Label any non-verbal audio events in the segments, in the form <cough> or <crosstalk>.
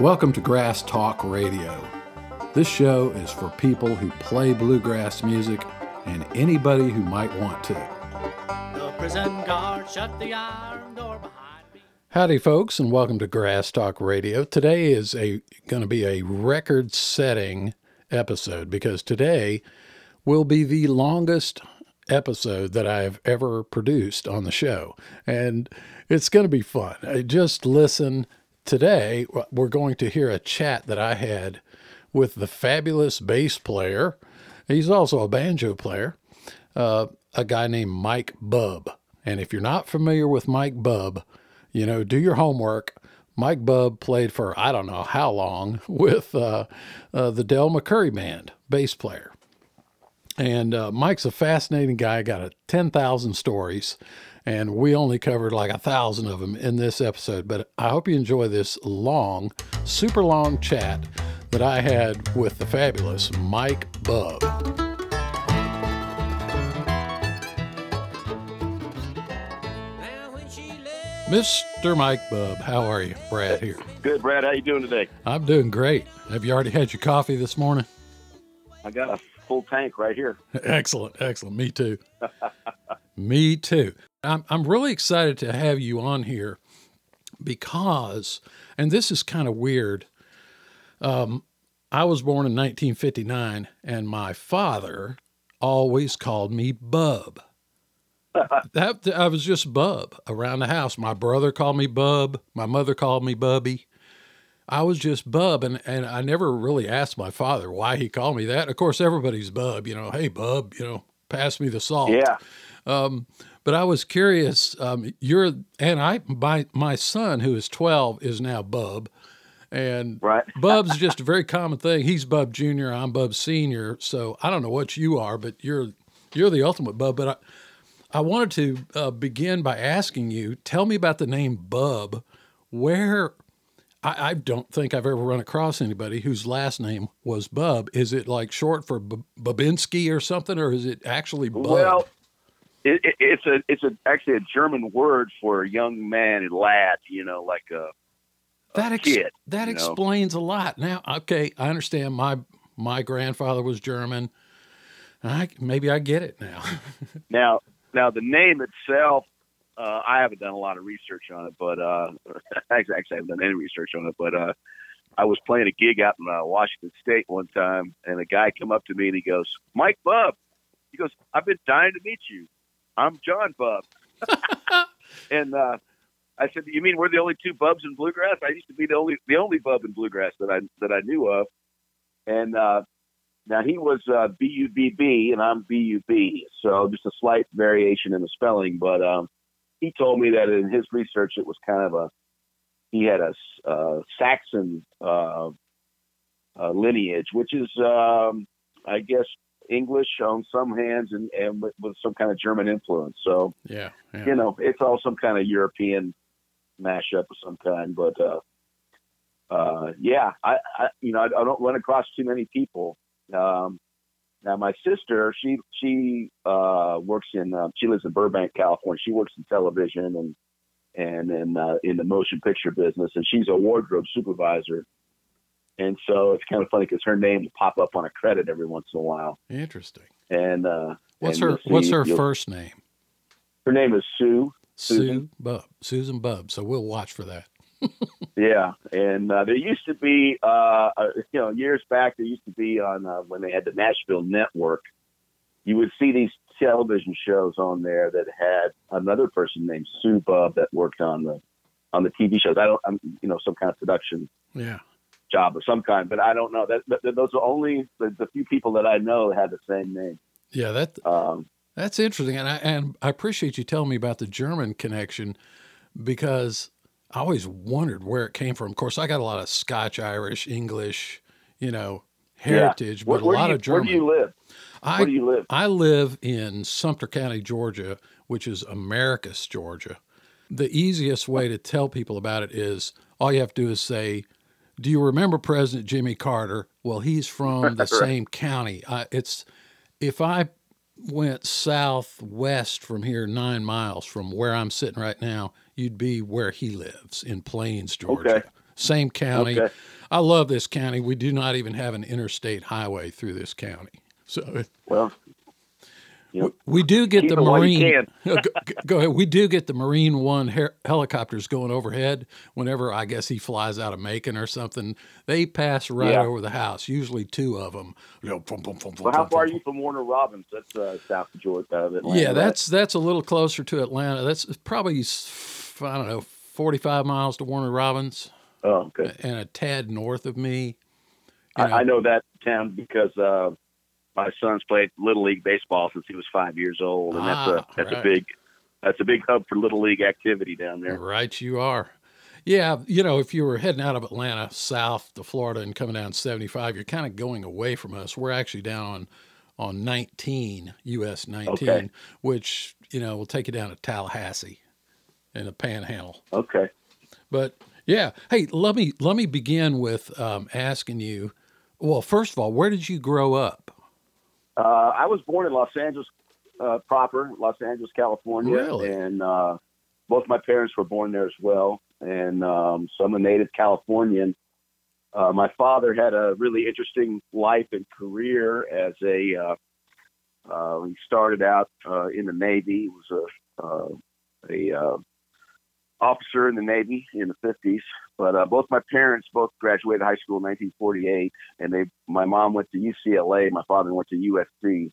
Welcome to Grass Talk Radio. This show is for people who play bluegrass music and anybody who might want to. The prison guard shut the iron door behind me. Howdy, folks, and welcome to Grass Talk Radio. Today is a going to be a record-setting episode because today will be the longest episode that I have ever produced on the show, and it's going to be fun. Just listen. Today, we're going to hear a chat that I had with the fabulous bass player. He's also a banjo player, uh, a guy named Mike Bub. And if you're not familiar with Mike Bub, you know, do your homework. Mike Bub played for I don't know how long <laughs> with uh, uh, the Del McCoury Band, bass player. And uh, Mike's a fascinating guy, got a 10,000 stories, and we only covered like a thousand of them in this episode. But I hope you enjoy this long, super long chat that I had with the fabulous Mike Bub. Now when she left, Mr. Mike Bub, how are you? Brad here. Good, Brad. How you doing today? I'm doing great. Have you already had your coffee this morning? I got a full tank right here. <laughs> Excellent, excellent. Me too. <laughs> Me too. I'm I'm really excited to have you on here because, and this is kind of weird. Um, I was born in 1959, and my father always called me Bub. <laughs> that I was just Bub around the house. My brother called me Bub. My mother called me Bubby. I was just Bub, and, and I never really asked my father why he called me that. Of course, everybody's Bub, you know, hey, Bub, you know, pass me the salt. Yeah. Um, but I was curious. Um, you're, and I, my, my son, who is 12, is now Bub. And Right. <laughs> Bub's just a very common thing. He's Bub Junior, I'm Bub Senior. So I don't know what you are, but you're, you're the ultimate Bub. But I, I wanted to uh, begin by asking you, tell me about the name Bub. Where, I, I don't think I've ever run across anybody whose last name was Bub. Is it like short for B- Babinski or something, or is it actually Bub? Well, it, it, it's a it's a actually a German word for a young man, a lad. You know, like a, that ex- kid. that you know? explains a lot. Now, okay, I understand. My my grandfather was German. I maybe I get it now. <laughs> Now, now the name itself, uh, I haven't done a lot of research on it, but uh, <laughs> actually, actually, I haven't done any research on it. But uh, I was playing a gig out in uh, Washington State one time, and a guy come up to me and he goes, "Mike Bub," he goes, "I've been dying to meet you. I'm John Bubb." <laughs> and uh, I said, "You mean we're the only two Bubs in bluegrass? I used to be the only the only Bub in bluegrass that I that I knew of." And uh, now he was uh, B U B B and I'm B U B, so just a slight variation in the spelling. But um, he told me that in his research, it was kind of a he had a uh, Saxon uh, uh, lineage, which is um, I guess English on some hands and, and with, with some kind of German influence. So yeah, yeah. you know, it's all some kind of European mashup of some kind. But uh, uh, yeah, I, I you know I, I don't run across too many people. Um, now my sister, she she uh, works in uh, she lives in Burbank, California. She works in television and and in uh, in the motion picture business, and she's a wardrobe supervisor. And so it's kind of funny because her name will pop up on a credit every once in a while. Interesting. And uh, What's and her see- What's her first name? Her name is Sue. Sue Susan. Bub. Susan Bub. So we'll watch for that. <laughs> Yeah, and uh, there used to be, uh, uh, you know, years back, there used to be on uh, when they had the Nashville Network, you would see these television shows on there that had another person named Sue Bub that worked on the on the TV shows. I don't, I'm, you know, some kind of production Yeah. Job of some kind, but I don't know. That, that those are only the, the few people that I know had the same name. Yeah. That Um, That's interesting, and I and I appreciate you telling me about the German connection because I always wondered where it came from. Of course, I got a lot of Scotch, Irish, English, you know, heritage, where, but a lot you, of German. Where do you live? I where do you live? I live in Sumter County, Georgia, which is Americus, Georgia. The easiest way to tell people about it is all you have to do is say, "Do you remember President Jimmy Carter?" Well, he's from <laughs> the same county. I, it's if I went southwest from here nine miles from where I'm sitting right now, you'd be where he lives in Plains, Georgia. Okay. same county. Okay. I love this county. We do not even have an interstate highway through this county. So Well, you know, we do get the you Marine. <laughs> go, go ahead. We do get the Marine One her- helicopters going overhead whenever I guess he flies out of Macon or something. They pass right Yeah. over the house. Usually two of them. well, how far are you from Warner Robins? That's uh, south of Georgia, uh, Atlanta. Yeah, right? that's that's a little closer to Atlanta. That's probably I don't know, forty-five miles to Warner Robins, oh, okay. and a tad north of me. You I, I know that town because uh, my son's played little league baseball since he was five years old, and that's Ah, a that's right. a big that's a big hub for little league activity down there. Right, you are. Yeah, you know, if you were heading out of Atlanta south to Florida and coming down 75, you're kind of going away from us. We're actually down on on 19, US 19, Okay. which, you know, will take you down to Tallahassee in the panhandle. Okay. But yeah, hey, let me let me begin with um, asking you. Well, first of all, where did you grow up? Uh, I was born in Los Angeles uh, proper, Los Angeles, California, Really? and uh, both my parents were born there as well. And um, so I'm a native Californian. Uh, my father had a really interesting life and career as a. Uh, uh, he started out uh, in the Navy. He was a uh, a uh, officer in the Navy in the 50s. But uh, both my parents both graduated high school in 1948, and they. My mom went to UCLA. My father went to USC,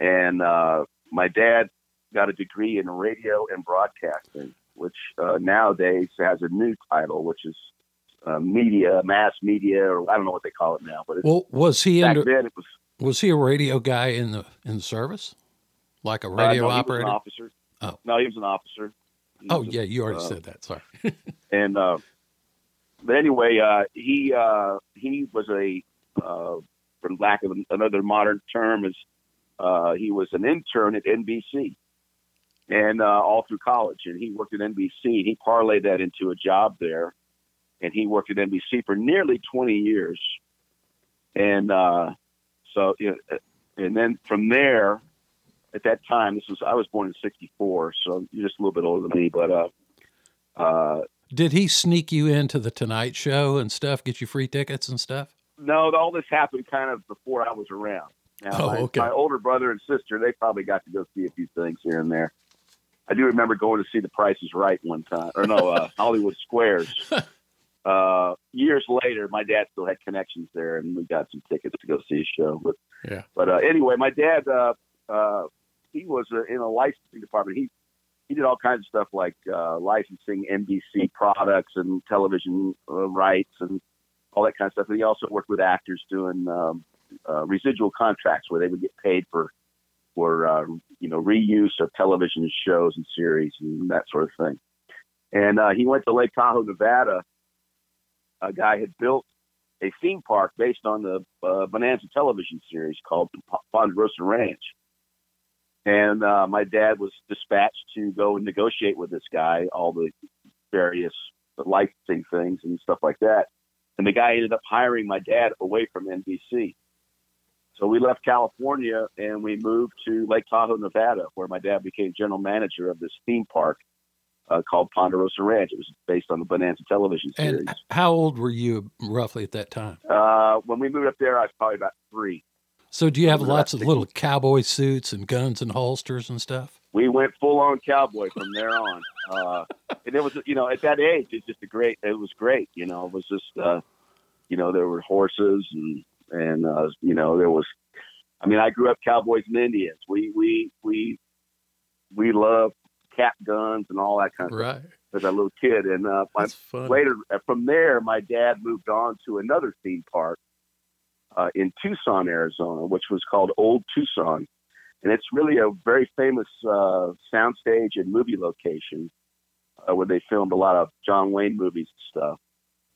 and uh, my dad got a degree in radio and broadcasting, which uh, nowadays has a new title, which is uh, media, mass media, or I don't know what they call it now. But it's, Well, was he back under, then it was was he a radio guy in the in the service, like a uh, radio no, he was operator? officer. Oh. no, he was an officer. Oh yeah, you already uh, said that. Sorry. <laughs> and uh, but anyway, uh, he uh, he was a uh, for lack of another modern term, is uh, he was an intern at NBC, and uh, all through college, and he worked at NBC. He parlayed that into a job there, and he worked at NBC for nearly 20 years, and uh, so you know, and then from there. At that time, this was I was born in '64, so you're just a little bit older than me. But uh, uh, Did he sneak you into the Tonight Show and stuff, get you free tickets and stuff? No, all this happened kind of before I was around. Now, Oh, my, okay. my older brother and sister, they probably got to go see a few things here and there. I do remember going to see The Price is Right one time, or no, uh, <laughs> Hollywood Squares. <laughs> Uh, years later, my dad still had connections there, and we got some tickets to go see a show. But, Yeah. but uh, anyway, my dad, uh, uh, he was uh, in a licensing department. He he did all kinds of stuff like uh, licensing NBC products and television uh, rights and all that kind of stuff. And he also worked with actors doing um, uh, residual contracts where they would get paid for for uh, you know reuse of television shows and series and that sort of thing. And uh, he went to Lake Tahoe, Nevada. A guy had built a theme park based on the uh, Bonanza television series called Ponderosa Ranch. And uh, my dad was dispatched to go and negotiate with this guy all the various licensing things and stuff like that. And the guy ended up hiring my dad away from NBC. So we left California and we moved to Lake Tahoe, Nevada, where my dad became general manager of this theme park uh, called Ponderosa Ranch. It was based on the Bonanza television series. And how old were you roughly at that time? Uh, when we moved up there, I was probably about three. So do you have lots of little cowboy suits and guns and holsters and stuff? We went full on cowboy from there on. Uh, and it was, you know, at that age, it's just a great, it was great. You know, it was just, uh, you know, there were horses and, and, uh, you know, there was, I mean, I grew up cowboys and Indians. We, we, we, we loved cap guns and all that kind of stuff Right. as a little kid. And, uh, my, later uh, from there, my dad moved on to another theme park uh, in Tucson, Arizona, which was called Old Tucson, and it's really a very famous uh, soundstage and movie location uh, where they filmed a lot of John Wayne movies and stuff.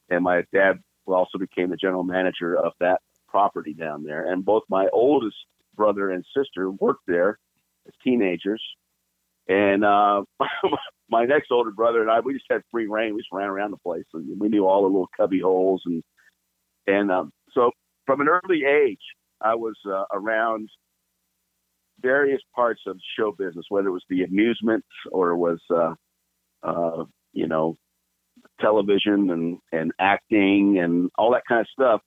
And my dad also became the general manager of that property down there. And both my oldest brother and sister worked there as teenagers. And uh, <laughs> my next older brother and I, we just had free reign. We just ran around the place, and we knew all the little cubby holes, and and um, so from an early age, I was uh, around various parts of show business, whether it was the amusement or it was, uh, uh, you know, television and and acting and all that kind of stuff.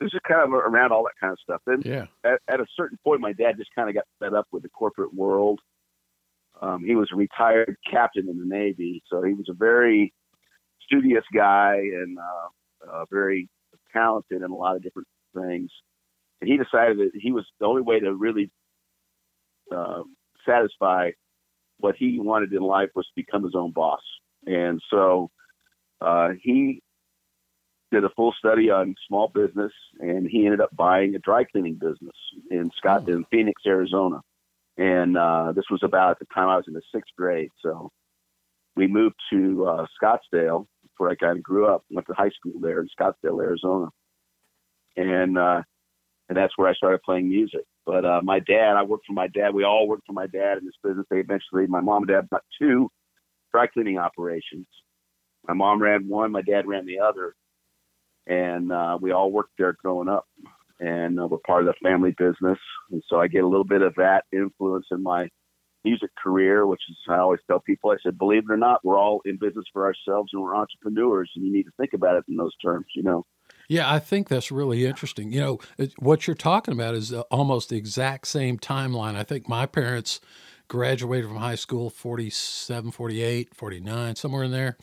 This is kind of around all that kind of stuff. Then Yeah. at, at a certain point, my dad just kind of got fed up with the corporate world. Um, he was a retired captain in the Navy, so he was a very studious guy and uh, uh, very talented in a lot of different things. And he decided that he was the only way to really uh, satisfy what he wanted in life was to become his own boss. And so uh, he did a full study on small business, and he ended up buying a dry cleaning business in Scott in Phoenix, Arizona. And uh, this was about at the time I was in the sixth grade. So we moved to uh, Scottsdale, where I kind of grew up. Went to high school there in Scottsdale, Arizona, and uh, and that's where I started playing music. But uh, my dad, I worked for my dad. We all worked for my dad in this business. They eventually, my mom and dad got two dry cleaning operations. My mom ran one, my dad ran the other, and uh, we all worked there growing up. And uh, we're part of the family business, and so I get a little bit of that influence in my music career, which is I always tell people. I said, believe it or not, we're all in business for ourselves, and we're entrepreneurs, and you need to think about it in those terms. You know. Yeah, I think that's really interesting. You know, it- what you're talking about is uh, almost the exact same timeline. I think my parents graduated from high school 47, 48, 49, somewhere in there.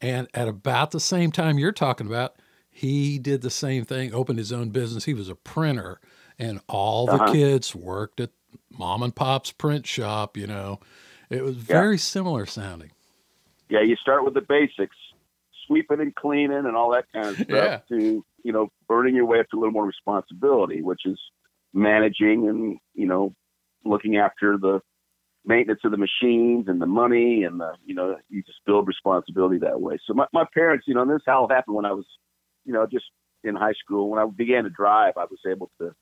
And at about the same time you're talking about, he did the same thing, opened his own business. He was a printer, and all the Uh-huh. kids worked at mom and pop's print shop, you know. It was very similar sounding. yeah, you start with the basics, sweeping and cleaning and all that kind of stuff Yeah. to, you know, burning your way up to a little more responsibility, which is managing and, you know, looking after the maintenance of the machines and the money and the, you know, you just build responsibility that way. So my, my parents, you know, and this how it happened when I was, you know, just in high school. When I began to drive, I was able to,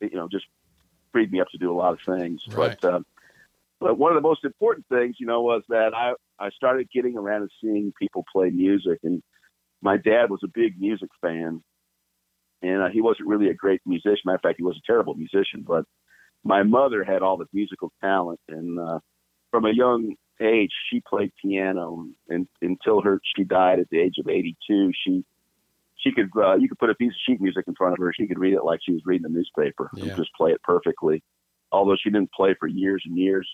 you know, just freed me up to do a lot of things. Right. But, uh, but one of the most important things, you know, was that I, I started getting around and seeing people play music. And my dad was a big music fan. And uh, he wasn't really a great musician. Matter of fact, he was a terrible musician. But my mother had all the musical talent. And uh, from a young age, she played piano. And until her she died at the age of 82, she she could uh, you could put a piece of sheet music in front of her. She could read it like she was reading the newspaper Yeah. and just play it perfectly. Although she didn't play for years and years,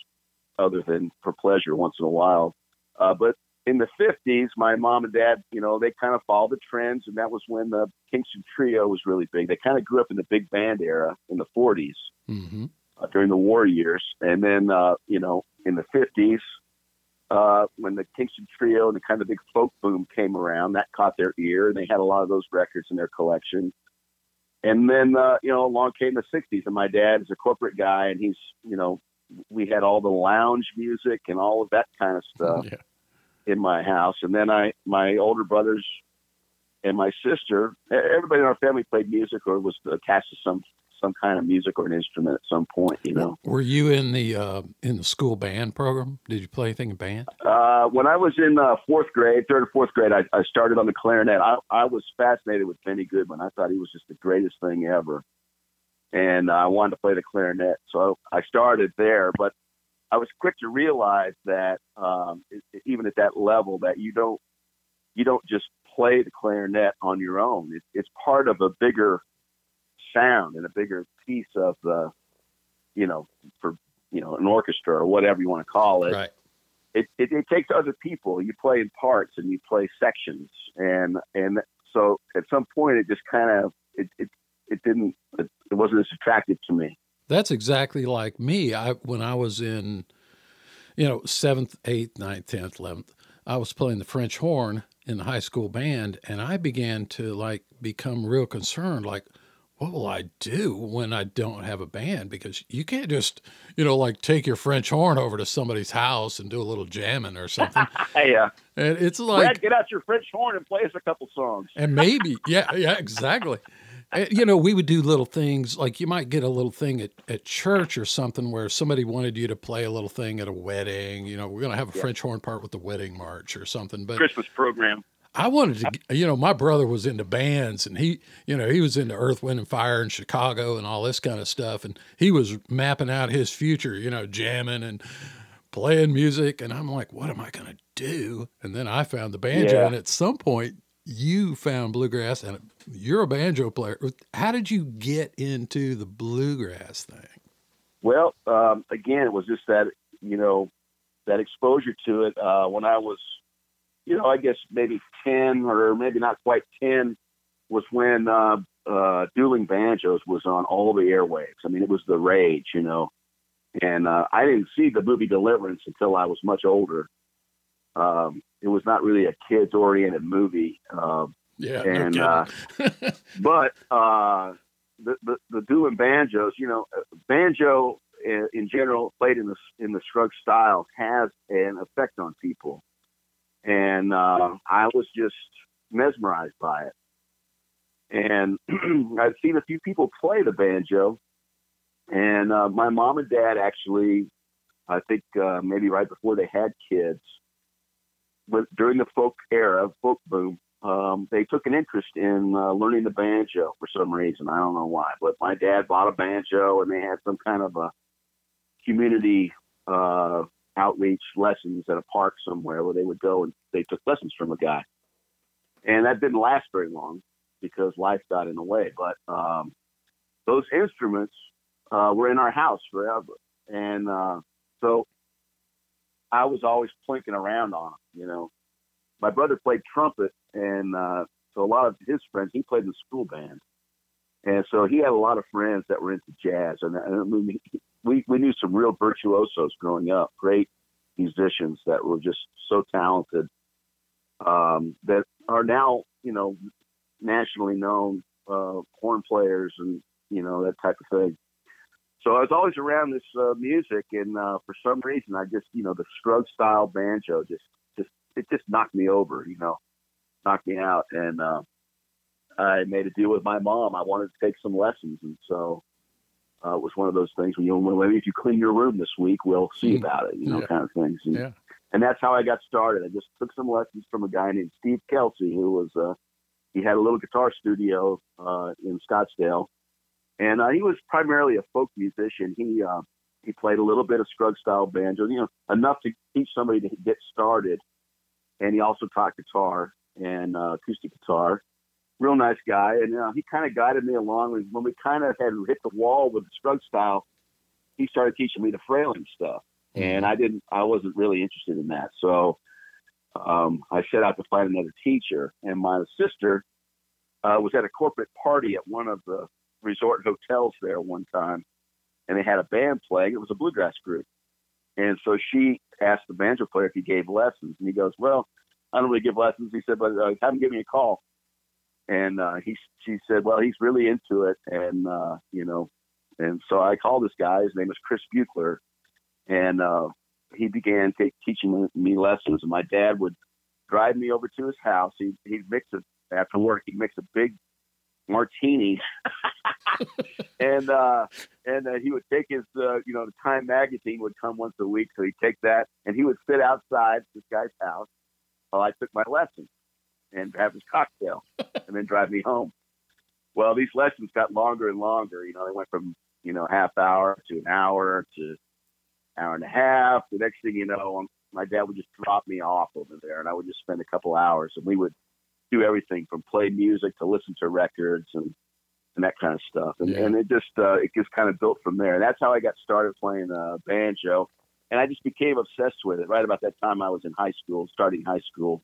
other than for pleasure once in a while. Uh, but in the 50s, my mom and dad, you know, they kind of followed the trends, and that was when the Kingston Trio was really big. They kind of grew up in the big band era in the 40s hmm uh, during the war years, and then uh, you know, in the 50s, uh, when the Kingston Trio and the kind of big folk boom came around, that caught their ear, and they had a lot of those records in their collection. And then, uh, you know, along came the 60s, and my dad is a corporate guy, and he's, you know, we had all the lounge music and all of that kind of stuff Yeah. in my house. And then I, my older brothers and my sister, everybody in our family played music or was attached to some some kind of music or an instrument at some point. You know, Were you in the uh, in the school band program? Did you play anything in band? uh, when I was in uh, fourth grade, third or fourth grade, I, I started on the clarinet. I, I was fascinated with Benny Goodman. I thought he was just the greatest thing ever, and I wanted to play the clarinet. So I started there, but I was quick to realize that um, even at that level, that you don't you don't just play the clarinet on your own. It, it's part of a bigger sound and a bigger piece of the, you know, for you know an orchestra or whatever you want to call it. Right. It, it it takes other people. You play in parts and you play sections, and and so at some point it just kind of it it it didn't it, wasn't as attractive to me. That's exactly like me. I when I was in, you know, seventh, eighth, ninth, tenth, eleventh, I was playing the French horn in the high school band, and I began to like become real concerned. Like, what will I do when I don't have a band? Because you can't just, you know, like take your French horn over to somebody's house and do a little jamming or something. <laughs> yeah. and it's Brad, like, get out your French horn and play us a couple songs. and maybe, yeah, yeah, exactly. You know, we would do little things like you might get a little thing at, at church or something where somebody wanted you to play a little thing at a wedding. You know, we're going to have a Yeah. French horn part with the wedding march or something. But Christmas program. I wanted to, you know, my brother was into bands and he, you know, he was into Earth, Wind, and Fire in Chicago and all this kind of stuff. And he was mapping out his future, you know, jamming and playing music, and I'm like, what am I going to do? And then I found the banjo, Yeah. and at some point, you found bluegrass, and you're a banjo player. How did you get into the bluegrass thing? Well, um, again, it was just that you know that exposure to it uh, when I was, you know, I guess maybe ten or maybe not quite ten was when uh, uh, dueling banjos was on all the airwaves. I mean, it was the rage, you know. And uh, I didn't see the movie Deliverance until I was much older. Um, it was not really a kids-oriented movie. Um, Yeah, And, no uh, <laughs> but uh, the, the the dueling banjos, you know, uh, banjo in, in general, played in the in the Scruggs style, has an effect on people, and uh, I was just mesmerized by it. And <clears throat> I've seen a few people play the banjo, and uh, my mom and dad actually, I think uh, maybe right before they had kids, but during the folk era, folk boom, um, they took an interest in uh, learning the banjo for some reason. I don't know why, but my dad bought a banjo, and they had some kind of a community uh, outreach lessons at a park somewhere where they would go and they took lessons from a guy. And that didn't last very long because life got in the way. But um, those instruments uh, were in our house forever, and uh, so I was always plinking around on them. You know, my brother played trumpet, and uh, so a lot of his friends he played in the school band, and so he had a lot of friends that were into jazz, and, and I mean, we we knew some real virtuosos growing up, great musicians that were just so talented um, that are now you know nationally known uh, horn players and you know that type of thing. So I was always around this uh, music, and uh, for some reason, I just you know the Scruggs style banjo just just it just knocked me over, you know, knocked me out, and uh, I made a deal with my mom. I wanted to take some lessons, and so uh, it was one of those things when you know, maybe if you clean your room this week, we'll see Hmm. about it, you know, Yeah. kind of things. And, Yeah. and that's how I got started. I just took some lessons from a guy named Steve Kelsey, who was uh, he had a little guitar studio uh, in Scottsdale, and uh, he was primarily a folk musician. He uh, he played a little bit of Scruggs style banjo, you know, enough to teach somebody to get started. And he also taught guitar and uh, acoustic guitar. Real nice guy, and uh, he kind of guided me along. When we kind of had hit the wall with the Scruggs style, he started teaching me the frailing stuff, and I didn't, I wasn't really interested in that. So um, I set out to find another teacher, and my sister uh, was at a corporate party at one of the resort hotels there one time, and they had a band playing. It was a bluegrass group, and so she asked the banjo player if he gave lessons, and he goes, "Well, I don't really give lessons." He said, "But uh, have him give me a call." And uh, he, she said, "Well, he's really into it, and uh, you know." And so I called this guy. His name was Chris Buchler, and uh, he began ta- teaching me lessons. And my dad would drive me over to his house. He he'd mix it after work. He'd mix a big martini, <laughs> and uh, and uh, he would take his uh, you know the Time magazine would come once a week, so he'd take that and he would sit outside this guy's house while I took my lessons and have his cocktail, and then drive me home. Well, these lessons got longer and longer. You know, they went from you know half hour to an hour to hour and a half. The next thing you know, um, my dad would just drop me off over there, and I would just spend a couple hours, and we would do everything from play music to listen to records and and that kind of stuff. And, Yeah. and it just uh, it just kind of built from there. And that's how I got started playing uh, banjo. And I just became obsessed with it. Right about that time, I was in high school, starting high school.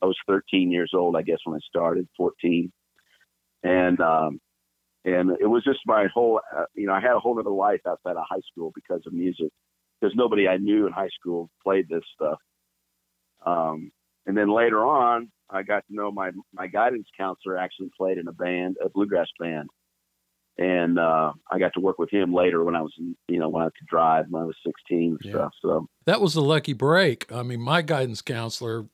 I was 13 years old, I guess, when I started, 14, and um, and it was just my whole, uh, you know, I had a whole other life outside of high school because of music. Because nobody I knew in high school played this stuff. Um, and then later on, I got to know my my guidance counselor actually played in a band, a bluegrass band, and uh, I got to work with him later when I was, you know, when I could drive when I was 16 and Yeah. stuff. So That was a lucky break. I mean, my guidance counselor,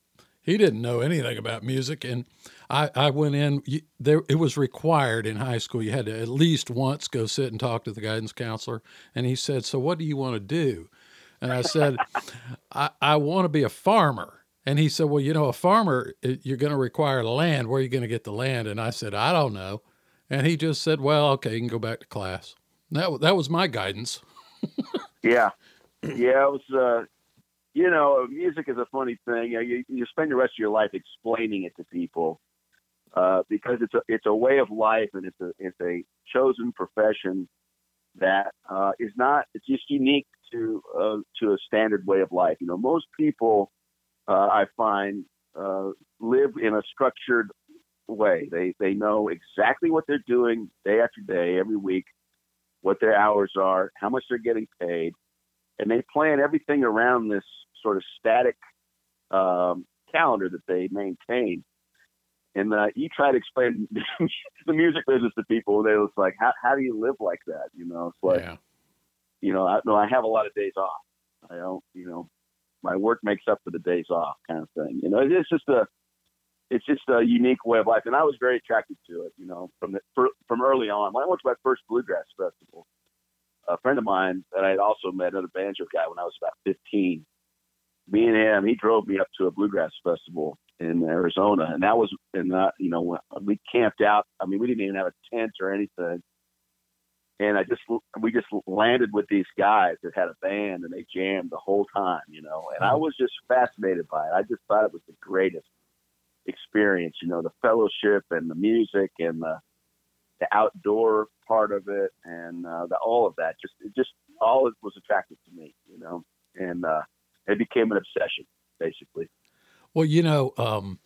he didn't know anything about music, and I, I went in. you- There, it was required in high school. You had to at least once go sit and talk to the guidance counselor. And he said, "So, what do you want to do?" And I said, <laughs> "I, I want to be a farmer." And he said, "Well, you know, a farmer, you're going to require land. Where are you going to get the land?" And I said, "I don't know." And he just said, "Well, okay, you can go back to class." That, that was my guidance. yeah, <laughs> yeah, it was. Uh, you know, music is a funny thing. You, you, spend the rest of your life explaining it to people uh, because it's a it's a way of life and it's a it's a chosen profession that uh, is not it's just unique to uh, to a standard way of life. You know, most people I find uh, live in a structured way. They they know exactly what they're doing day after day, every week, what their hours are, how much they're getting paid, and they plan everything around this sort of static um, calendar that they maintain. And uh, you try to explain <laughs> the music business to people, they was like, "How how do you live like that?" You know, it's like, yeah. you know, I, no, I have a lot of days off. I don't, you know, my work makes up for the days off, kind of thing. You know, it's just a, it's just a unique way of life, and I was very attracted to it. You know, from the for, from early on. When I went to my first bluegrass festival, a friend of mine that I had also met, another banjo guy, when I was about 15. Me and him, he drove me up to a bluegrass festival in Arizona, and that was, and uh, you know, we camped out. I mean, we didn't even have a tent or anything. And I just, we just landed with these guys that had a band, and they jammed the whole time, you know. And I was just fascinated by it. I just thought it was the greatest experience, you know, the fellowship and the music and the the outdoor part of it and uh, the, all of that. Just it just all it was attractive to me, you know, and uh, it became an obsession basically. Well, you know, um,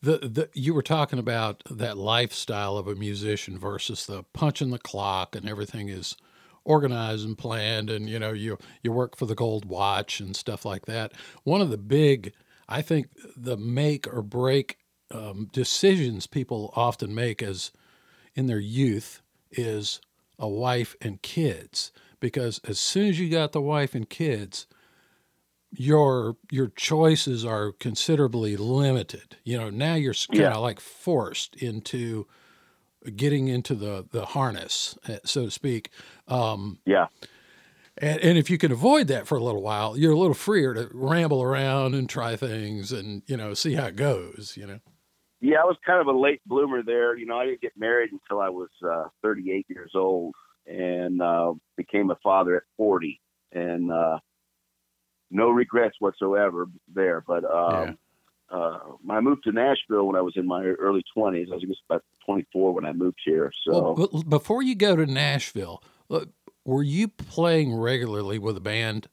the the you were talking about that lifestyle of a musician versus the punch in the clock and everything is organized and planned, and you know you you work for the gold watch and stuff like that. One of the big, I think, the make or break um, decisions people often make as in their youth is a wife and kids because as soon as you got the wife and kids your your choices are considerably limited you know now you're kind of Yeah. like forced into getting into the the harness eh, so to speak um Yeah, and, and if you can avoid that for a little while you're a little freer to ramble around and try things and you know see how it goes you know yeah. I was kind of a late bloomer there. You know, I didn't get married until I was uh, 38 years old, and uh, became a father at 40, and uh, no regrets whatsoever there. But um, uh, I moved to Nashville when I was in my early 20s. I was just about 24 when I moved here. So. well, before you go to nashville uh, were you playing regularly with a band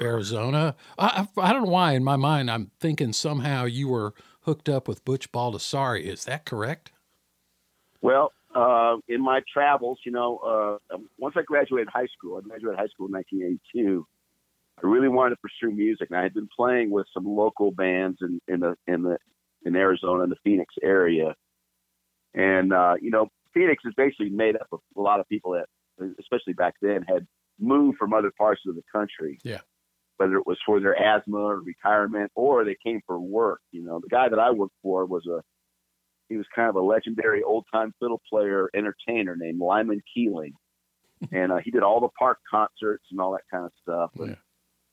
arizona I, I I don't know why in my mind i'm thinking somehow you were hooked up with butch baldassari is that correct Well, uh, in my travels, you know, uh, once I graduated high school, I graduated high school in 1982. I really wanted to pursue music, and I had been playing with some local bands in, in the in the in Arizona, in the Phoenix area. And uh, you know, Phoenix is basically made up of a lot of people that, especially back then, had moved from other parts of the country. Yeah. Whether it was for their asthma or retirement, or they came for work. You know, the guy that I worked for was a he was kind of a legendary old time fiddle player entertainer named Lyman Keeling. <laughs> and uh, he did all the park concerts and all that kind of stuff. And,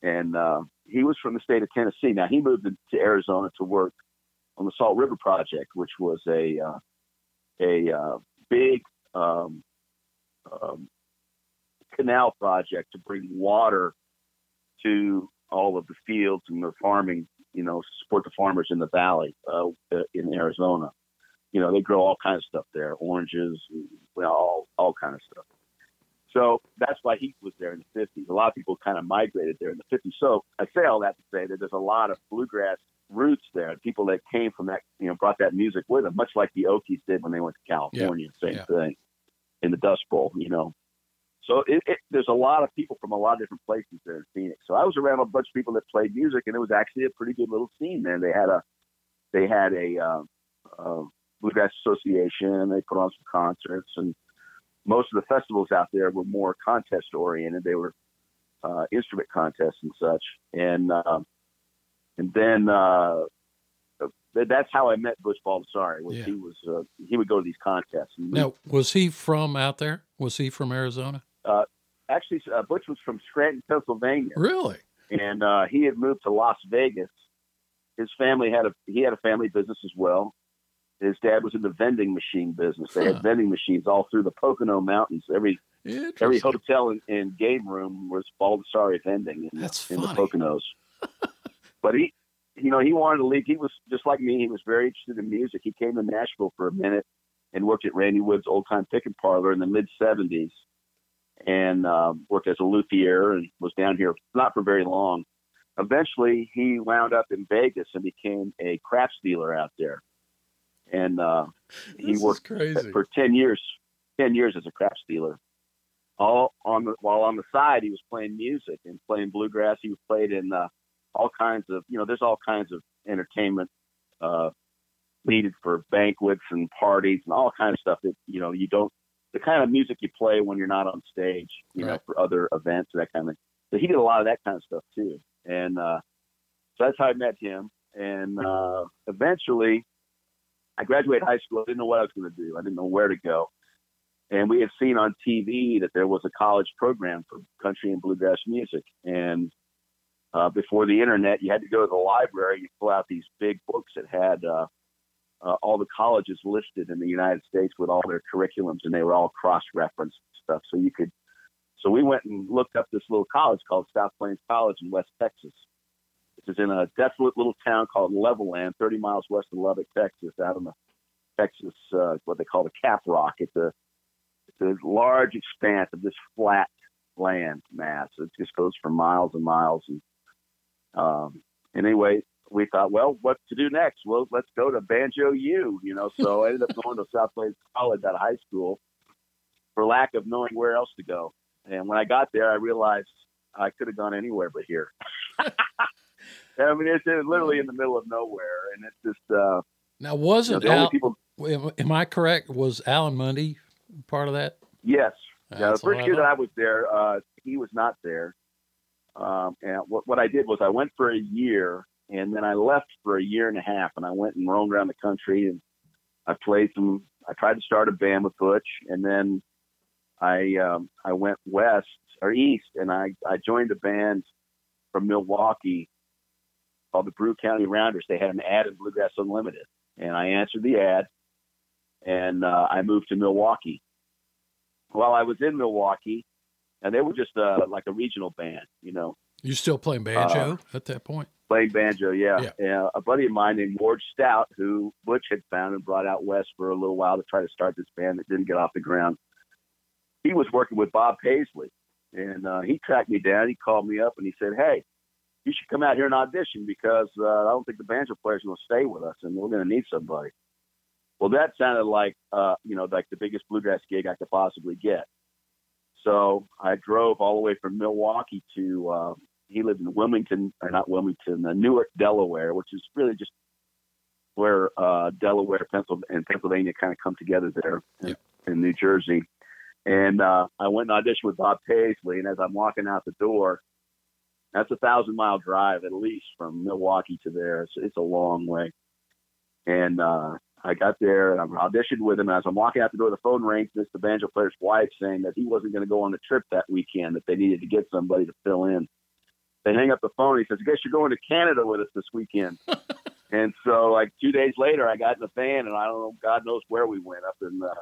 and uh, he was from the state of Tennessee. Now he moved to Arizona to work on the Salt River Project, which was a uh, a uh, big um, um, canal project to bring water to all of the fields and the farming, you know, support the farmers in the valley uh, in Arizona. You know, they grow all kinds of stuff there, oranges, well, all all kind of stuff. So that's why he was there in the 50s. A lot of people kind of migrated there in the 50s. So I say all that to say that there's a lot of bluegrass roots there. People that came from that, you know, brought that music with them, much like the Okies did when they went to California. Same yeah. thing in the Dust Bowl, you know. So it, it, there's a lot of people from a lot of different places there in Phoenix. So I was around a bunch of people that played music, and it was actually a pretty good little scene there. They had a they had a uh, uh, bluegrass association. They put on some concerts, and most of the festivals out there were more contest oriented. They were uh, instrument contests and such. And um, and then uh, that's how I met Butch Baldassari. Was Yeah. he was uh, he would go to these contests. Now was he from out there was he from arizona actually, uh, Butch was from Scranton, Pennsylvania. really and uh, he had moved to Las Vegas. His family had a he had a family business as well. His dad was in the vending machine business. They Huh. had vending machines all through the Pocono Mountains. Every every hotel and, and game room was Baldassari vending in, That's in the. Poconos. <laughs> but he, you know, he wanted to leave. He was just like me. He was very interested in music. He came to Nashville for a minute and worked at Randy Wood's old time picking parlor in the mid '70s, and uh, worked as a luthier and was down here not for very long. Eventually, he wound up in Vegas and became a craps dealer out there, and uh, he worked for ten years. Ten years as a craps dealer. All on the while on the side, he was playing music and playing bluegrass. He played in uh, all kinds of you know. There's all kinds of entertainment uh, needed for banquets and parties and all kinds of stuff that you know you don't the kind of music you play when you're not on stage. You know, for other events that kind of. thing. So he did a lot of that kind of stuff too, and uh, so that's how I met him. And uh, eventually, I graduated high school. I didn't know what I was going to do. I didn't know where to go. And we had seen on TV that there was a college program for country and bluegrass music. And uh, before the internet, you had to go to the library. You pull out these big books that had uh, uh, all the colleges listed in the United States with all their curriculums, and they were all cross-referenced stuff. So you could. So we went and looked up this little college called South Plains College in West Texas. Is in a desolate little town called Levelland, 30 miles west of Lubbock, Texas, out on the Texas, uh, what they call the Cap Rock. It's a it's a large expanse of this flat land mass. It just goes for miles and miles. And um, anyway, we thought, well, what to do next? Well, let's go to Banjo U, you know. So I ended up <laughs> going to South Plains College out of high school for lack of knowing where else to go. And when I got there, I realized I could have gone anywhere but here. <laughs> I mean, it's uh, literally in the middle of nowhere, and it's just uh, Now, wasn't the only Al, people. am, am I correct? Was Alan Munde part of that? Yes, Yeah, the first year that. I was there, uh, he was not there. Um, and what, what I did was I went for a year and then I left for a year and a half and I went and roamed around the country and I played some, I tried to start a band with Butch and then I, um, I went west or east and I, I joined a band from Milwaukee called the Brew County Rounders. They had an ad in Bluegrass Unlimited and I answered the ad and, uh, I moved to Milwaukee while I was in Milwaukee, and they were just uh, like a regional band, you know, You still playing banjo at that point? playing banjo. Yeah. Yeah. yeah. A buddy of mine named Ward Stout, who Butch had found and brought out west for a little while to try to start this band that didn't get off the ground. He was working with Bob Paisley, and uh, he tracked me down. He called me up and he said, "Hey, you should come out here and audition because uh, I don't think the banjo player's going to stay with us, and we're going to need somebody." Well, that sounded like uh, you know like the biggest bluegrass gig I could possibly get. So I drove all the way from Milwaukee to uh, he lived in Wilmington or not Wilmington, uh, Newark, Delaware, which is really just where uh, Delaware, Pennsylvania, and Pennsylvania kind of come together there in, in New Jersey. And uh, I went and auditioned with Bob Paisley, and as I'm walking out the door, that's a thousand mile drive at least from Milwaukee to there. It's, it's a long way. And uh, I got there and I auditioned with him. And as I'm walking out the door, the phone rings. It's the banjo player's wife saying that he wasn't going to go on the trip that weekend, that they needed to get somebody to fill in. They hang up the phone. He says, I guess you're going to Canada with us this weekend. <laughs> and so, like two days later, I got in the van and I don't know, God knows where we went up in uh,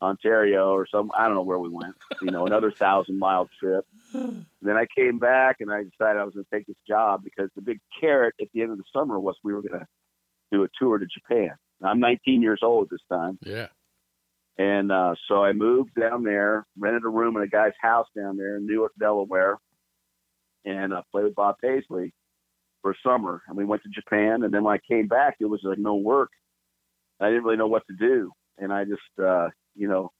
Ontario or some, I don't know where we went, you know, another thousand mile trip. Then I came back and I decided I was going to take this job because the big carrot at the end of the summer was we were going to do a tour to Japan. I'm 19 years old at this time. Yeah. And uh, so I moved down there, rented a room in a guy's house down there in Newark, Delaware, and uh, played with Bob Paisley for summer. And we went to Japan. And then when I came back, it was like no work. I didn't really know what to do. And I just, uh, you know,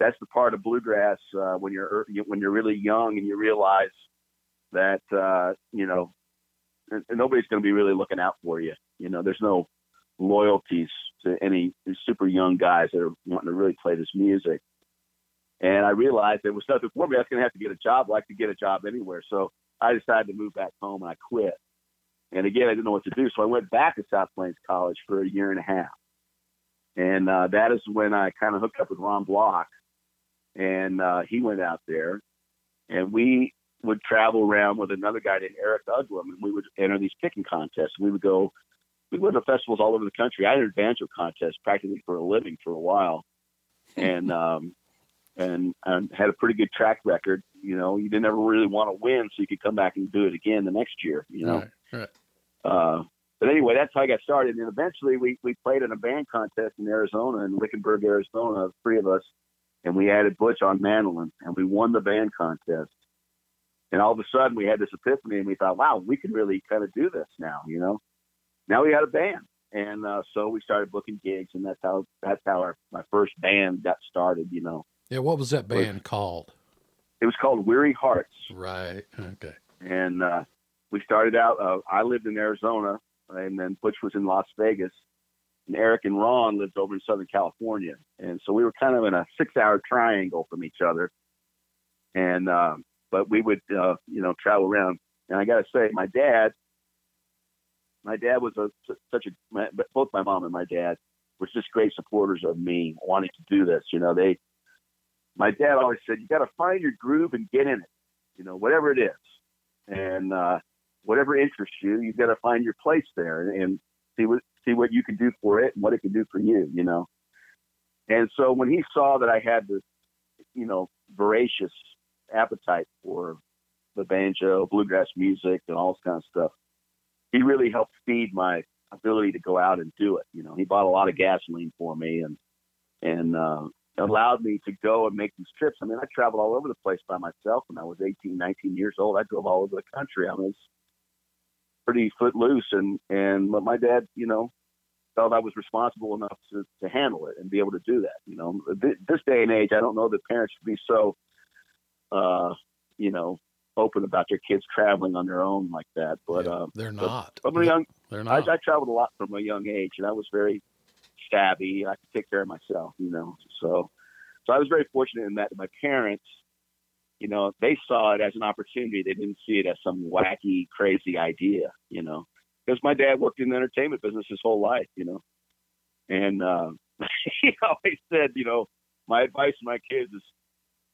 that's the part of bluegrass uh, when you're when you're really young and you realize that uh, you know nobody's going to be really looking out for you. You know, there's no loyalties to any super young guys that are wanting to really play this music. And I realized there was nothing for me. I was going to have to get a job. I could get a job anywhere. So I decided to move back home and I quit. And again, I didn't know what to do. So I went back to South Plains College for a year and a half. And uh, that is when I kind of hooked up with Ron Block. And uh, he went out there. And we would travel around with another guy named Eric Uglum. And we would enter these picking contests. We would go we went to festivals all over the country. I entered banjo contests practically for a living for a while, and <laughs> um, and and had a pretty good track record. You know, you didn't ever really want to win, so you could come back and do it again the next year. You know, Right. Right. uh, but anyway, that's how I got started. And eventually, we we played in a band contest in Arizona, in Wickenburg, Arizona, three of us, and we added Butch on mandolin, and we won the band contest. And all of a sudden, we had this epiphany, and we thought, wow, we can really kind of do this now, you know. Now we had a band, and uh, so we started booking gigs, and that's how that's how our my first band got started, you know. Yeah, what was that band called? It was called Weary Hearts. Right. Okay. And uh, we started out. Uh, I lived in Arizona, and then Butch was in Las Vegas, and Eric and Ron lived over in Southern California, and so we were kind of in a six-hour triangle from each other. And uh, but we would, uh, you know, travel around. And I got to say, my dad, my dad was a such a my, both my mom and my dad were just great supporters of me wanting to do this. You know, they, my dad always said, you got to find your groove and get in it. You know, whatever it is, and uh, whatever interests you, you've got to find your place there and, and see what see what you can do for it and what it can do for you. You know, and so when he saw that I had this, you know, voracious appetite for the banjo, bluegrass music, and all this kind of stuff, he really helped feed my ability to go out and do it. You know, he bought a lot of gasoline for me and and uh, allowed me to go and make these trips. I mean, I traveled all over the place by myself when I was 18, 19 years old. I drove all over the country. I was pretty footloose, and and but my dad, you know, felt I was responsible enough to to handle it and be able to do that. You know, this day and age, I don't know that parents should be so, uh, you know, open about their kids traveling on their own like that. But Yeah, uh, they're not. from a young, They're I, not. I traveled a lot from a young age, and I was very savvy. I could take care of myself, you know. So, so I was very fortunate in that my parents, you know, they saw it as an opportunity. They didn't see it as some wacky, crazy idea, you know. Because my dad worked in the entertainment business his whole life, you know, and uh, <laughs> he always said, you know, my advice to my kids is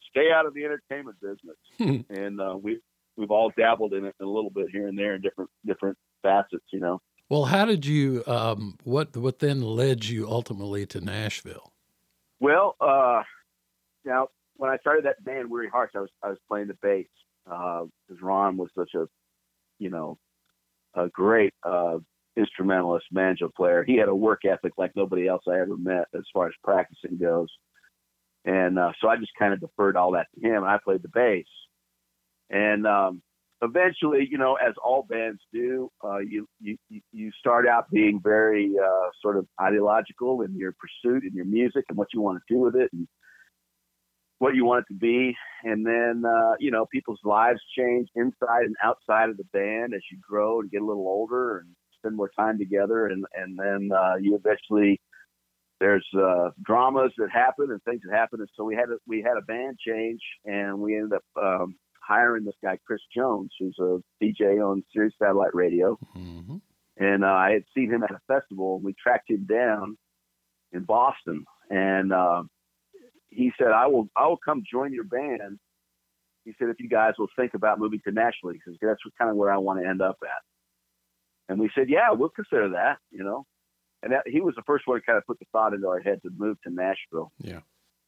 stay out of the entertainment business. and uh, we we've all dabbled in it a little bit here and there in different different facets, you know. well, how did you? Um, what what then led you ultimately to Nashville? Well, uh, now when I started that band Weary Hearts, I was I was playing the bass because Ron was such a, you know, a great uh, instrumentalist banjo player. He had a work ethic like nobody else I ever met as far as practicing goes, and uh, so I just kind of deferred all that to him. And I played the bass, and um, eventually, you know, as all bands do, uh, you, you you start out being very uh, sort of ideological in your pursuit and your music and what you want to do with it and what you want it to be. And then, uh, you know, people's lives change inside and outside of the band as you grow and get a little older and spend more time together. And and then uh, you eventually there's uh, dramas that happen and things that happen. And so we had a, we had a band change and we ended up um, hiring this guy Chris Jones, who's a DJ on Sirius Satellite Radio hmm and uh, I had seen him at a festival. and We tracked him down in Boston, and uh, he said, "I will, I will come join your band." He said, "If you guys will think about moving to Nashville, because that's kind of where I want to end up at." And we said, "Yeah, we'll consider that," you know. And that, he was the first one to kind of put the thought into our head to move to Nashville. Yeah.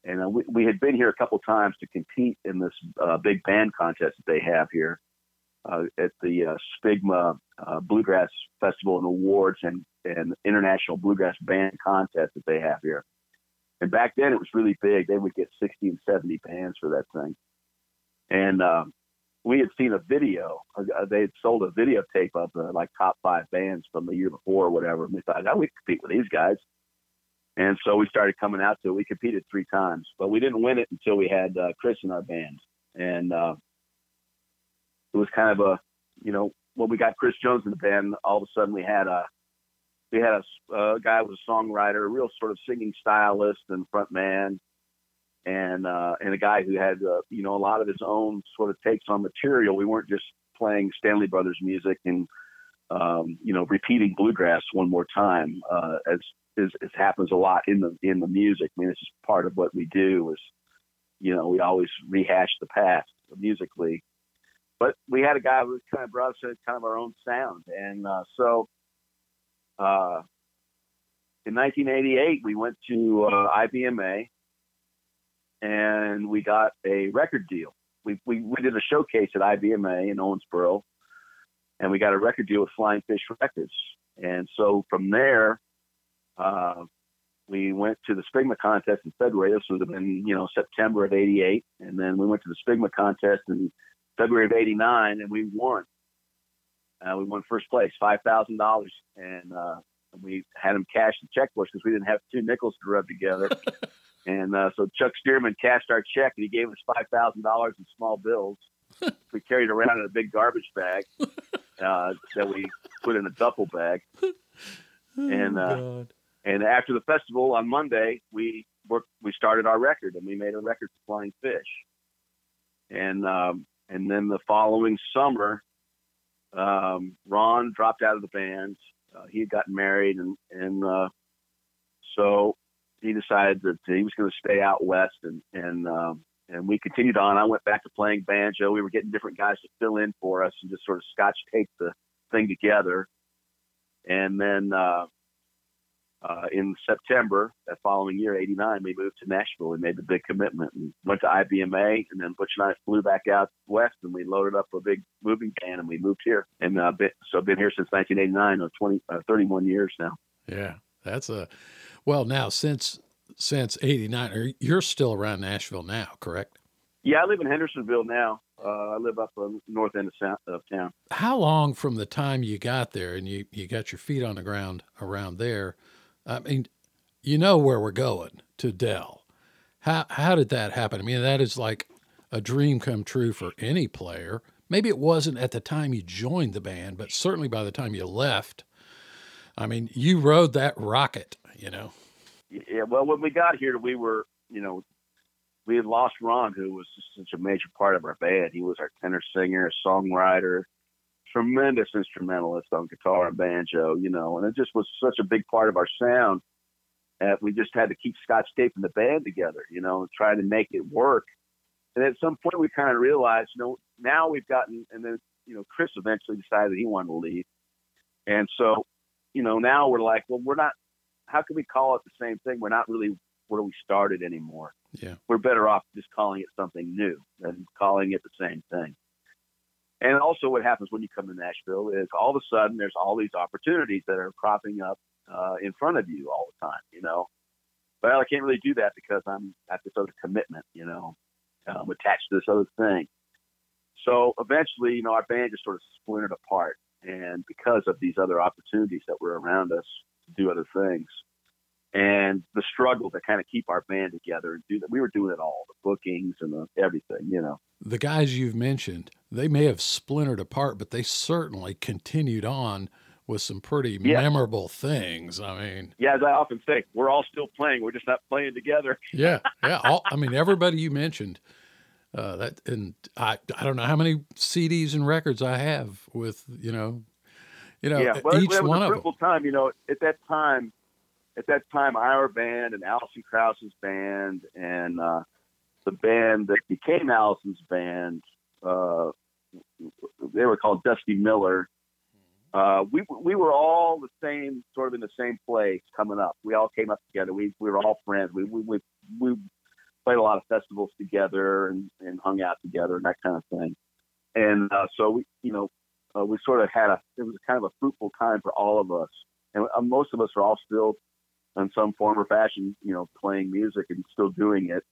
And uh, we, we had been here a couple times to compete in this uh, big band contest that they have here uh, at the uh, SPBGMA uh, Bluegrass Festival and Awards and, and International Bluegrass Band Contest that they have here. And back then it was really big. They would get 60 and 70 bands for that thing. And uh, we had seen a video. Uh, they had sold a videotape of the like top five bands from the year before or whatever. And we thought, oh, we compete with these guys. And so we started coming out to it. We competed three times, but we didn't win it until we had uh, Chris in our band. And uh, it was kind of a, you know, when we got Chris Jones in the band, all of a sudden we had a, we had a, guy who was a songwriter, a real sort of singing stylist and front man, and uh, and a guy who had, uh, you know, a lot of his own sort of takes on material. We weren't just playing Stanley Brothers music and, um, you know, repeating bluegrass one more time, uh, as, as as happens a lot in the in the music. I mean, it's just part of what we do. Is you know, we always rehash the past musically but we had a guy who kind of brought us kind of our own sound. And uh, so uh, in 1988, we went to uh, IBMA and we got a record deal. We, we, we did a showcase at IBMA in Owensboro. and we got a record deal with Flying Fish Records. And so from there, uh, we went to the SPBGMA contest in February. This would have been, you know, September of '88, and then we went to the SPBGMA contest in February of '89, and we won. Uh, we won first place, five thousand dollars, and uh, we had him cash the check for us because we didn't have two nickels to rub together. <laughs> and uh, so Chuck Stearman cashed our check, and he gave us five thousand dollars in small bills. <laughs> we carried around in a big garbage bag <laughs> uh, that we put in a duffel bag. and uh, and after the festival on Monday, we worked, we started our record, and we made a record for Flying Fish. And um, and then the following summer, um, Ron dropped out of the band. Uh, he had gotten married, and and uh, so he decided that he was going to stay out west, and and um, and we continued on. I went back to playing banjo. We were getting different guys to fill in for us, and just sort of scotch tape the thing together. And then uh, uh, in September that following year, '89, we moved to Nashville. We made the big commitment and went to IBMA, and then Butch and I flew back out west, and we loaded up a big moving van, and we moved here. And uh, been, so I've been here since 1989, or 20, uh, 31 years now. Yeah, that's a well. Now since since '89, you're still around Nashville now, correct? Yeah, I live in Hendersonville now. Uh, I live up on the north end of, of town. How long from the time you got there and you, you got your feet on the ground around there I mean, you know where we're going to Del. How how did that happen? I mean, that is like a dream come true for any player. Maybe it wasn't at the time you joined the band, but certainly by the time you left. I mean, you rode that rocket, you know. Yeah, well, when we got here, we were, you know, we had lost Ron, who was such a major part of our band. He was our tenor singer, songwriter, tremendous instrumentalist on guitar and banjo, you know, and it just was such a big part of our sound that we just had to keep Scotch taping the band together, you know, and try to make it work. And at some point, we kind of realized, you know, now we've gotten, and then, you know, Chris eventually decided he wanted to leave. And so, you know, now we're like, well, we're not, how can we call it the same thing? We're not really where we started anymore. Yeah. We're better off just calling it something new than calling it the same thing. And also, what happens when you come to Nashville is all of a sudden there's all these opportunities that are cropping up uh, in front of you all the time. You know, well, I can't really do that because I'm at this other commitment. You know, I'm attached to this other thing. So eventually, you know, our band just sort of splintered apart, and because of these other opportunities that were around us to do other things, and the struggle to kind of keep our band together and do that. We were doing it all, the bookings and the, everything, you know. The guys you've mentioned, they may have splintered apart, but they certainly continued on with some pretty yeah. memorable things. I mean, yeah, as I often say, we're all still playing. We're just not playing together. <laughs> yeah, yeah. All, I mean, everybody you mentioned. Uh, that and I, I don't know how many CDs and records I have with you know, you know, yeah. Well, each it was one a of them. time, you know, at that time, at that time, our band and Alison Krauss's band and uh, the band that became Alison's band, uh, they were called Dusty Miller. Uh, we we were all the same, sort of in the same place coming up. We all came up together. We we were all friends. We we we, we played a lot of festivals together and, and hung out together and that kind of thing. And uh, so we, you know, uh, we sort of had a it was kind of a fruitful time for all of us. And uh, most of us are all still in some form or fashion, you know, playing music and still doing it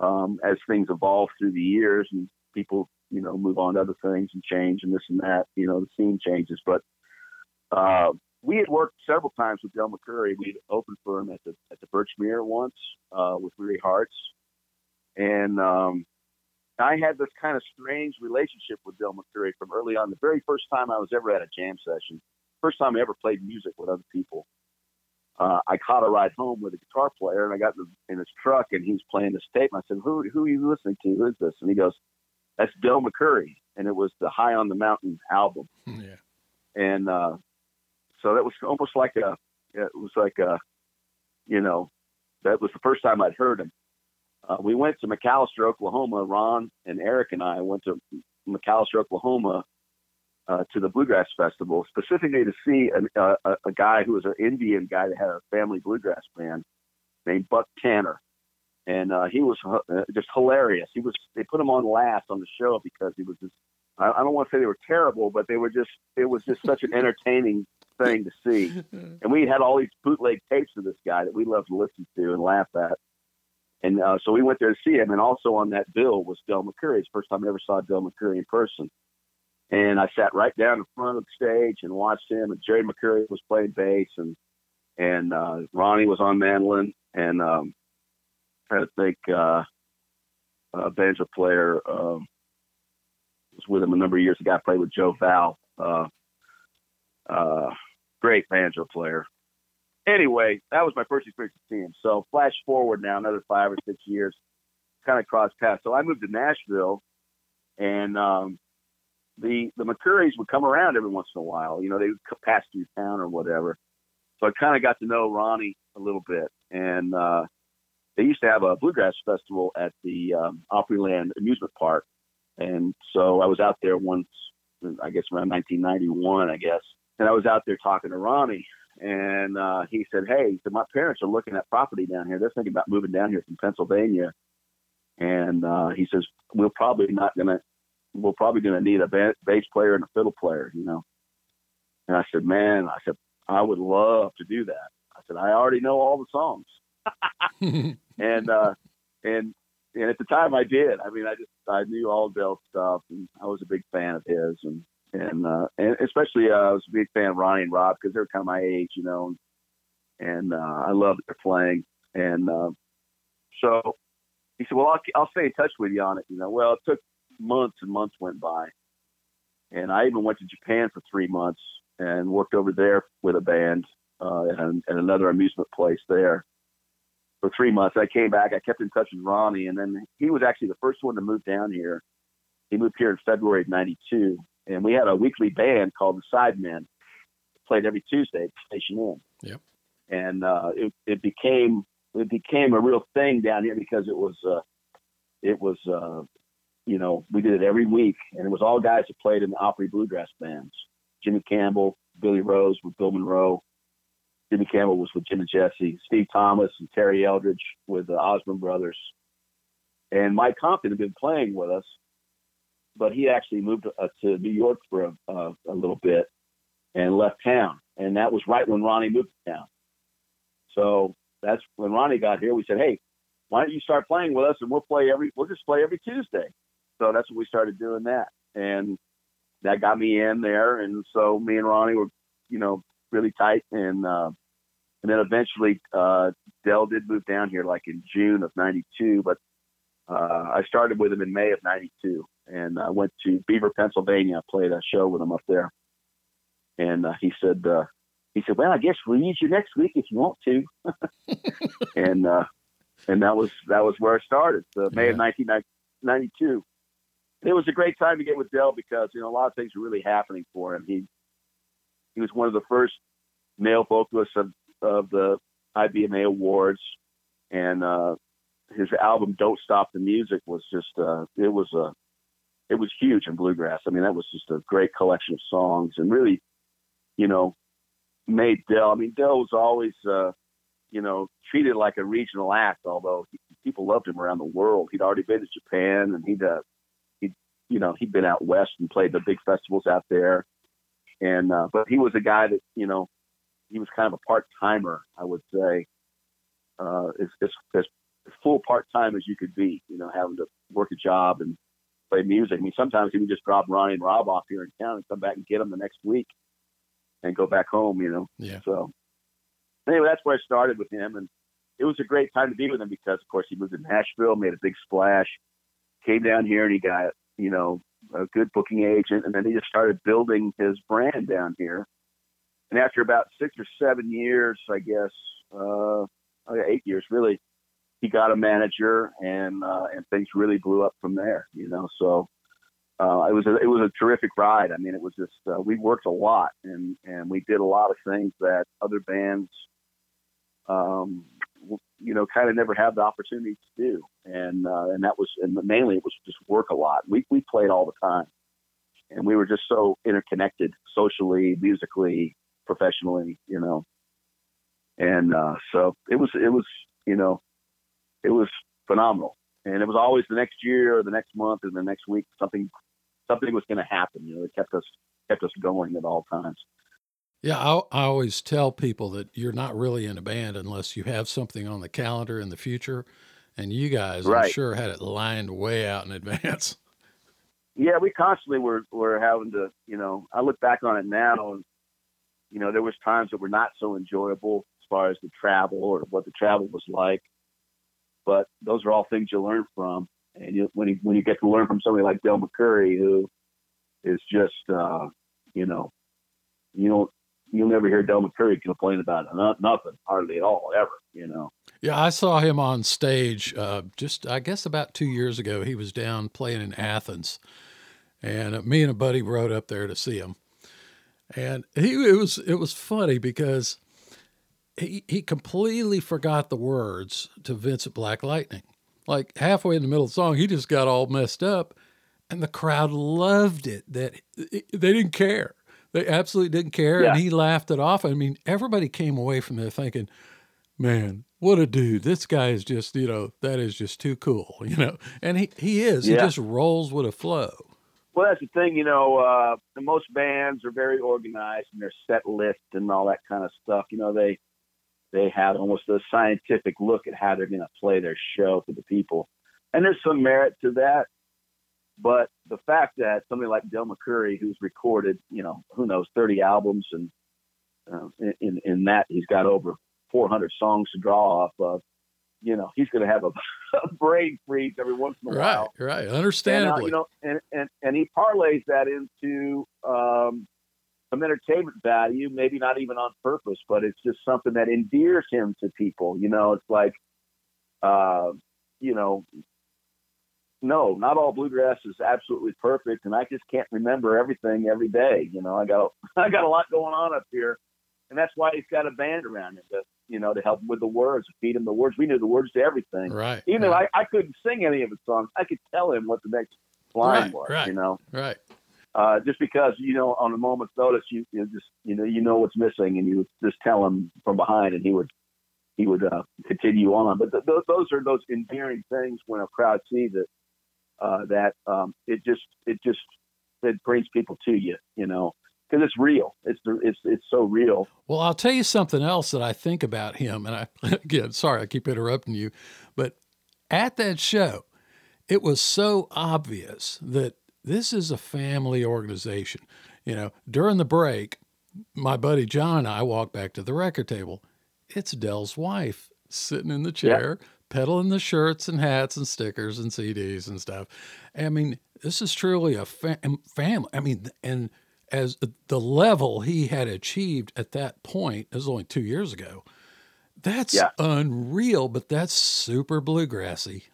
um, as things evolve through the years and people, you know, move on to other things and change and this and that. You know, the scene changes. But uh, we had worked several times with Del McCoury. We'd opened for him at the at the Birchmere once uh, with Weary Hearts, and um, I had this kind of strange relationship with Del McCoury from early on. The very first time I was ever at a jam session, first time I ever played music with other people uh, I caught a ride home with a guitar player, and I got in, in his truck, and he was playing this tape. And I said, "Who who are you listening to? Who is this?" And he goes, "That's Bill McCoury," and it was the High on the Mountain album. <laughs> Yeah. And uh, so that was almost like a, it was like a, you know, that was the first time I'd heard him. Uh, we went to McAlester, Oklahoma. Ron and Eric and I went to McAlester, Oklahoma uh, to the Bluegrass Festival specifically to see an, uh, a, a guy who was an Indian guy that had a family bluegrass band named Buck Tanner, and uh, he was uh, just hilarious. He was they put him on last on the show because he was just I, I don't want to say they were terrible, but they were just it was just such an entertaining thing to see. <laughs> And we had all these bootleg tapes of this guy that we loved to listen to and laugh at. And uh, so we went there to see him. And also on that bill was Del McCoury. It's the first time I ever saw Del McCoury in person. And I sat right down in front of the stage and watched him. And Jerry McCoury was playing bass, and and uh, Ronnie was on mandolin, and um, I think uh, a banjo player um, was with him a number of years ago. I played with Joe Val, uh, uh, great banjo player. Anyway, that was my first experience see him. So flash forward now another five or six years, kind of crossed paths. So I moved to Nashville, and um, the the McCourys would come around every once in a while. You know, they would pass through town or whatever. So I kind of got to know Ronnie a little bit, and uh, they used to have a bluegrass festival at the um, Opryland amusement park, and so I was out there once, I guess around 1991, I guess, and I was out there talking to Ronnie, and uh, he said, "Hey, he said my parents are looking at property down here. They're thinking about moving down here from Pennsylvania." And uh, he says, "We're probably not gonna we're probably going to need a bass player and a fiddle player, you know. And I said, man, I said, I would love to do that. I said, I already know all the songs. <laughs> and, uh, and, and at the time I did, I mean, I just, I knew all Del stuff and I was a big fan of his and, and, uh, and especially, uh, I was a big fan of Ronnie and Rob because they're kind of my age, you know, and, uh, I love their playing. And, uh, so he said, well, I'll, I'll stay in touch with you on it. You know, well, it took months and months went by. And I even went to Japan for three months and worked over there with a band uh, at, at another amusement place there for three months. I came back. I kept in touch with Ronnie, and then he was actually the first one to move down here. He moved here in February of '92, and we had a weekly band called the Sidemen. Played every Tuesday at Station Inn. Yep. And uh, it, it became it became a real thing down here because it was uh, it was uh, you know, we did it every week, and it was all guys that played in the Opry bluegrass bands. Jimmy Campbell, Billy Rose with Bill Monroe. Jimmy Campbell was with Jim and Jesse. Steve Thomas and Terry Eldridge with the Osborne Brothers. And Mike Compton had been playing with us, but he actually moved uh, to New York for a, uh, a little bit and left town. And that was right when Ronnie moved to town. So that's when Ronnie got here. We said, "Hey, why don't you start playing with us and we'll play every we'll just play every Tuesday." So that's what we started doing that. And that got me in there. And so me and Ronnie were, you know, really tight. And, uh, and then eventually, uh, Del did move down here like in June of 92, but, uh, I started with him in May of 92 and I went to Beaver, Pennsylvania. I played a show with him up there. And, uh, he said, uh, he said, well, I guess we'll use you next week if you want to. <laughs> and, uh, and that was, that was where I started. So May yeah. of 1992 it was a great time to get with Del because you know a lot of things were really happening for him. He he was one of the first male vocalists of of the IBMA awards, and uh, his album "Don't Stop the Music" was just uh, it was a uh, it was huge in bluegrass. I mean, that was just a great collection of songs, and really, you know, made Del. I mean, Del was always uh, you know treated like a regional act, although he, people loved him around the world. He'd already been to Japan, and he'd uh, you know, he'd been out west and played the big festivals out there. And, uh, but he was a guy that, you know, he was kind of a part timer, I would say, uh, as, as, as full part time as you could be, you know, having to work a job and play music. I mean, sometimes he would just drop Ronnie and Rob off here in town and come back and get them the next week and go back home, you know? Yeah. So anyway, that's where I started with him. And it was a great time to be with him because, of course, he moved to Nashville, made a big splash, came down here and he got you know, a good booking agent, and then he just started building his brand down here. And after about six or seven years, I guess, uh, oh, eight years really, he got a manager, and uh, and things really blew up from there. You know, so uh, it was a, it was a terrific ride. I mean, it was just uh, we worked a lot, and and we did a lot of things that other bands um, you know, kind of never had the opportunity to do. And, uh, and that was, and mainly it was just work a lot. We, we played all the time and we were just so interconnected socially, musically, professionally, you know. And, uh, so it was, it was, you know, it was phenomenal. And it was always the next year or the next month or the next week, something something was going to happen. You know, it kept us kept us going at all times. Yeah, I, I always tell people that you're not really in a band unless you have something on the calendar in the future. And you guys, I'm sure, had it lined way out in advance. <laughs> Yeah, we constantly were were having to, you know, I look back on it now and you know, there was times that were not so enjoyable as far as the travel or what the travel was like. But those are all things you learn from. And you, when you when you get to learn from somebody like Del McCoury who is just uh, you know, you don't you'll never hear Del McCoury complain about it. Nothing, hardly at all, ever, you know. Yeah, I saw him on stage uh, just, I guess, about two years ago. He was down playing in Athens, and uh, me and a buddy rode up there to see him. And he it was it was funny because he he completely forgot the words to Vincent Black Lightning. Like halfway in the middle of the song, he just got all messed up, and the crowd loved it. That they didn't care. They absolutely didn't care, and he laughed it off. I mean, everybody came away from there thinking, man, what a dude. This guy is just, you know, that is just too cool, <laughs> you know. And he, he is. He just rolls with a flow. Well, that's the thing, you know. Uh, the most bands are very organized in their set list and all that kind of stuff. You know, they they have almost a scientific look at how they're going to play their show for the people, and there's some merit to that. But the fact that somebody like Del McCoury, who's recorded, you know, who knows, 30 albums, and uh, in in that he's got over 400 songs to draw off of, you know, he's going to have a, <laughs> a brain freeze every once in a while. Right, right. And, uh, Understandably. you know, and, and, and he parlays that into um, some entertainment value, maybe not even on purpose, but it's just something that endears him to people. You know, it's like, uh, you know, no, not all bluegrass is absolutely perfect, and I just can't remember everything every day. You know, I got <laughs> I got a lot going on up here, and that's why he's got a band around him to you know to help him with the words, feed him the words. We knew the words to everything. right. Even though I, I couldn't sing any of his songs, I could tell him what the next line Right, was. right. You know, right. uh, just because you know on a moment's notice, you, you just you know you know what's missing, and you just tell him from behind, and he would he would uh, continue on. But th- th- those are those endearing things when a crowd sees it. Uh, that um, it just it just it brings people to you, you know, because it's real. It's it's it's so real. Well, I'll tell you something else that I think about him. And I, <laughs> again, sorry, I keep interrupting you, but at that show, it was so obvious that this is a family organization. You know, during the break, my buddy John and I walked back to the record table. It's Del's wife sitting in the chair, peddling the shirts and hats and stickers and CDs and stuff. I mean, this is truly a fam- family. I mean, and as the level he had achieved at that point, it was only two years ago. That's Yeah. unreal, but that's super bluegrassy.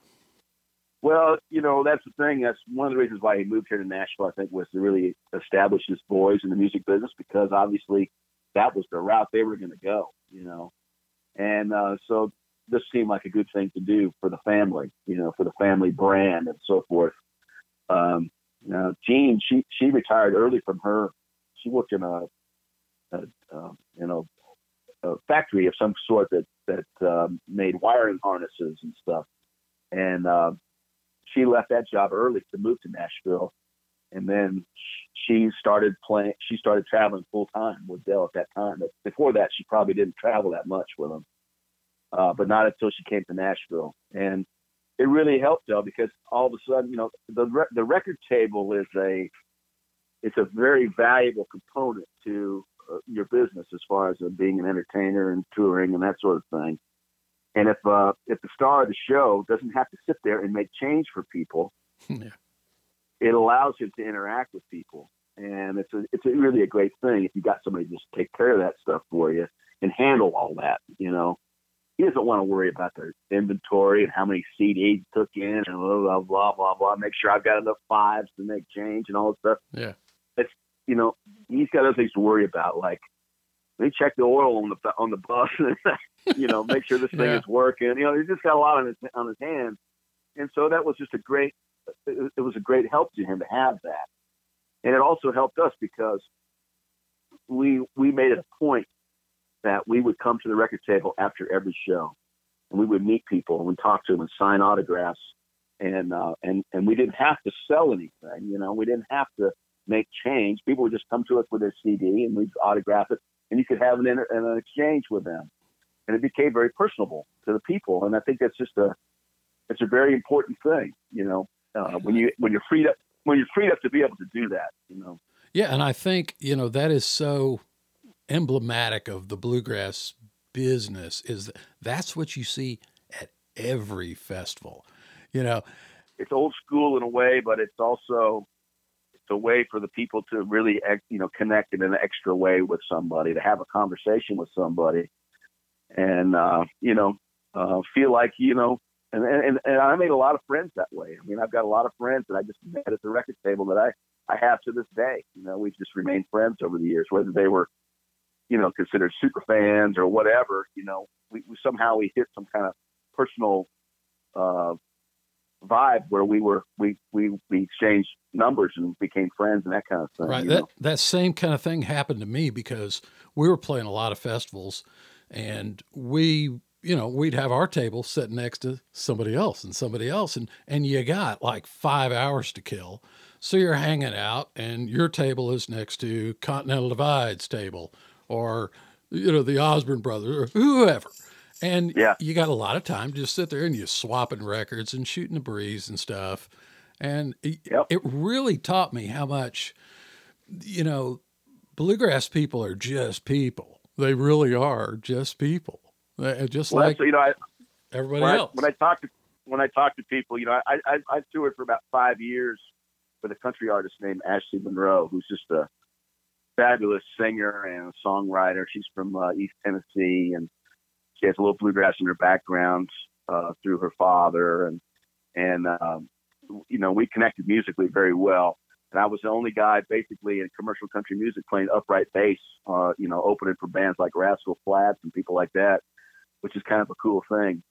Well, you know, that's the thing. That's one of the reasons why he moved here to Nashville, I think, was to really establish his boys in the music business because obviously that was the route they were going to go, you know. And uh, so this seemed like a good thing to do for the family, you know, for the family brand and so forth. Um, now, Jean, she she retired early from her. She worked in a, a uh, you know, a factory of some sort that that um, made wiring harnesses and stuff. And uh, she left that job early to move to Nashville, and then she started playing. She started traveling full time with Del at that time. But before that, she probably didn't travel that much with him, uh, but not until she came to Nashville. And it really helped Del because all of a sudden, you know, the re- the record table is a it's a very valuable component to uh, your business as far as uh, being an entertainer and touring and that sort of thing. And if uh, if the star of the show doesn't have to sit there and make change for people, <laughs> yeah. it allows him to interact with people, and it's a it's a, really a great thing if you got somebody to just take care of that stuff for you and handle all that. You know, he doesn't want to worry about their inventory and how many CDs took in and blah blah blah blah blah. Make sure I've got enough fives to make change and all this stuff. Yeah. It's you know, he's got other things to worry about, like let me check the oil on the on the bus, and <laughs> you know, make sure this thing <laughs> Yeah. is working. You know, he's just got a lot on his on his hands, and so that was just a great. It was a great help to him to have that, and it also helped us because we we made it a point that we would come to the record table after every show, and we would meet people and we'd talk to them and sign autographs, and uh, and and we didn't have to sell anything. You know, we didn't have to make change. People would just come to us with their CD, and we'd autograph it, and you could have an, inter- an exchange with them, and it became very personable to the people. And I think that's just a it's a very important thing. You know, uh, when you when you're freed up when you're freed up to be able to do that. You know. Yeah, and I think you know that is so emblematic of the bluegrass business. Is that that's what you see at every festival. You know, it's old school in a way, but it's also it's a way for the people to really you know connect in an extra way with somebody, to have a conversation with somebody, and uh, you know uh, feel like you know. And, and and I made a lot of friends that way. I mean, I've got a lot of friends that I just met at the record table that I I have to this day. You know, we've just remained friends over the years, whether they were, you know, considered super fans or whatever. You know, we, we somehow we hit some kind of personal uh, vibe where we were we we we exchanged numbers and became friends and that kind of thing. Right. That know? that same kind of thing happened to me because we were playing a lot of festivals and we you know, we'd have our table sitting next to somebody else and somebody else and and you got like 5 hours to kill. So you're hanging out and your table is next to Continental Divide's table or you know, the Osborne brothers or whoever. And Yeah. you got a lot of time to just sit there and you swapping records and shooting the breeze and stuff. And it, Yep. it really taught me how much, you know, bluegrass people are just people. They really are just people, They're uh, just Well, like you know, I, everybody when I, else. when I talk to when I talk to people, you know, I, I I toured for about five years with a country artist named Ashley Monroe, who's just a fabulous singer and songwriter. She's from uh, East Tennessee, and she has a little bluegrass in her background uh, through her father, and and um, you know, we connected musically very well. And I was the only guy basically in commercial country music playing upright bass, uh, you know, opening for bands like Rascal Flatts and people like that, which is kind of a cool thing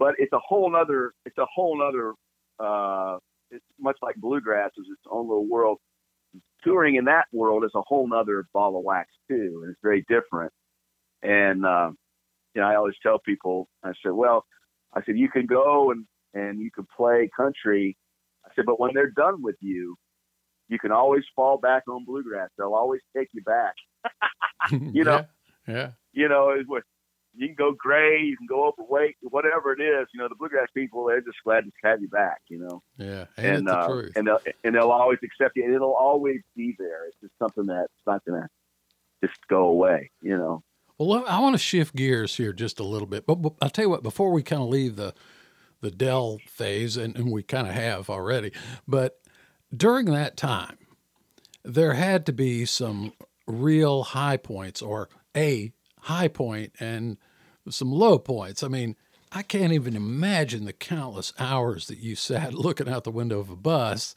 but it's a whole nother it's a whole nother uh it's much like bluegrass is its own little world touring in that world is a whole nother ball of wax too and it's very different and uh, you know i always tell people i said well i said you can go and and you can play country i said but when they're done with you you can always fall back on bluegrass they'll always take you back <laughs> you know. yeah, yeah. you know, you can go gray, you can go overweight, whatever it is. You know, the bluegrass people they're just glad to have you back. You know, Yeah, and the uh, truth? and they'll and they'll always accept you, and it'll always be there. It's just something that's not gonna just go away. You know. Well, I want to shift gears here just a little bit, but, but I'll tell you what. Before we kind of leave the the Del phase, and, and we kind of have already, but during that time, there had to be some real high points, or a high point and some low points. I mean, I can't even imagine the countless hours that you sat <laughs> looking out the window of a bus.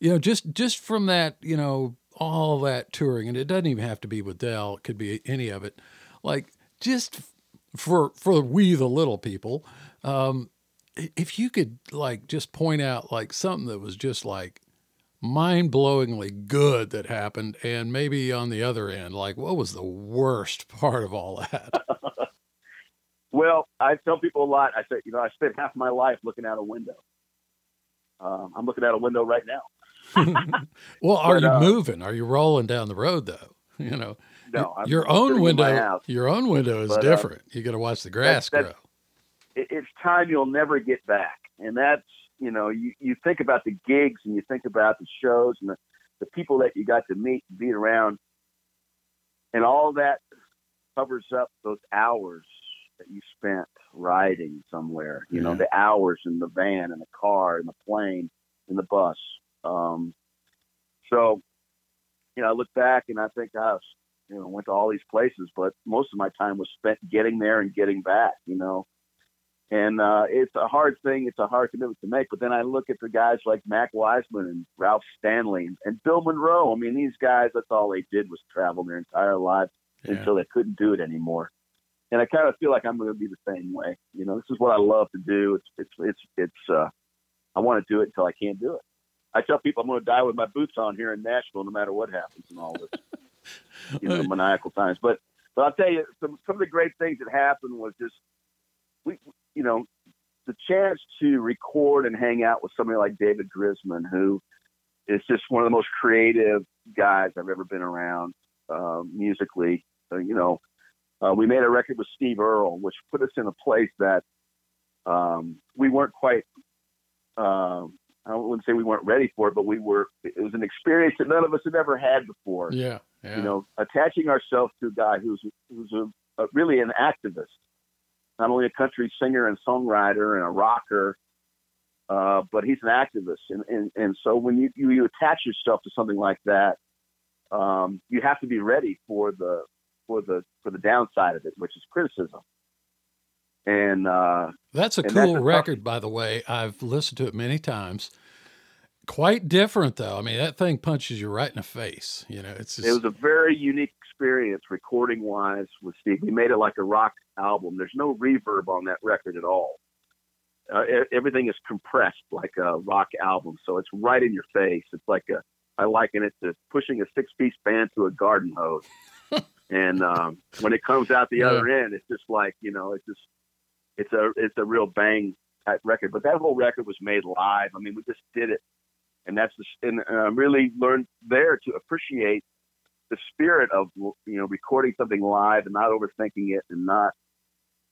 You know, just just from that, you know, all that touring, and it doesn't even have to be with Del; it could be any of it. Like just for for we the little people, um, if you could like just point out like something that was just like mind-blowingly good that happened and maybe on the other end like what was the worst <laughs> part of all that Well, I tell people a lot. I say, you know, I spent half my life looking out a window. Um, I'm looking out a window right now. <laughs> well are But, you uh, moving are you rolling down the road though you know No, I'm your own window your own window is But, uh, different you got to watch the grass that's- grow it, it's time you'll never get back. And that's, you know, you, you think about the gigs and you think about the shows and the, the people that you got to meet and be around. And all that covers up those hours that you spent riding somewhere, you know, the hours in the van and the car and the plane and the bus. Um, so, you know, I look back and I think, gosh, you know, went to all these places, but most of my time was spent getting there and getting back, you know and uh, it's a hard thing. It's a hard commitment to make. But then I look at the guys like Mac Wiseman and Ralph Stanley and Bill Monroe. I mean, these guys, that's all they did was travel their entire lives yeah. until they couldn't do it anymore. And I kind of feel like I'm going to be the same way. You know, this is what I love to do. It's it's it's it's. Uh, I want to do it until I can't do it. I tell people I'm going to die with my boots on here in Nashville, no matter what happens in all this, <laughs> you know, maniacal times. But but I'll tell you, some some of the great things that happened was just we, you know, the chance to record and hang out with somebody like David Grisman, who is just one of the most creative guys I've ever been around uh, musically. Uh, you know, uh, we made a record with Steve Earle, which put us in a place that um, we weren't quite. Uh, I wouldn't say we weren't ready for it, but we were. It was an experience that none of us had ever had before. Yeah, yeah. You know, attaching ourselves to a guy who's who's a, a, really an activist, not only a country singer and songwriter and a rocker, uh, but he's an activist. And, and and so when you, you you attach yourself to something like that, um, you have to be ready for the for the for the downside of it, which is criticism. And uh, that's a cool that's a record, by the way. I've listened to it many times. Quite different, though. I mean, that thing punches you right in the face. You know, it's just, it was a very unique experience recording wise with Steve. We made it like a rock album. There's no reverb on that record at all. Uh, everything is compressed like a rock album, so it's right in your face. It's like a I liken it to pushing a six piece band through a garden hose. <laughs> and um, when it comes out the Yeah. other end, it's just like you know, it's just it's a it's a real bang type record. But that whole record was made live. I mean, we just did it, and that's the and I really learned there to appreciate the spirit of you know recording something live and not overthinking it and not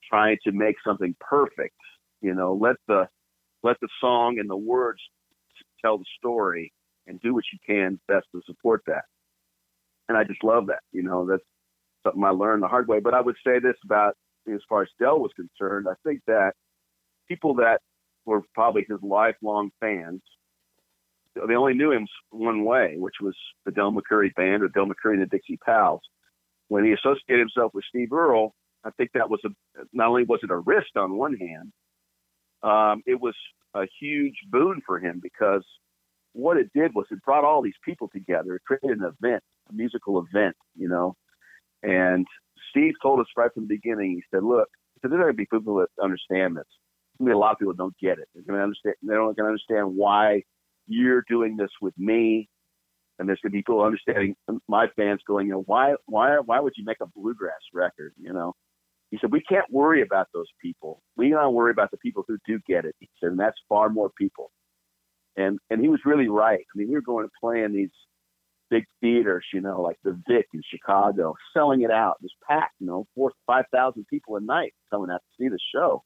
trying to make something perfect. You know, let the let the song and the words tell the story and do what you can best to support that. And I just love that. You know, that's something I learned the hard way. But I would say this about as far as Del was concerned, I think that people that were probably his lifelong fans, they only knew him one way, which was the Del McCoury band or Del McCoury and the Dixie Pals. When he associated himself with Steve Earle, I think that was a not only was it a risk on one hand, um, it was a huge boon for him because what it did was it brought all these people together. It created an event, a musical event, you know. And Steve told us right from the beginning. He said, "Look, there's going to be people that understand this. There's going to be a lot of people that don't get it. They're going to understand. They're not going to understand why you're doing this with me. And there's going to be people understanding um, my fans going, you know, why, why, why would you make a bluegrass record? You know." He said, "We can't worry about those people. We got to worry about the people who do get it." He said, "And that's far more people." And and he was really right. I mean, we were going to play in these big theaters, you know, like the Vic in Chicago, selling it out. It was packed, you know, four five thousand people a night coming out to see the show,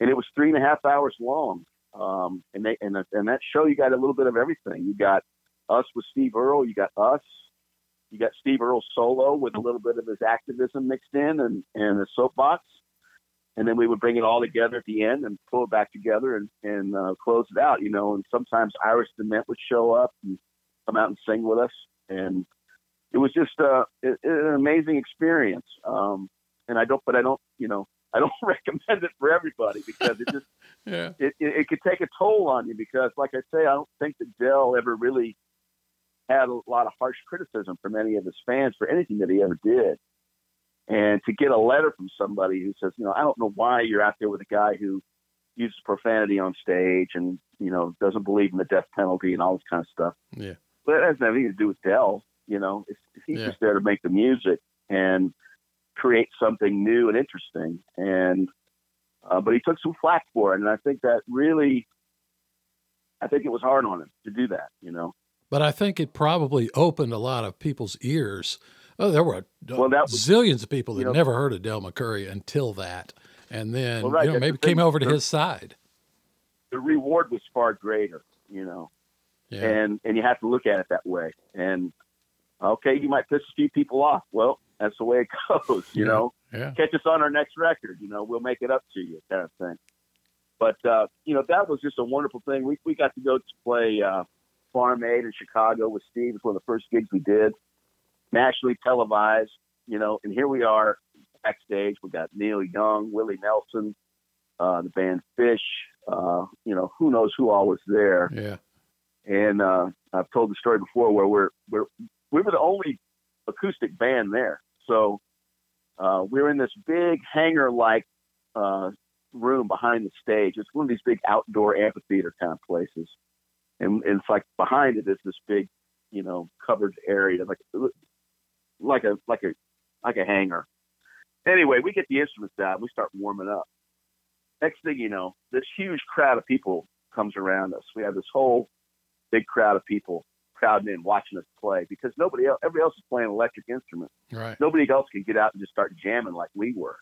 and it was three and a half hours long. Um, and they and and that show, you got a little bit of everything. You got us with Steve Earle. You got us. You got Steve Earle solo with a little bit of his activism mixed in and and the soapbox. And then we would bring it all together at the end and pull it back together and, and uh, close it out, you know. And sometimes Iris DeMent would show up and come out and sing with us. And it was just uh, an amazing experience. Um, and I don't, but I don't, you know, I don't <laughs> recommend it for everybody because it just, <laughs> yeah. it, it, it could take a toll on you because, like I say, I don't think that Del ever really had a lot of harsh criticism from any of his fans for anything that he ever did. And to get a letter from somebody who says, you know, I don't know why you're out there with a guy who uses profanity on stage and, you know, doesn't believe in the death penalty and all this kind of stuff. Yeah. But it has nothing to do with Del. You know, it's, he's Yeah. just there to make the music and create something new and interesting. And, uh, but he took some flack for it. And I think that really, I think it was hard on him to do that, you know. But I think it probably opened a lot of people's ears. Oh, there were Well, that was- zillions of people that know- never heard of Del McCoury until that, and then Well, right, you know maybe came over to his side. The reward was far greater, you know. Yeah, and and you have to look at it that way. And okay, you might piss a few people off. Well, that's the way it <laughs> goes. You Yeah. know, yeah, catch us on our next record. You know, we'll make it up to you, kind of thing. But uh, you know, that was just a wonderful thing. We we got to go to play uh, Farm Aid in Chicago with Steve. It was one of the first gigs we did, nationally televised. You know, and here we are backstage. We got Neil Young, Willie Nelson, uh, the band Phish. Uh, you know, who knows who all was there yeah, and uh, I've told the story before where we're we're we were the only acoustic band there. So uh, we were in this big hangar-like uh, room behind the stage. It's one of these big outdoor amphitheater kind of places, and, and it's like behind it is this big, you know, covered area, like like a like a like a hangar. Anyway, we get the instruments out. We start warming up. next thing you know, this huge crowd of people comes around us. We have this whole big crowd of people crowding in watching us play because nobody else, everybody else is playing electric instruments. Right. Nobody else can get out and just start jamming like we were.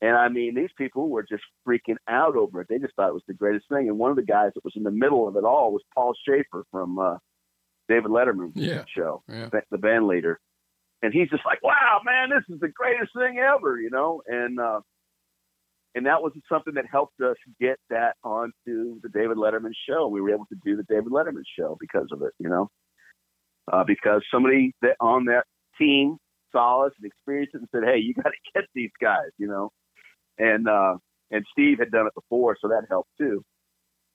And I mean, these people were just freaking out over it. They just thought it was the greatest thing. And one of the guys that was in the middle of it all was Paul Shaffer from uh, David Letterman's Yeah. show, Yeah. the- the band leader. And he's just like, "Wow, man, this is the greatest thing ever," you know. And uh, and that was something that helped us get that onto the David Letterman show. We were able to do the David Letterman show because of it, you know, uh, because somebody that on that team saw us and experienced it and said, "Hey, you got to <laughs> get these guys," you know, and uh, and Steve had done it before, so that helped too.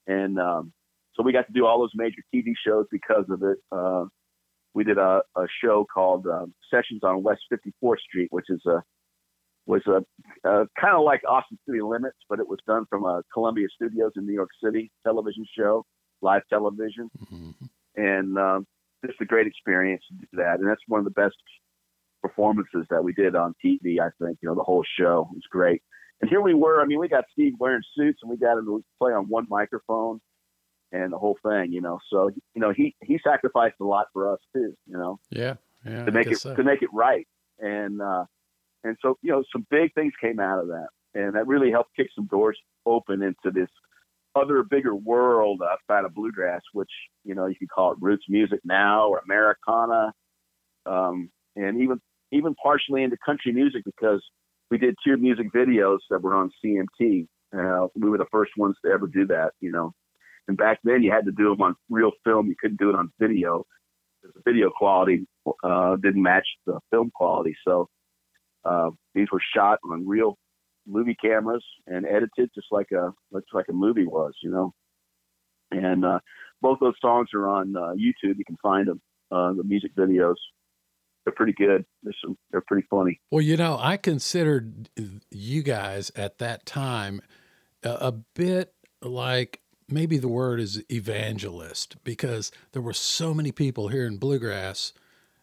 And um, so we got to do all those major TV shows because of it. Uh, we did a, a show called um, Sessions on West 54th Street, which is a was a, a kind of like Austin City Limits, but it was done from a Columbia Studios in New York City television show, live television, Mhm. and um, just a great experience to do that. And that's one of the best performances that we did on TV. I think you know the whole show was great. And here we were. I mean, we got Steve wearing suits, and we got him to play on one microphone, and the whole thing. You know, so you know he he sacrificed a lot for us too. You know Yeah. Yeah. to make it so. to make it right. And uh, and so you know some big things came out of that, and that really helped kick some doors open into this other bigger world outside of bluegrass, which you know you could call it roots music now or Americana, um, and even even partially into country music because we did two music videos that were on CMT. Uh, we were the first ones to ever do that, you know. And back then, you had to do them on real film. You couldn't do it on video. The video quality uh, didn't match the film quality. So uh, these were shot on real movie cameras and edited just like a looks like a movie was, you know. And uh, both those songs are on uh, YouTube. You can find them. Uh, the music videos. They're pretty good. There's some. They're pretty funny. Well, you know, I considered you guys at that time a, a bit like maybe the word is evangelist because there were so many people here in bluegrass,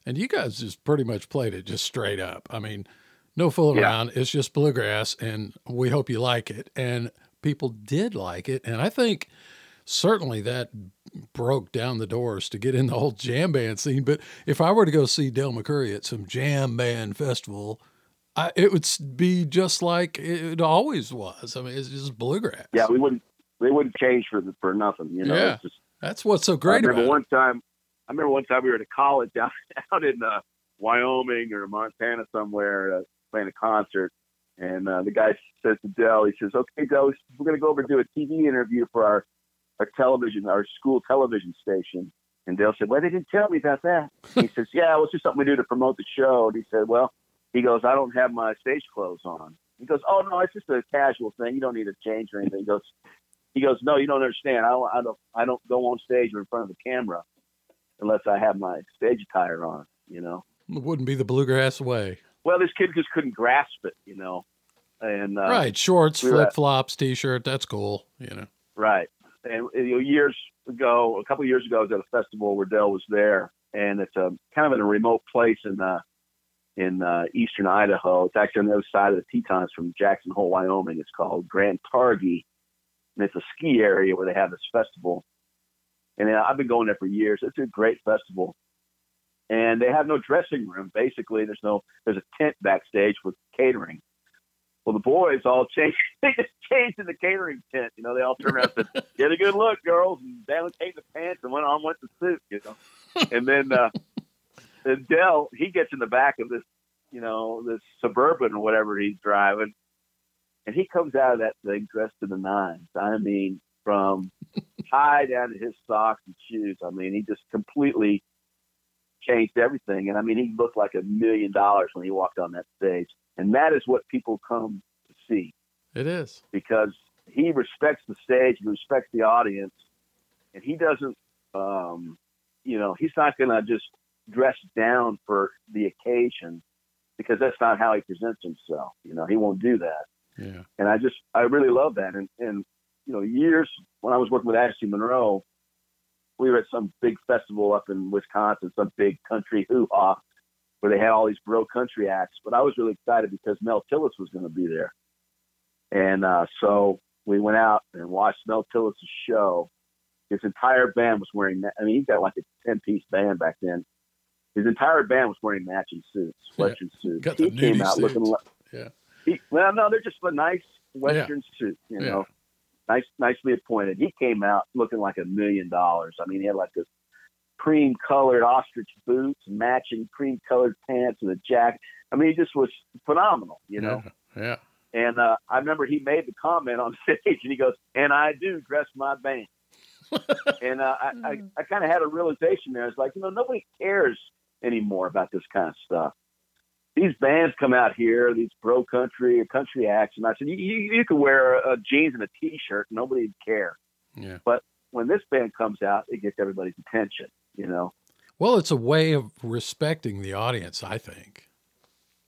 and you guys just pretty much played it just straight up. I mean, no fooling Yeah. around. It's just bluegrass, and we hope you like it. And people did like it, and I think certainly that broke down the doors to get in the whole jam band scene. But if I were to go see Del McCoury at some jam band festival, I, it would be just like it always was. I mean, it's just bluegrass. Yeah, we wouldn't. They wouldn't change for the, for nothing. You know. Yeah. Just, That's what's so great. I remember about one time. I remember one time we were at a college <laughs> out out in uh, Wyoming or Montana somewhere uh, playing a concert, and uh, the guy says to Del, he says, "Okay, Del, we're going to go over and do a TV interview for our our television, our school television station." And Del said, "Well, they didn't tell me about that." he <laughs> says, "Yeah, it was just something we do to promote the show." And he said, "Well," he goes, "I don't have my stage clothes on." He goes, "Oh no, it's just a casual thing. You don't need to change or anything." He goes, he goes, "No, you don't understand. I don't, I don't, I don't go on stage or in front of the camera unless I have my stage attire on." You know. it. It wouldn't be the bluegrass way. Well, this kid just couldn't grasp it. You know. And uh, right. Shorts, we flip flops, t shirt. That's cool. You know. Right. And you know, years ago, a couple of years ago, I was at a festival where Del was there, and it's a kind of in a remote place in uh, in uh, eastern Idaho. It's actually on the other side of the Tetons from Jackson Hole, Wyoming. It's called Grand Targhee, and it's a ski area where they have this festival. And uh, I've been going there for years. It's a great festival, and they have no dressing room. Basically, there's no there's a tent backstage with catering. Well, the boys all <laughs> changed. They just changed in the catering tent. You know, they all turned around and said, <laughs> "Get a good look, girls," and down came the pants and went on went the suit. You know, and then uh, <laughs> and Del he gets in the back of this, you know, this suburban or whatever he's driving, and he comes out of that thing dressed to the nines. I mean, from tie down to his socks and shoes. I mean, he just completely changed everything. And I mean, he looked like a million dollars when he walked on that stage. And that is what people come to see It is. because he respects the stage, he respects the audience, and he doesn't, um, you know, he's not going to just dress down for the occasion because that's not how he presents himself. You know, he won't do that. Yeah. And I just, I really love that. And, and, you know, years when I was working with Ashley Monroe, we were at some big festival up in Wisconsin, some big country hoo ha, where they had all these bro country acts. But I was really excited because Mel Tillis was going to be there. And uh, so we went out and watched Mel Tillis' show. His entire band was wearing. I mean, he's got like a ten-piece band back then. His entire band was wearing matching suits, Yeah. Western suits. Got the he came out looking like. Yeah. He, well, no, they're just a nice Western suit. You Yeah. Know, nice, nicely appointed. He came out looking like a million dollars. I mean, he had like this cream colored ostrich boots, matching cream colored pants, and a jacket. I mean, he just was phenomenal. You know. Yeah. And uh, I remember he made the comment on <laughs> stage, and he goes, "And I do dress my band." <laughs> and uh, I, I, I kind of had a realization there. It's like, you know, nobody cares anymore about this kind of stuff. These bands come out here, these bro country, country acts, and I said, you, you, you can wear a, jeans and a t-shirt, nobody'd care. Yeah. When this band comes out, it gets everybody's attention. You know, Well, it's a way of respecting the audience, I think.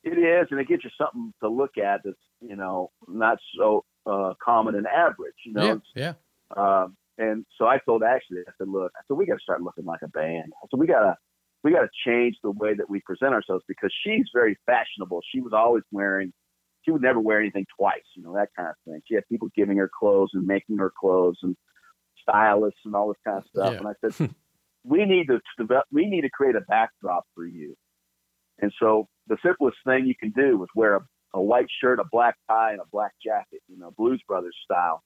it is, and it gets you something to look at that's, you know, not so uh, common and average. You know, yeah. Yeah. Um, and so I told Ashley, I said, look, I said, we got to start looking like a band. I said, we got to, we got to change the way that we present ourselves because she's very fashionable. She was always wearing, she would never wear anything twice, you know, that kind of thing. She had people giving her clothes and making her clothes and stylists and all this kind of stuff. Yeah. And I said, we need to develop, we need to create a backdrop for you. And so the simplest thing you can do is wear a, a white shirt, a black tie, and a black jacket, you know, Blues Brothers style.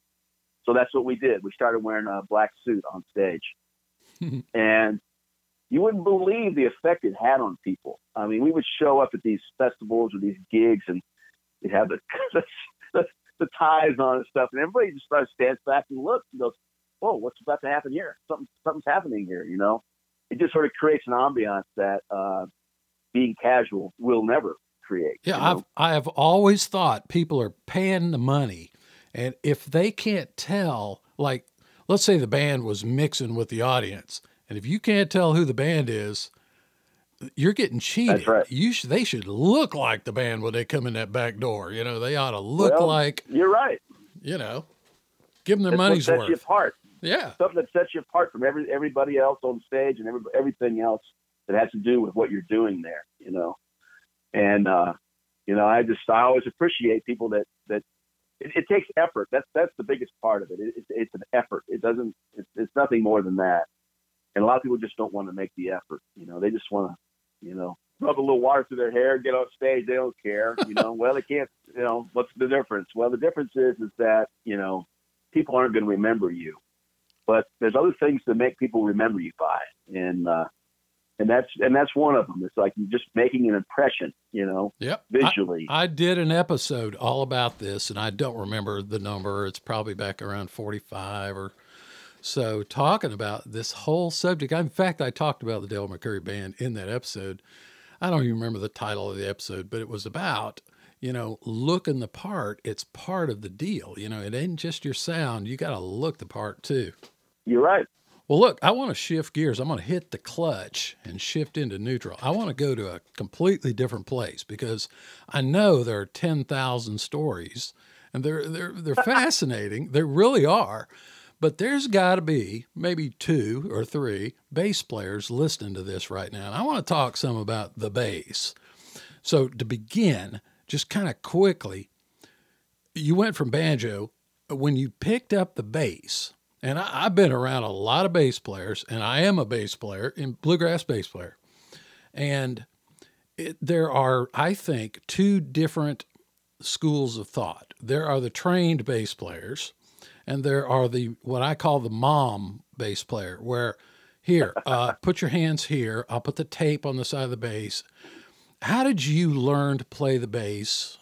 So that's what we did. We started wearing a black suit on stage. <laughs> and you wouldn't believe the effect it had on people. I mean, we would show up at these festivals or these gigs and we'd have <laughs> the, the, the ties on and stuff. And everybody just starts stands back and looks and goes, whoa, what's about to happen here? Something, something's happening here, you know? It just sort of creates an ambiance that uh, being casual will never create. Yeah, know? I've I've always thought people are paying the money, and if they can't tell, like, let's say the band was mixing with the audience, and if you can't tell who the band is, you're getting cheated. right. You should they should look like the band when they come in that back door. You know, they ought to look Well, like You're right. you know, give them their That's what money's sets worth. you apart. Yeah, something that sets you apart from every everybody else on stage and every, everything else that has to do with what you're doing there, you know. And uh, you know, I just I always appreciate people that that it, it takes effort. That's that's the biggest part of it. it it's, it's an effort. It doesn't. It's, it's nothing more than that. And a lot of people just don't want to make the effort. You know, they just want to, you know, rub a little water through their hair, get on stage. They don't care. You know, <laughs> well, they can't. You know, what's the difference? Well, the difference is is that you know people aren't going to remember you but there's other things that make people remember you by, and uh, and that's and that's one of them. It's like you're just making an impression, you know, yep. I- visually. I did an episode all about this, and I don't remember the number. It's probably back around 45 or so, talking about this whole subject. In fact, I talked about the Del McCoury Band in that episode. I don't even remember the title of the episode, but it was about, you know, looking the part. It's part of the deal. You know, it ain't just your sound. You got to look the part too. you're right. Well, look, I want to shift gears. I'm going to hit the clutch and shift into neutral. I want to go to a completely different place because I know there are 10,000 stories and they're they're they're <laughs> fascinating. They really are. But there's got to be maybe two or three bass players listening to this right now. And I want to talk some about the bass. So to begin, just kind of quickly, you went from banjo when you picked up the bass, and I, I've been around a lot of bass players, and I am a bass player and bluegrass bass player, and it, there are, I think, two different schools of thought. There are the trained bass players, and there are the what I call the mom bass player, where here, <laughs> uh, put your hands here. I'll put the tape on the side of the bass. How did you learn to play the bass?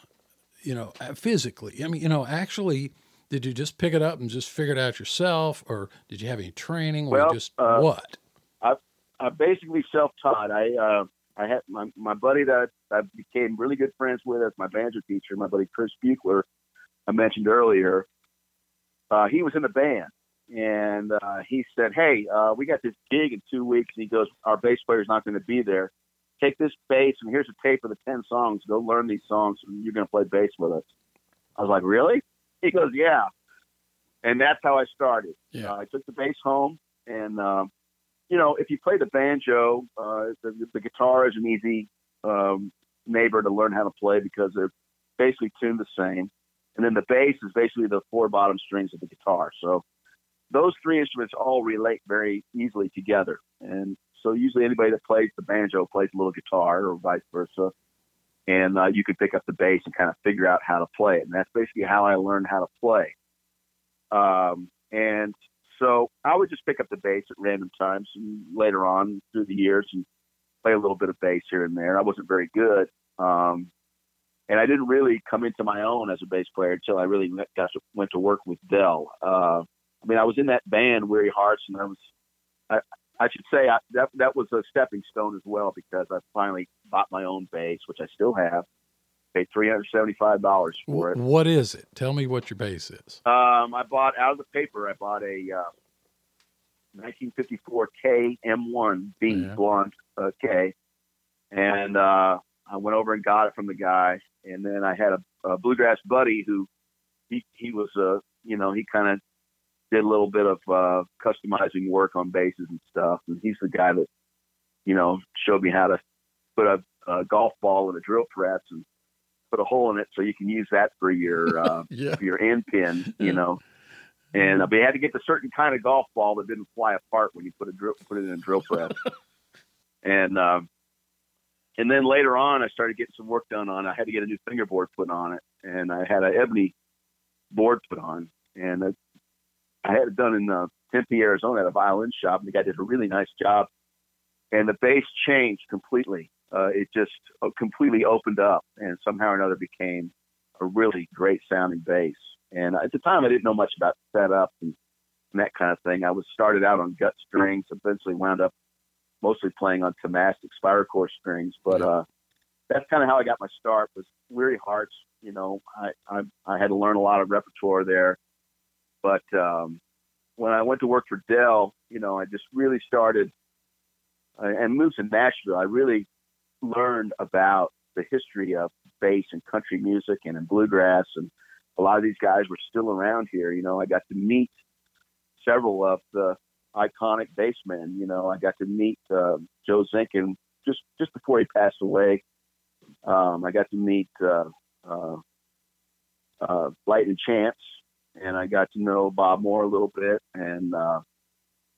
You know, uh, physically. I mean, you know, actually, did you just pick it up and just figure it out yourself, or did you have any training, or Well, just uh, what? I basically self-taught. I uh, I had my, my buddy that I became really good friends with as my banjo teacher, my buddy Chris Buchler, I mentioned earlier. Uh, he was in the band, and uh, he said, "Hey, uh, we got this gig in two weeks." And he goes, "Our bass player's not going to be there. Take this bass, and here's a tape of the ten songs. Go learn these songs, and you're going to play bass with us." I was like, "Really?" He goes, "Yeah." And that's how I started. Yeah. Uh, I took the bass home, and um, you know, if you play the banjo, uh, the, the guitar is an easy um, neighbor to learn how to play because they're basically tuned the same. And then the bass is basically the four bottom strings of the guitar. So those three instruments all relate very easily together. And so usually anybody that plays the banjo plays a little guitar or vice versa. And uh, you could pick up the bass and kind of figure out how to play it. And that's basically how I learned how to play. Um, and so I would just pick up the bass at random times later on through the years and play a little bit of bass here and there. I wasn't very good. Um, and I didn't really come into my own as a bass player until I really got to, went to work with Del. Uh, I mean, I was in that band, Weary Hearts, and I was, I, I should say I, that that was a stepping stone as well because I finally bought my own bass, which I still have. Paid three hundred seventy-five dollars for it. What is it? Tell me what your bass is. Um, I bought out of the paper. I bought a uh, 1954 Kay M1 B Yeah. blonde uh, Kay, and uh, I went over and got it from the guy. And then I had a, a bluegrass buddy who he he was uh you know he kind of did a little bit of uh, customizing work on basses and stuff. And he's the guy that you know showed me how to put a, a golf ball in a drill press and put a hole in it so you can use that for your <laughs> uh, Yeah. for your end pin, you know. And uh, but you had to get the certain kind of golf ball that didn't fly apart when you put a drill put it in a drill press. <laughs> and um, and then later on, I started getting some work done on. it. I had to get a new fingerboard put on it, and I had an ebony board put on, and I had it done in uh, Tempe, Arizona, at a violin shop, and the guy did a really nice job. And the bass changed completely. Uh, it just uh, completely opened up, and somehow or another became a really great sounding bass. And at the time, I didn't know much about setup and, and that kind of thing. I was started out on gut strings, eventually wound up mostly playing on Thomastik Spirocore strings. But uh, that's kind of how I got my start. Was Weary Hearts. You know, I, I I had to learn a lot of repertoire there. But um, when I went to work for Del, you know, I just really started uh, and moved to Nashville. I really learned about the history of bass and country music and in bluegrass and a lot of these guys were still around here. You know, I got to meet several of the iconic bassmen. You know, I got to meet uh, Joe Zinkan just just before he passed away. Um, I got to meet uh, uh, uh, Lightnin' Chance, and I got to know Bob Moore a little bit. And uh,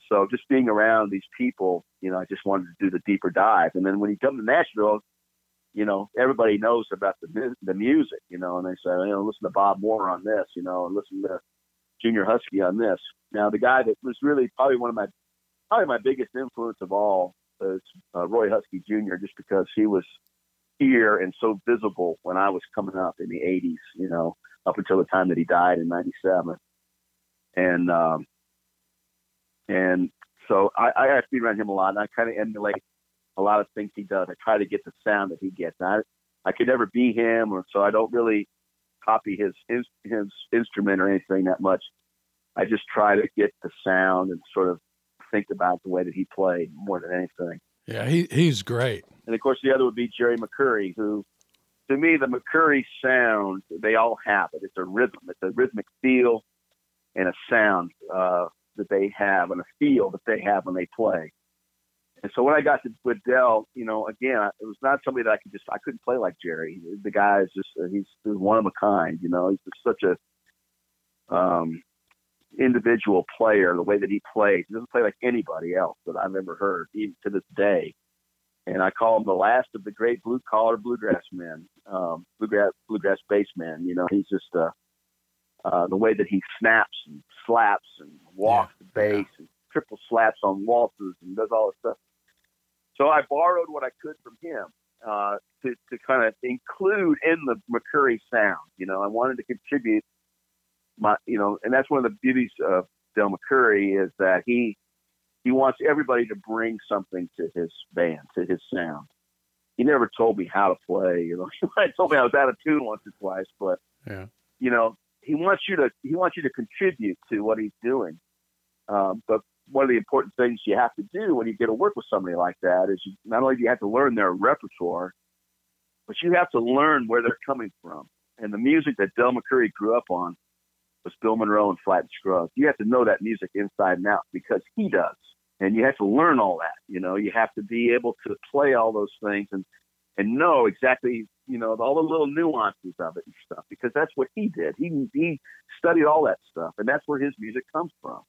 so, just being around these people, you know, I just wanted to do the deeper dive. And then when you come to Nashville, you know, everybody knows about the the music, you know, and they say, you know, listen to Bob Moore on this, you know, and listen to Junior Huskey on this. Now, the guy that was really probably one of my probably my biggest influence of all is uh, Roy Huskey Jr. Just because he was here and so visible when I was coming up in the '80s, you know, up until the time that he died in '97, and um, and so I, I have to be around him a lot, and I kind of emulate a lot of things he does. I try to get the sound that he gets. I I could never be him, or so I don't really copy his his, his instrument or anything that much. I just try to get the sound and sort of think about the way that he played more than anything. Yeah, he he's great. And of course, the other would be Jerry McCoury, who, to me, the McCoury sound, they all have it. It's a rhythm, it's a rhythmic feel and a sound uh, that they have and a feel that they have when they play. And so when I got to with Del, you know, again, it was not somebody that I could just, I couldn't play like Jerry. The guy is just, uh, he's one of a kind, you know, he's just such a, um, individual player, the way that he plays. He doesn't play like anybody else that I've ever heard, even to this day. And I call him the last of the great blue collar bluegrass men, um, bluegrass bluegrass bass men. You know, he's just uh, uh, the way that he snaps and slaps and walks the bass and triple slaps on waltzes and does all this stuff. So I borrowed what I could from him uh, to to kind of include in the McCoury sound. You know, I wanted to contribute my, you know, and that's one of the beauties of Del McCoury is that he he wants everybody to bring something to his band, to his sound. He never told me how to play. You know, <laughs> he might told me I was out of tune once or twice, but Yeah. you know, he wants you to he wants you to contribute to what he's doing. Um, but one of the important things you have to do when you get to work with somebody like that is you, not only do you have to learn their repertoire, but you have to learn where they're coming from. And the music that Del McCoury grew up on was Bill Monroe and Flatt Scruggs. You have to know that music inside and out because he does. And you have to learn all that. You know, you have to be able to play all those things and and know exactly you know all the little nuances of it and stuff because that's what he did. He he studied all that stuff, and that's where his music comes from.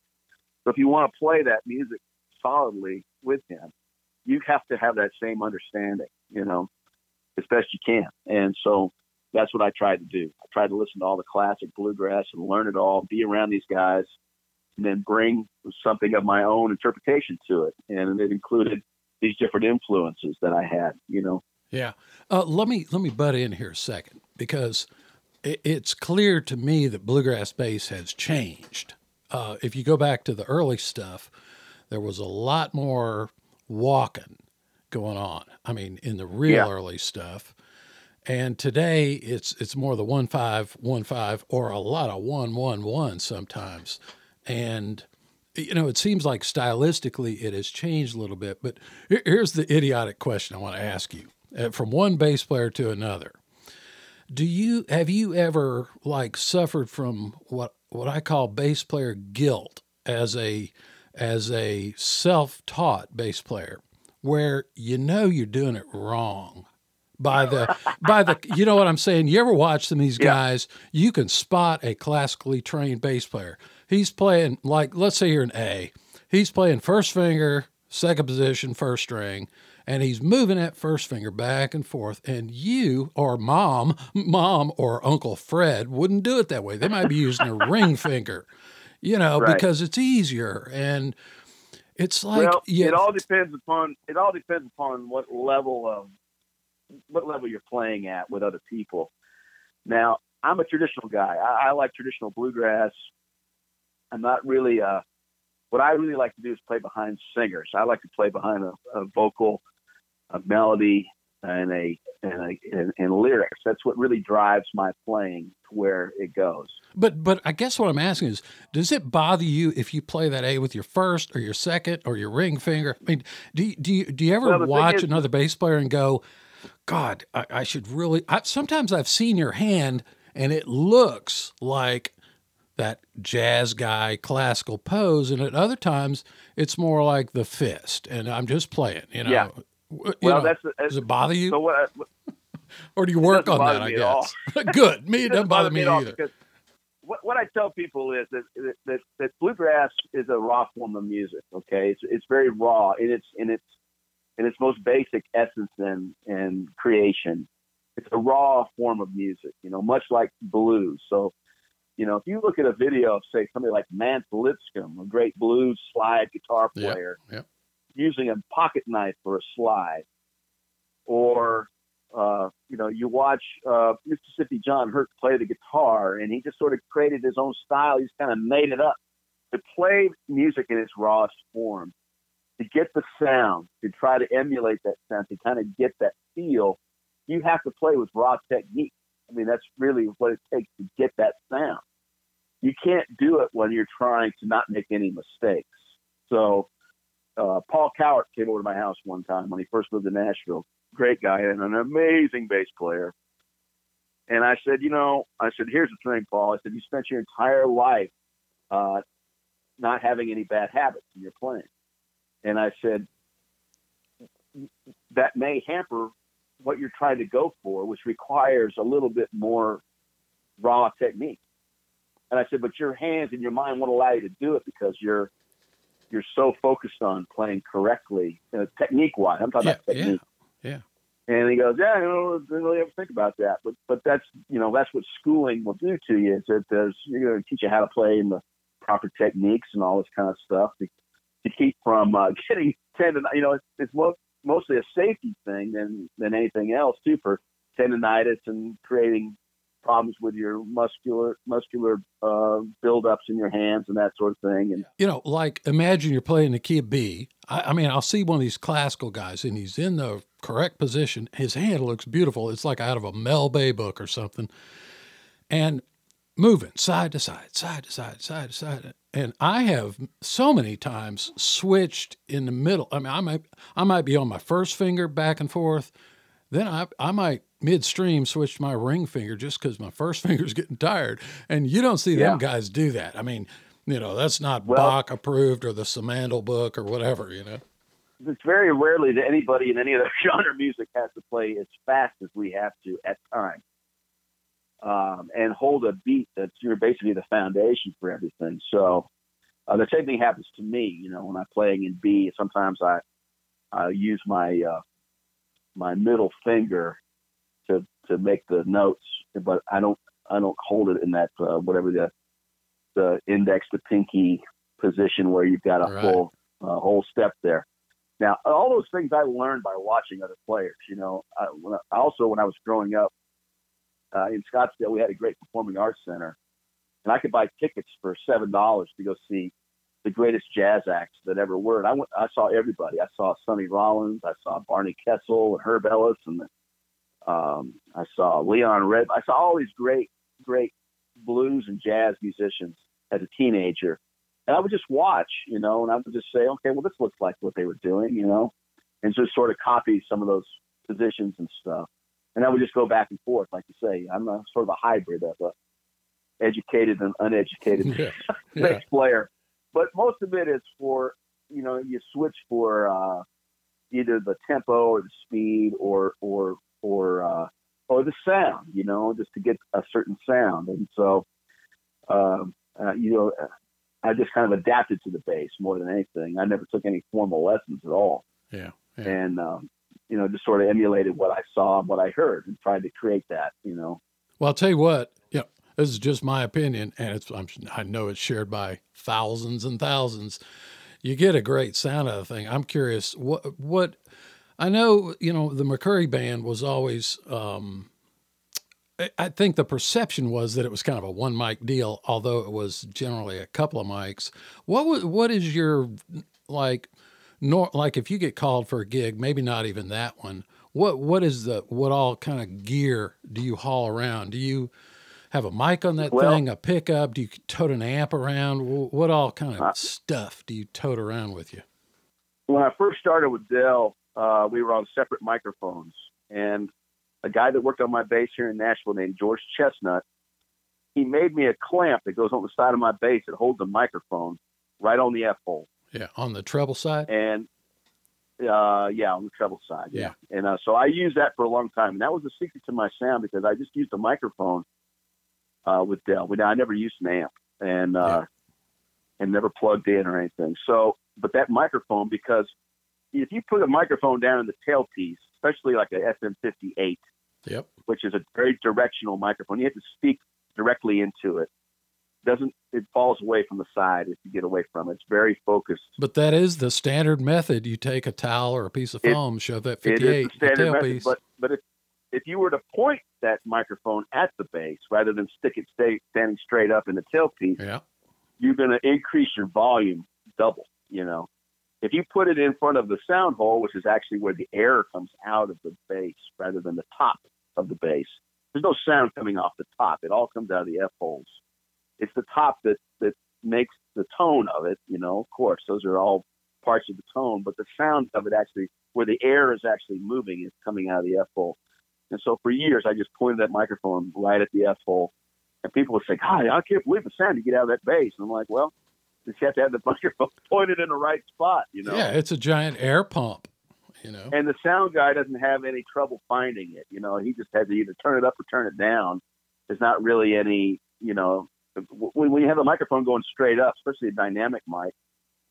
So if you want to play that music solidly with him, you have to have that same understanding, you know, as best you can. And so that's what I tried to do. I tried to listen to all the classic bluegrass and learn it all, be around these guys, and then bring something of my own interpretation to it. And it included these different influences that I had, you know. Yeah. Uh, let me let me butt in here a second because it, it's clear to me that bluegrass bass has changed. Uh, if you go back to the early stuff, there was a lot more walking going on. I mean, in the real Yeah. early stuff. And today it's it's more the one five one five or a lot of one one one sometimes. And you know, it seems like stylistically it has changed a little bit. But here's the idiotic question I want to ask you: uh, from one bass player to another, do you have you ever like suffered from what what I call bass player guilt as a as a self-taught bass player, where you know you're doing it wrong? by the by the you know what I'm saying? You ever watch some of these Yeah. guys? You can spot a classically trained bass player. He's playing like let's say you're an A. He's playing first finger, second position, first string, and he's moving that first finger back and forth. And you or mom, mom or Uncle Fred wouldn't do it that way. They might be using a <laughs> ring finger, you know, Right. because it's easier. And it's like well, yeah, it all depends upon it all depends upon what level of what level you're playing at with other people. Now, I'm a traditional guy. I, I like traditional bluegrass. I'm not really uh what I really like to do is play behind singers. I like to play behind a, a vocal, a melody, and a and, a and, and lyrics. That's what really drives my playing to where it goes. But but I guess what I'm asking is, does it bother you if you play that A with your first or your second or your ring finger? I mean, do you, do you, do you ever Well, watch is- another bass player and go, God, I, I should really? I, sometimes I've seen your hand and it looks like that jazz guy classical pose, and at other times it's more like the fist, and I'm just playing. You know, Yeah. Well, know, that's, that's does it bother you, so what. I, or do you work on that? I me at all. guess. <laughs> Good. Me, <laughs> it doesn't bother me either. Because what, what I tell people is that, that, that, bluegrass is a raw form of music. Okay, it's it's very raw in its in its in its most basic essence and and creation. It's a raw form of music. You know, much like blues. So. You know, if you look at a video of, say, somebody like Mance Lipscomb, a great blues slide guitar Yep, player, yep. Using a pocket knife for a slide, or uh, you know, you watch uh, Mississippi John Hurt play the guitar, and he just sort of created his own style. He's kind of made it up to play music in its rawest form, to get the sound, to try to emulate that sound, to kind of get that feel. You have to play with raw technique. I mean, that's really what it takes to get that sound. You can't do it when you're trying to not make any mistakes. So, uh, Paul Kowert came over to my house one time when he first moved to Nashville. Great guy and an amazing bass player. And I said, you know, I said, here's the thing, Paul. I said, you spent your entire life uh, not having any bad habits in your playing. And I said, that may hamper what you're trying to go for, which requires a little bit more raw technique. And I said, but your hands and your mind won't allow you to do it because you're you're so focused on playing correctly, uh, technique wise. I'm talking Yeah, about technique. yeah. yeah. And he goes, yeah, you I don't really ever think about that, but but that's you know that's what schooling will do to you. Is that there's you're going to teach you how to play in the proper techniques and all this kind of stuff to, to keep from uh, <laughs> getting tendon. You know, it's, it's mo- mostly a safety thing than than anything else too for tendonitis and creating problems with your muscular muscular uh, buildups in your hands and that sort of thing. And you know, like imagine you're playing the key of B. I, I mean, I'll see one of these classical guys and he's in the correct position. His hand looks beautiful. It's like out of a Mel Bay book or something. And moving side to side, side to side, side to side. And I have so many times switched in the middle. I mean, I might I might be on my first finger back and forth. Then I I might midstream switch my ring finger just because my first <laughs> finger's getting tired. And you don't see them guys do that. I mean, you know, that's not Well- Bach approved or the Simandl book or whatever, you know. it's very rarely that anybody in any other <laughs> genre of music has to play as fast as we have to at times. Um, and hold a beat that's you're basically the foundation for everything. So uh, the same thing happens to me. You know, when I'm playing in B, sometimes I I use my uh, my middle finger to to make the notes, but I don't I don't hold it in that uh, whatever the the index to pinky position where you've got a Right. full uh, whole step there. Now, all those things I learned by watching other players. You know, I, when I, also when I was growing up uh, in Scottsdale, we had a great performing arts center, and I could buy tickets for seven dollars to go see the greatest jazz acts that ever were. And I went, I saw everybody. I saw Sonny Rollins, I saw Barney Kessel and Herb Ellis, and um, I saw Leon Red. I saw all these great, great blues and jazz musicians as a teenager. And I would just watch, you know, and I would just say, okay, well, this looks like what they were doing, you know, and just sort of copy some of those positions and stuff. And I would just go back and forth, like you say. I'm a sort of a hybrid of a educated and uneducated <laughs> Yeah. <laughs> Yeah. player. But most of it is for, you know, you switch for uh, either the tempo or the speed or or or uh, or the sound, you know, just to get a certain sound. And so, um, uh, you know, I just kind of adapted to the bass more than anything. I never took any formal lessons at all, Yeah. Yeah. and um, you know, just sort of emulated what I saw and what I heard, and tried to create that. You know, Well, I'll tell you what. This is just my opinion, and it's I'm, I know it's shared by thousands and thousands. You get a great sound out of the thing. I'm curious what what I know. You know, the McCoury band was always. Um, I- think the perception was that it was kind of a one mic deal, although it was generally a couple of mics. What wa- what is your like? Nor like if you get called for a gig, maybe not even that one. What what is the what all kind of gear do you haul around? Do you have a mic on that Well- thing, a pickup? Do you tote an amp around? What all kind of Uh, stuff do you tote around with you? when I first started with Del, uh, we were on separate microphones, and a guy that worked on my bass here in Nashville named George Chestnut, he made me a clamp that goes on the side of my bass that holds a microphone right on the F hole, Yeah, on the treble side. and uh, yeah, on the treble side, yeah. And uh, so I used that for a long time, and that was the secret to my sound because I just used a microphone uh, with Del. We, I never used an amp, and uh, and never plugged in or anything. So, but that microphone, because if you put a microphone down in the tailpiece, especially like a SM58, Yep. which is a very directional microphone, you have to speak directly into it. Doesn't it falls away from the side if you get away from it? It's very focused. But that is the standard method. You take a towel or a piece of It- foam, shove that 58 is the standard the method, tailpiece. but but if if you were to point that microphone at the bass rather than stick it stay, standing straight up in the tailpiece, yeah. you're going to increase your volume double. You know, if you put it in front of the sound hole, which is actually where the air comes out of the bass rather than the top of the bass, there's no sound coming off the top. It all comes out of the F holes. It's the top that that makes the tone of it. You know, of course, those are all parts of the tone, but the sound of it actually, where the air is actually moving, is coming out of the F hole. And so for years, I just pointed that microphone right at the F hole, and people would say, "God, I can't believe the sound you get out of that bass." And I'm like, "Well, you just have to have the <laughs> microphone pointed in the right spot, you know." Yeah, it's a giant air pump, you know. And the sound guy doesn't have any trouble finding it. You know, he just has to either turn it up or turn it down. There's not really any, you know, when, when you have a microphone going straight up, especially a dynamic mic,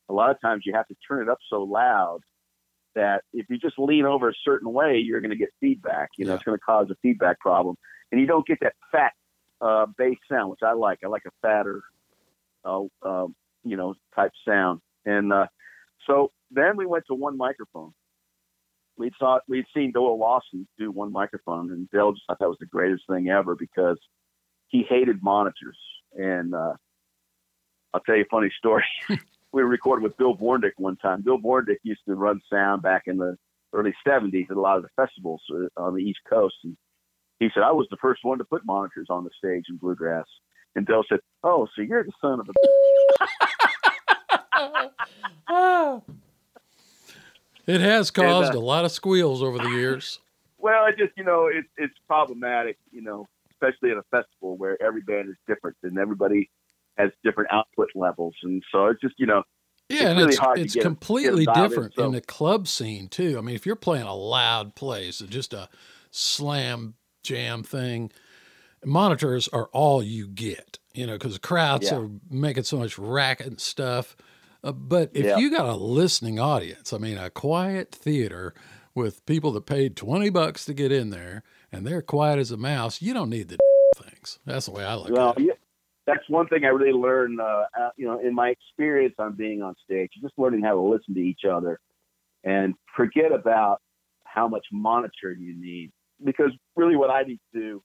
a lot of times you have to turn it up so loud that if you just lean over a certain way, you're going to get feedback. You know, Yeah. it's going to cause a feedback problem, and you don't get that fat uh, bass sound, which I like. I like a fatter, uh, um, you know, type sound. And uh, so then we went to one microphone. We thought we'd seen Doyle Lawson do one microphone, and Del just thought that was the greatest thing ever because he hated monitors. And uh, I'll tell you a funny story. <laughs> we recording with Bill VornDick one time. Bill VornDick used to run sound back in the early 70s at a lot of the festivals uh, on the East Coast. And he said, I was the first one to put monitors on the stage in Bluegrass. And Bill said, Oh, so you're the son of a. <laughs> It has caused uh, a lot of squeals over the years. <laughs> Well, it just, you know, it's it's problematic, you know, especially at a festival where every band is different and everybody has different output levels. And so it's just, you know, Yeah, It's and really it's, hard to it's get 'em- completely get 'em dialed in, different so- in the club scene too. I mean, if you're playing a loud place, just a slam jam thing, monitors are all you get. You know, because the crowds Yeah. are making so much racket and stuff. Uh, but if Yeah. you got a listening audience, I mean, a quiet theater with people that paid twenty bucks to get in there, and they're quiet as a mouse, you don't need the things. That's the way I look Well, at it. That's one thing I really learned, uh, uh, you know, in my experience on being on stage, just learning how to listen to each other and forget about how much monitoring you need. Because really what I need to do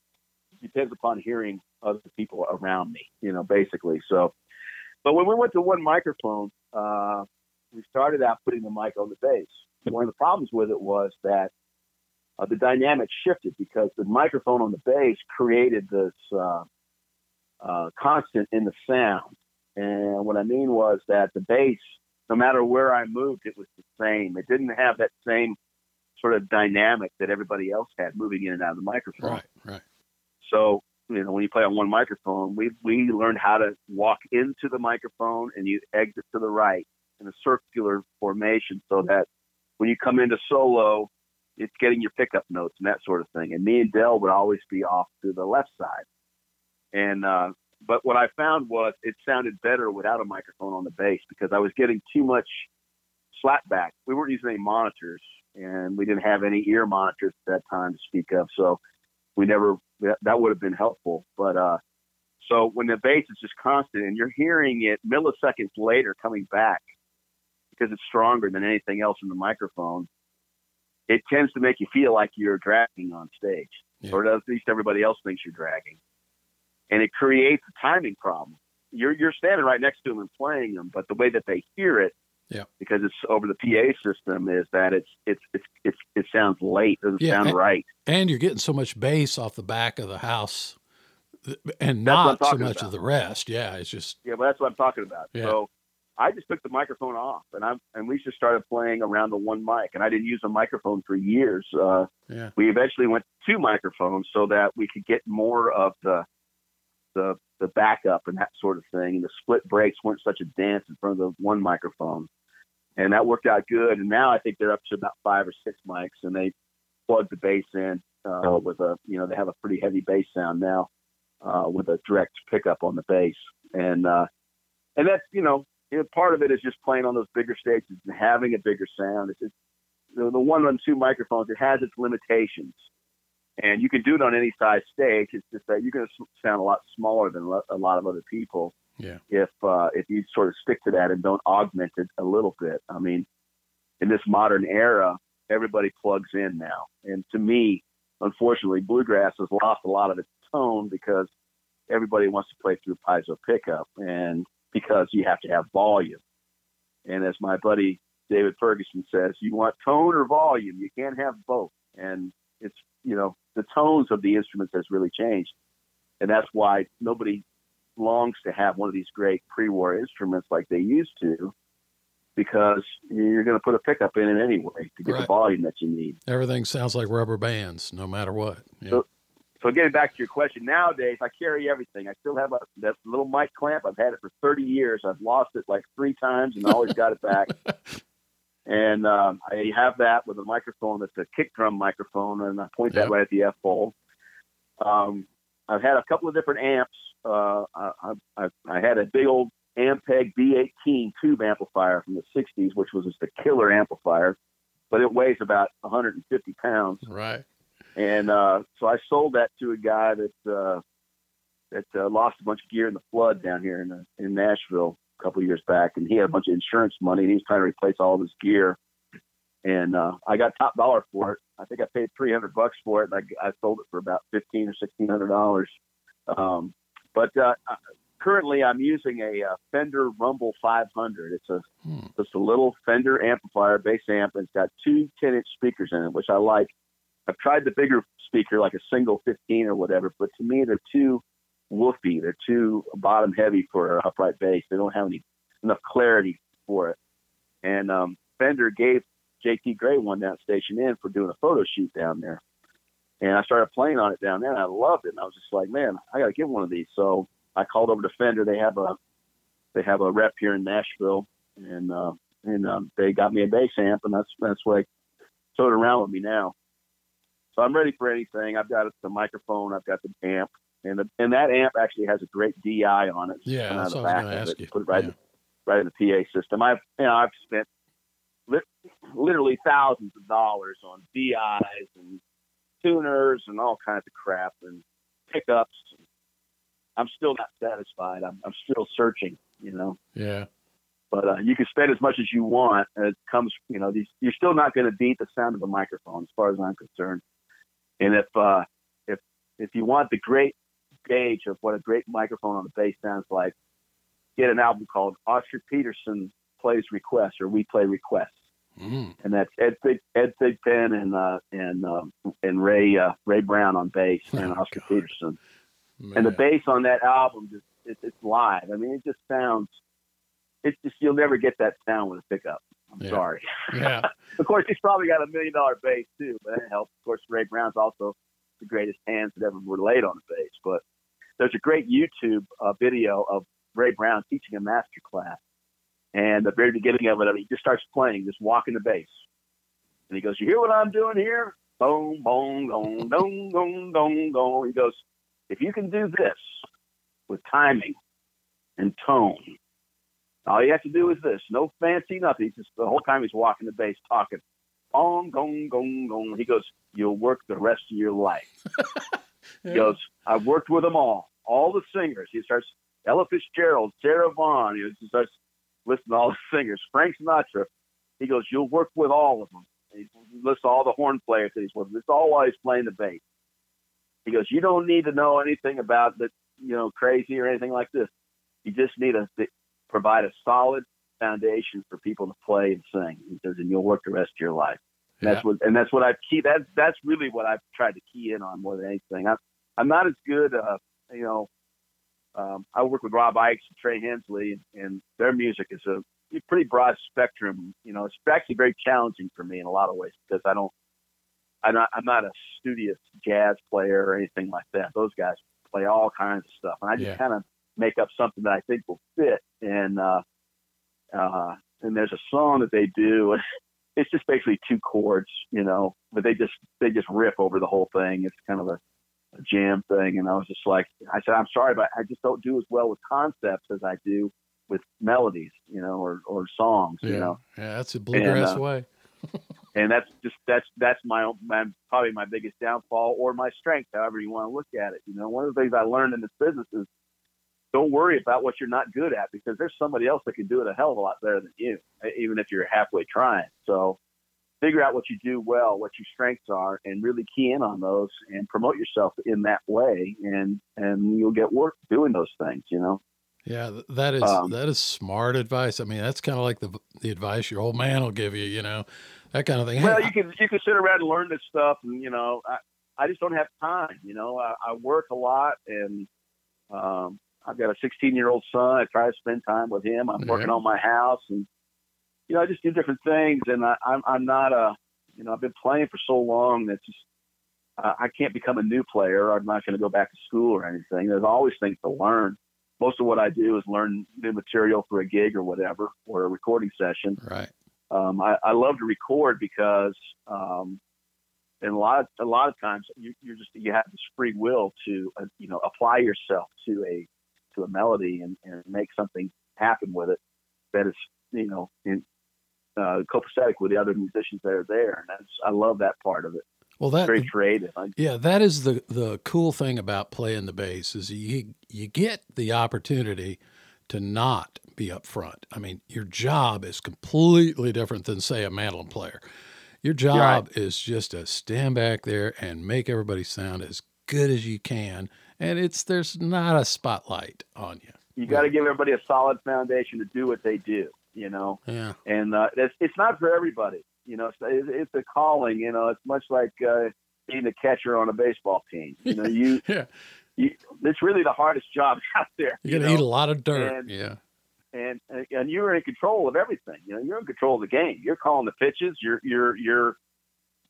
depends upon hearing other people around me, you know, basically. So, but when we went to one microphone, uh, we started out putting the mic on the bass. One of the problems with it was that uh, the dynamic shifted because the microphone on the bass created this uh, uh, constant in the sound. And what I mean was that the bass, no matter where I moved, it was the same. It didn't have that same sort of dynamic that everybody else had moving in and out of the microphone. Right, right. So, you know, when you play on one microphone, we we learned how to walk into the microphone and you exit to the right in a circular formation so that when you come into solo, it's getting your pickup notes and that sort of thing. And me and Del would always be off to the left side. And uh but what I found was it sounded better without a microphone on the bass because I was getting too much slapback. We weren't using any monitors and we didn't have any ear monitors at that time to speak of. So we never that, would have been helpful. But uh, so when the bass is just constant and you're hearing it milliseconds later coming back because it's stronger than anything else in the microphone, it tends to make you feel like you're dragging on stage, Yeah. or at least everybody else thinks you're dragging, and it creates a timing problem. You're you're standing right next to them and playing them, but the way that they hear it. Yeah. Because it's over the PA system, is that it's it's it's, it's it sounds late, it doesn't Yeah, sound and- right. and you're getting so much bass off the back of the house and That's what I'm not so much about. of the rest yeah it's just Yeah, but that's what I'm talking about. Yeah. So I just took the microphone off, and I'm and we just started playing around the one mic, and I didn't use a microphone for years. Uh, yeah we eventually went to two microphones so that we could get more of the the the backup and that sort of thing. And the split breaks weren't such a dance in front of the one microphone, and that worked out good. And now I think they're up to about five or six mics, and they plug the bass in uh, with a you know they have a pretty heavy bass sound now uh, with a direct pickup on the bass, and uh, and that's you know part of it is just playing on those bigger stages and having a bigger sound. It's just, the, the one on two microphones, it has its limitations. And you can do it on any size stage. It's just that you're going to sound a lot smaller than a lot of other people yeah if uh, if you sort of stick to that and don't augment it a little bit. I mean, in this modern era, everybody plugs in now, and to me, unfortunately, bluegrass has lost a lot of its tone because everybody wants to play through piezo pickup, and because you have to have volume. And as my buddy David Ferguson says, you want tone or volume. You can't have both. And it's you know the tones of the instruments has really changed, and that's why nobody longs to have one of these great pre-war instruments like they used to, because you're going to put a pickup in it anyway to get Right. the volume that you need. everything sounds like rubber bands no matter what yeah So- So getting back to your question, nowadays I carry everything. I still have a that little mic clamp. I've had it for 30 years. I've lost it like three times and always got it back. <laughs> And um, I have that with a microphone that's a kick drum microphone, and I point that Yep. right at the F hole. Um, I've had a couple of different amps. Uh, I, I, I had a big old Ampeg B18 tube amplifier from the 60s, which was just a killer amplifier, but it weighs about 150 pounds. right And uh, so I sold that to a guy that uh, that uh, lost a bunch of gear in the flood down here in uh, in Nashville a couple of years back, and he had a bunch of insurance money, and he was trying to replace all of his gear. And uh, I got top dollar for it. I think I paid three hundred bucks for it, and I, I sold it for about fifteen or sixteen hundred dollars. Um, but uh, uh, currently, I'm using a, uh Fender Rumble 500. It's a Hmm. just a little Fender amplifier, bass amp, and it's got two 10 inch speakers in it, which I like. I've tried the bigger speaker, like a single 15 or whatever, but to me, they're too woofy. They're too bottom heavy for an upright bass. They don't have any enough clarity for it. And um, Fender gave JT Gray one down at Station Inn for doing a photo shoot down there. And I started playing on it down there, and I loved it. And I was just like, man, I got to get one of these. So I called over to Fender. They have a they have a rep here in Nashville, and uh, and um, they got me a bass amp, and that's that's what tote around with me now. So I'm ready for anything. I've got the microphone, I've got the amp, and the, and that amp actually has a great DI on it. Yeah, that's what I was going to ask it, you. Put it right, Yeah. in, right in the PA system. I've you know I've spent lit, literally thousands of dollars on DIs and tuners and all kinds of crap and pickups. I'm still not satisfied. I'm, I'm still searching, you know. Yeah. But uh, you can spend as much as you want. And it comes, you know, these, you're still not going to beat the sound of a microphone, as far as I'm concerned. And if uh, if if you want the great gauge of what a great microphone on the bass sounds like, get an album called Oscar Peterson Plays Requests or We Play Requests Mm. and that's Ed Big Ed Thigpen and uh, and um, and Ray uh, Ray Brown on bass and Oh, Oscar God. Peterson. And the bass on that album just it, it's live. I mean, it just sounds. It's just you'll never get that sound with a pickup. I'm Yeah. sorry. Yeah. <laughs> Of course, he's probably got a million dollar bass too, but that helps. Of course, Ray Brown's also the greatest hands that ever were laid on the bass. But there's a great YouTube uh, video of Ray Brown teaching a master class, and the very beginning of it, I mean, he just starts playing, just walking the bass, and he goes, "You hear what I'm doing here? Boom, boom, boom, boom, boom, boom, boom." He goes, "If you can do this with timing and tone." All you have to do is this. No fancy nothing. He's just the whole time he's walking the bass talking. Gong, gong, gong, gong. He goes, You'll work the rest of your life. <laughs> He goes, I've worked with them all, all the singers. He starts Ella Fitzgerald, Sarah Vaughan. He starts listing all the <laughs> singers. Frank Sinatra. He goes, You'll work with all of them. He lists all the horn players that he's with. It's all while he's playing the bass. He goes, You don't need to know anything about the, you know, crazy or anything like this. You just need to provide a solid foundation for people to play and sing. He says, and you'll work the rest of your life. And Yeah. That's what, and that's what I've key. That's that's really what I've tried to key in on more than anything. I'm I'm not as good. Uh, you know, um, I work with Rob Ickes and Trey Hensley, and, and their music is a pretty broad spectrum. You know, it's actually very challenging for me in a lot of ways because I don't. I'm not, I'm not a studious jazz player or anything like that. Those guys play all kinds of stuff, and I just Yeah. kind of make up something that I think will fit. And uh, uh, and there's a song that they do. <laughs> It's just basically two chords, you know, but they just they just riff over the whole thing. It's kind of a, a jam thing, and I was just like, I said, I'm sorry, but I just don't do as well with concepts as I do with melodies, you know, or or songs, Yeah. you know yeah. That's a bluegrass uh, way. <laughs> and that's just that's that's my, my probably my biggest downfall or my strength, however you want to look at it. You know, one of the things I learned in this business is don't worry about what you're not good at because there's somebody else that can do it a hell of a lot better than you, even if you're halfway trying. So figure out what you do well, what your strengths are, and really key in on those and promote yourself in that way, and and you'll get work doing those things. You know. Yeah, that is Um, that is smart advice. I mean, that's kind of like the the advice your old man will give you. You know, that kind of thing. Hey, Well, I- <laughs> you can you can sit around and learn this stuff, and you know, I, I just don't have time. You know, I, I work a lot, and um, I've got a 16 year old son. I try to spend time with him. I'm working on my house, and you know, I just do different things. And I, I'm I'm not a you know I've been playing for so long that just uh, I can't become a new player. I'm not going to go back to school or anything. There's always things to learn. Most of what I do is learn new material for a gig or whatever, or a recording session right. um, I, I love to record because um, and a lot of, a lot of times you, you're just you have this free will to uh, you know apply yourself to a to a melody and, and make something happen with it that is you know in, uh, copacetic with the other musicians that are there and that's I love that part of it. Well, that Very creative. Yeah, that is the the cool thing about playing the bass is you you get the opportunity to not be up front. I mean, your job is completely different than say a mandolin player. Your job is just to stand back there and make everybody sound as good as you can, and it's there's not a spotlight on you. you got to give everybody a solid foundation to do what they do. You know. Yeah, and uh, it's it's not for everybody. You know, it's, it's a calling. You know, it's much like uh, being a catcher on a baseball team. You know, you, <laughs> yeah. you it's really the hardest job <laughs> out there. You're gonna eat a lot of dirt. And- yeah, and and you're in control of everything. You know, you're in control of the game. You're calling the pitches. You're you're you're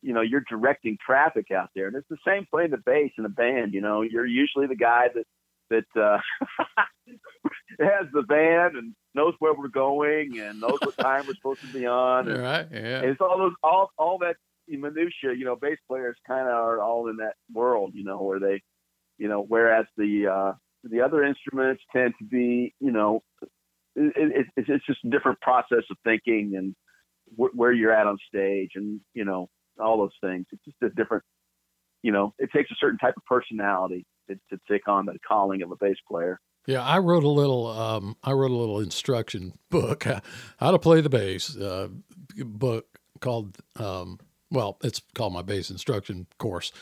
you know you're directing traffic out there, and it's the same playing the bass in a band. You know, you're usually the guy that that uh, <laughs> has the band and knows where we're going and knows what time we're supposed to be on. And, Right. Yeah. and it's all those all all that minutia. You know, bass players kind of are all in that world. You know, where they, you know, whereas the uh, the other instruments tend to be, you know, it, it, it's it's just a different process of thinking and wh- where you're at on stage and you know all those things. It's just a different, you know, it takes a certain type of personality to, to take on the calling of a bass player. Yeah, I wrote a little. Um, I wrote a little instruction book, how to play the bass uh, book called. Um, well, it's called my bass instruction course,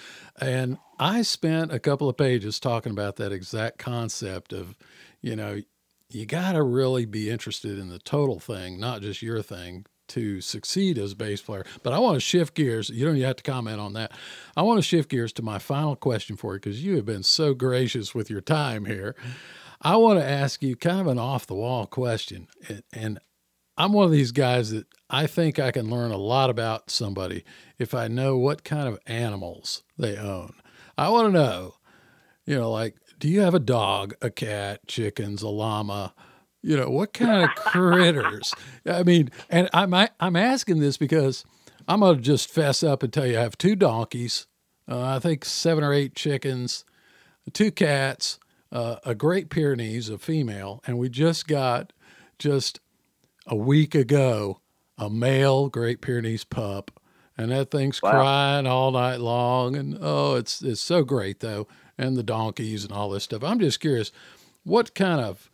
and I spent a couple of pages talking about that exact concept of, you know, you got to really be interested in the total thing, not just your thing, to succeed as a bass player. But I want to shift gears. You don't even have to comment on that. I want to shift gears to my final question for you because you have been so gracious with your time here. I want to ask you kind of an off the wall question. And I'm one of these guys that I think I can learn a lot about somebody if I know what kind of animals they own. I want to know, you know, like, do you have a dog, a cat, chickens, a llama? You know, what kind of critters? I mean, and I'm I'm asking this because I'm gonna just fess up and tell you I have two donkeys, uh, I think seven or eight chickens, two cats, uh, a Great Pyrenees, a female, and we just got just a week ago a male Great Pyrenees pup, and that thing's Wow. crying all night long, and oh, it's it's so great though, and the donkeys and all this stuff. I'm just curious, what kind of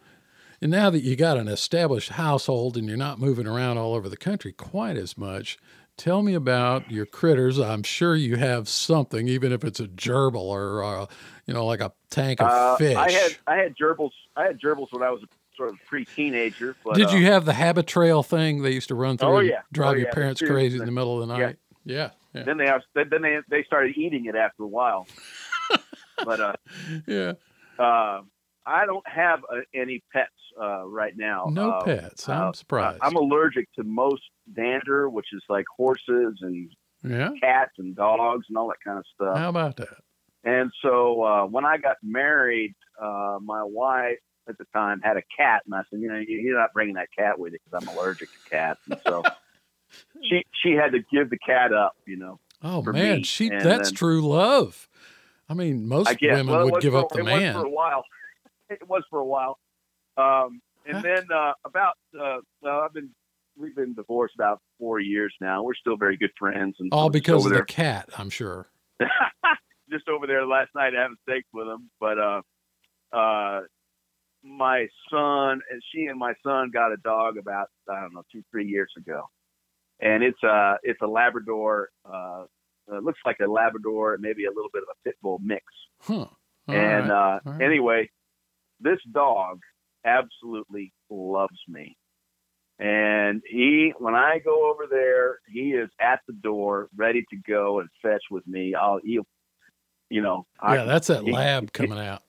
and now that you got an established household and you're not moving around all over the country quite as much, tell me about your critters. I'm sure you have something, even if it's a gerbil or, uh, you know, like a tank of Uh, fish. I had I had gerbils. I had gerbils when I was a sort of pre-teenager. But, Did uh, you have the habit trail thing they used to run through Oh, yeah. drive Oh, your yeah. parents crazy in the middle of the Yeah. night? Yeah. Yeah. Then they have, then they they started eating it after a while. <laughs> but uh, Yeah. uh, I don't have uh, any pets uh, right now. No Uh, pets. I'm uh, surprised. I'm allergic to most dander, which is like horses and yeah. cats and dogs and all that kind of stuff. How about that? And so uh, when I got married, uh, my wife at the time had a cat, and I said, you know, you- you're not bringing that cat with you because I'm allergic to cats. And so <laughs> she she had to give the cat up, you know. Oh man, me, she and that's then- true love. I mean, most I guess women well, would give for, up the it man. was for a while. It was for a while. Um, and then uh, about uh, well, I've been we've been divorced about four years now. We're still very good friends, and All because of there, the cat, I'm sure. <laughs> just over there last night having steak with him. But uh, uh, my son and she and my son got a dog about I don't know two three years ago, and it's a it's a Labrador. Uh, it looks like a Labrador, maybe a little bit of a pit bull mix. Huh. All and right. uh, right. anyway, this dog absolutely loves me. And he, when I go over there, he is at the door, ready to go and fetch with me. I'll, he'll, you know, I, yeah, that's that he- lab coming out.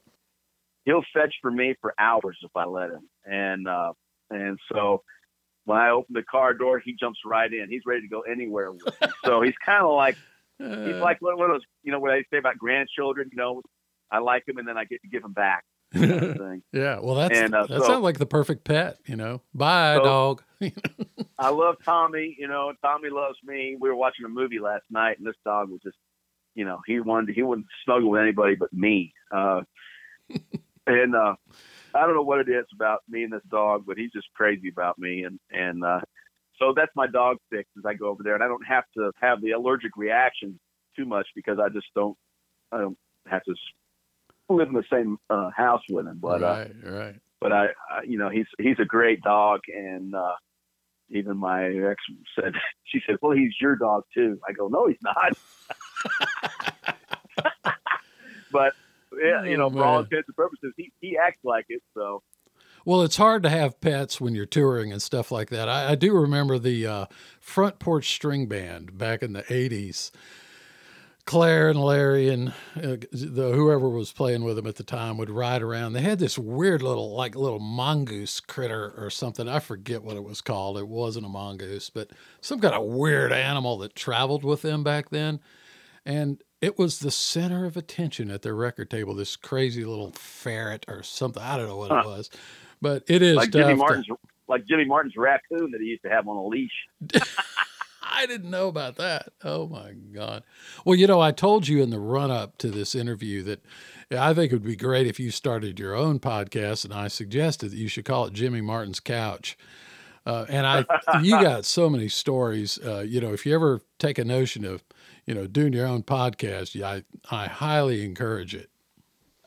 he'll fetch for me for hours if I let him. And uh, and so when I open the car door, he jumps right in. He's ready to go anywhere with me. so he's <laughs> kind of like he's Uh, like one of those, you know, what I say about grandchildren. You know, I like him, and then I get to give him back. Kind of <laughs> thing. yeah, well, that's And, uh, that so- sounds like the perfect pet. You know, bye, So- dog. <laughs> <laughs> I love Tommy. You know, Tommy loves me. We were watching a movie last night, and this dog was just, you know, he wanted he wouldn't snuggle with anybody but me. Uh, and uh, I don't know what it is about me and this dog, but he's just crazy about me. And and uh, so that's my dog fix as I go over there, and I don't have to have the allergic reaction too much because I just don't I don't have to live in the same uh, house with him. But uh, right, right. but I, I you know he's he's a great dog and uh even my ex said <laughs> she said well he's your dog too i go no he's not <laughs> but yeah you Oh, know for all intents and purposes he, he acts like it so Well, it's hard to have pets when you're touring and stuff like that. I, I do remember the uh, front porch string band back in the '80s. Claire and Larry and uh, the whoever was playing with them at the time would ride around. They had this weird little, like little mongoose critter or something. I forget what it was called. It wasn't a mongoose, but some kind of weird animal that traveled with them back then. And it was the center of attention at their record table. This crazy little ferret or something. I don't know what it was, but it is like jimmy to- martin's like Jimmy Martin's raccoon that he used to have on a leash. <laughs> I didn't know about that. Oh my God. Well, you know, I told you in the run up to this interview that I think it would be great if you started your own podcast, and I suggested that you should call it Jimmy Martin's Couch. Uh, and I, <laughs> you got so many stories. Uh, you know, if you ever take a notion of, you know, doing your own podcast, I, I highly encourage it.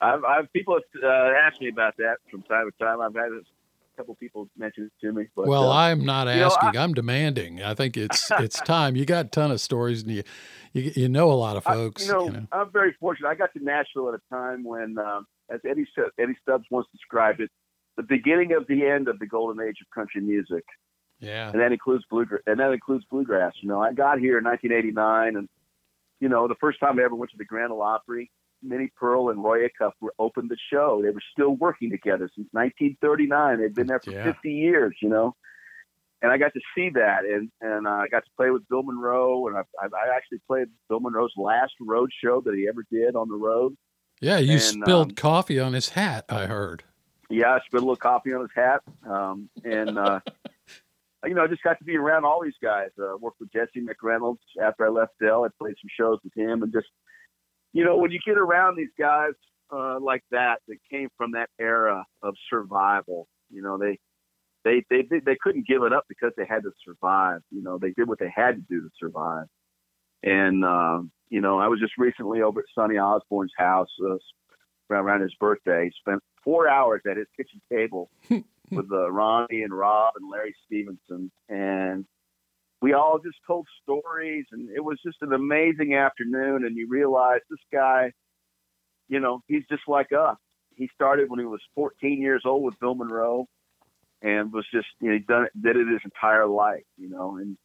I've, I've people have uh, asked me about that from time to time. I've had a couple people mention it to me. But, well, uh, I'm not you know, asking. I- I'm demanding. I think it's <laughs> it's time. You got a ton of stories, and you you, you know a lot of I- folks. you, know, you know. I'm very fortunate. I got to Nashville at a time when, um, as Eddie Eddie Stubbs once described it, the beginning of the end of the golden age of country music. Yeah. and that includes bluegrass. And that includes bluegrass. You know, I got here in 1989, and you know, the first time I ever went to the Grand Ole Opry, Minnie Pearl and Roy Acuff were opened the show. They were still working together since 1939. They'd been there for Yeah. 50 years. You know, and I got to see that, and and uh, I got to play with Bill Monroe, and I, I, I actually played Bill Monroe's last road show that he ever did on the road. Yeah, you and, spilled um, coffee on his hat. I heard. Yeah, I spilled a little coffee on his hat, um, and uh, <laughs> you know, I just got to be around all these guys. Uh, worked with Jesse McReynolds after I left Del. I played some shows with him, and just you know, when you get around these guys uh, like that that came from that era of survival, you know, they they they they, couldn't give it up because they had to survive. You know, they did what they had to do to survive. And um, you know, I was just recently over at Sonny Osborne's house uh, around, around his birthday. Spent four hours at his kitchen table <laughs> with uh, Ronnie and Rob and Larry Stephenson, and we all just told stories, and it was just an amazing afternoon. And you realize this guy, you know, he's just like us. He started when he was 14 years old with Bill Monroe, and was just you know he done it, did it his entire life, you know, and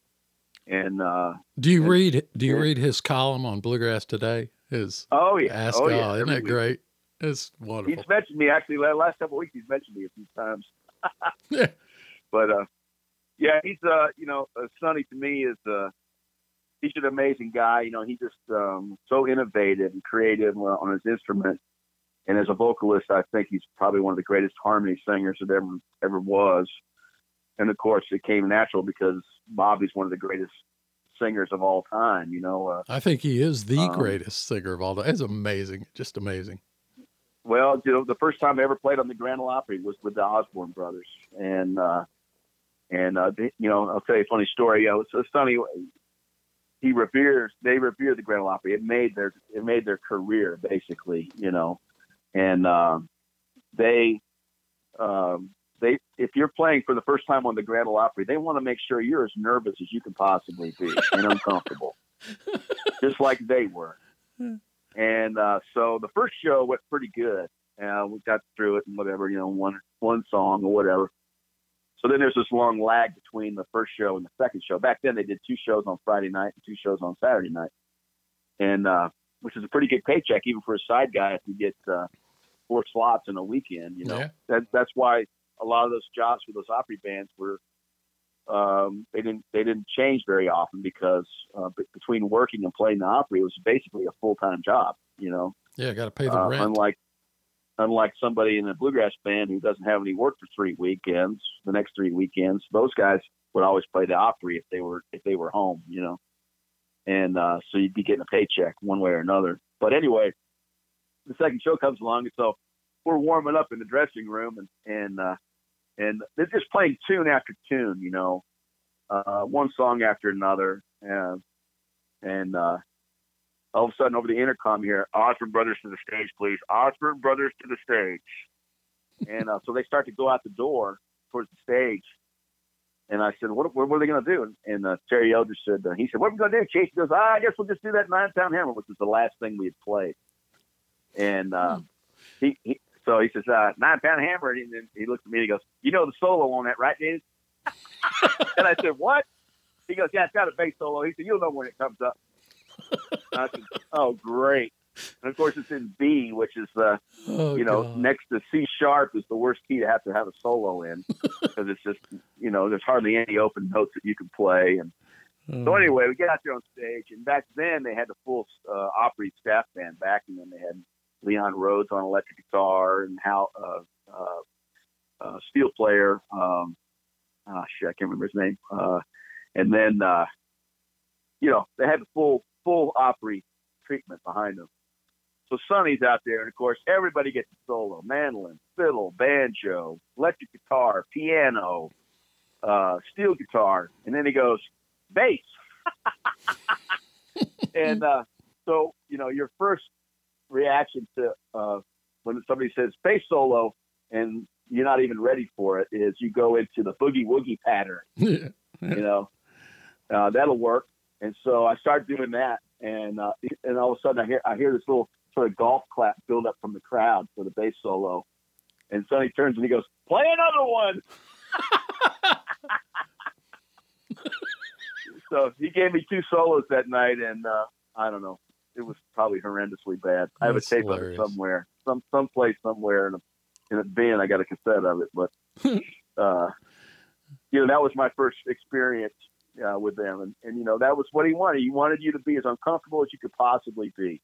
and uh, Do you and- read? Do you yeah. read his column on Bluegrass Today? His oh yeah, Ask oh yeah, isn't that great? It's wonderful. He's mentioned me actually the last couple of weeks. He's mentioned me a few times. Yeah. <laughs> But uh, yeah, he's uh, you know, uh, Sonny to me is uh, he's an amazing guy. You know, he's just um, so innovative and creative on his instrument. And as a vocalist, I think he's probably one of the greatest harmony singers that ever ever was. And of course, it came natural because Bobby's one of the greatest singers of all time. You know, uh, I think he is the Um, greatest singer of all time. It's amazing, just amazing. Well, you know, the first time I ever played on the Grand Ole Opry was with the Osborne brothers, and uh, and uh, they- you know, I'll tell you a funny story. You know, so Sonny, he reveres, they revere the Grand Ole Opry. It made their it made their career basically, you know, and um, they um, they if you're playing for the first time on the Grand Ole Opry, they want to make sure you're as nervous as you can possibly be and uncomfortable, <laughs> just like they were. And uh, so the first show went pretty good. Uh, we got through it and whatever, you know, one one song or whatever. So then there's this long lag between the first show and the second show. Back then they did two shows on Friday night and two shows on Saturday night, and uh, which is a pretty good paycheck even for a side guy if you get uh, four slots in a weekend. You know, Yeah. that that's why a lot of those jobs for those Opry bands were um, they didn't they didn't change very often because uh, be- between working and playing the Opry, it was basically a full time job. You know, Yeah, got to pay the uh, rent. unlike unlike somebody in a bluegrass band who doesn't have any work for three weekends, the next three weekends, those guys would always play the Opry if they were if they were home. You know, and uh, so you'd be getting a paycheck one way or another. But anyway, the second show comes along, and so we're warming up in the dressing room, and and uh, and they're just playing tune after tune, you know, uh, one song after another, and and uh, all of a sudden over the intercom here, Osborne Brothers to the stage, please. Osborne Brothers to the stage, and uh, so they start to go out the door towards the stage. And I said, "What, what, what are they going to do?" And, and uh, Terry Eldredge said, uh, "He said, what are we going to do?" Chase goes, ah, "I guess we'll just do that nine pound hammer, which was the last thing we had played." And uh, he, he so he says, uh, nine pound hammer. And then he looks at me and he goes, You know the solo on that, right, dude? <laughs> and I said, What? He goes, Yeah, it's got a bass solo. He said, You'll know when it comes up. And I said, Oh, great. And of course, it's in B, which is, uh, oh, you know, God. next to C sharp is the worst key to have to have a solo in <laughs> because it's just, you know, there's hardly any open notes that you can play. And so Oh. anyway, we get out there on stage, and back then they had the full uh, Opry staff band backing them. They had Leon Rhodes on electric guitar and how uh, uh, uh, steel player, um, oh shit, I can't remember his name. Uh, and then uh, you know they had the full full Opry treatment behind them. So Sonny's out there, and of course everybody gets a solo: mandolin, fiddle, banjo, electric guitar, piano, uh, steel guitar, and then he goes bass. <laughs> and uh, so you know your first reaction to uh, when somebody says bass solo and you're not even ready for it is you go into the boogie woogie pattern. <laughs> Yeah. You know, uh, that'll work. And so I start doing that, and uh, and all of a sudden I hear I hear this little sort of golf clap build up from the crowd for the bass solo, and Sonny turns and he goes, "Play another one." <laughs> so he gave me two solos that night, and uh, I don't know, it was probably horrendously bad. I have a That's tape of it somewhere, some someplace somewhere in a in a bin. I got a cassette of it, but <laughs> uh, you know that was my first experience uh, with them, and, and you know that was what he wanted. He wanted you to be as uncomfortable as you could possibly be,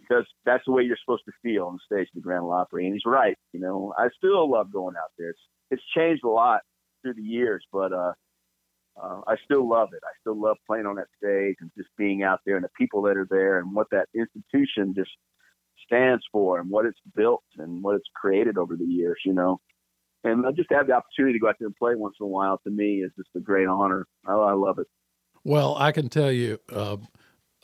because that's the way you're supposed to feel on the stage of the Grand Opry. And he's right. You know, I still love going out there. It's it's changed a lot through the years, but uh, uh, I still love it. I still love playing on that stage and just being out there and the people that are there and what that institution just stands for and what it's built and what it's created over the years. You know and just have the opportunity to go out there and play once in a while. To me, is just a great honor. I, I love it. Well, I can tell you, uh,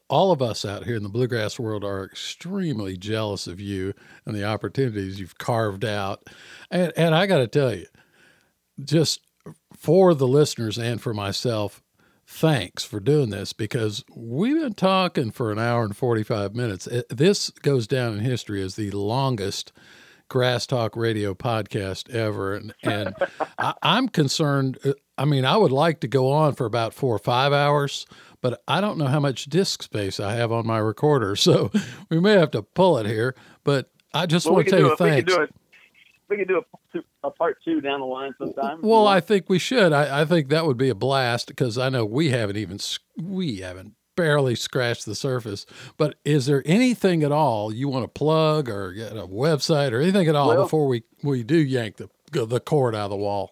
all of us out here in the bluegrass world are extremely jealous of you and the opportunities you've carved out. And, and I got to tell you, just for the listeners and for myself, thanks for doing this because we've been talking for an hour and 45 minutes. This goes down in history as the longest Grass Talk Radio podcast ever. And, and I, I'm concerned. uh, I mean, I would like to go on for about four or five hours, but I don't know how much disk space I have on my recorder. <laughs> So we may have to pull it here. But I just Well, want to tell you it. We can thanks. do it. We can do a, a part two down the line sometime. Well, I think we should. I, I think that would be a blast because I know we haven't even we haven't barely scratched the surface. But is there anything at all you want to plug or get a website or anything at all Well- before we we do yank the the cord out of the wall?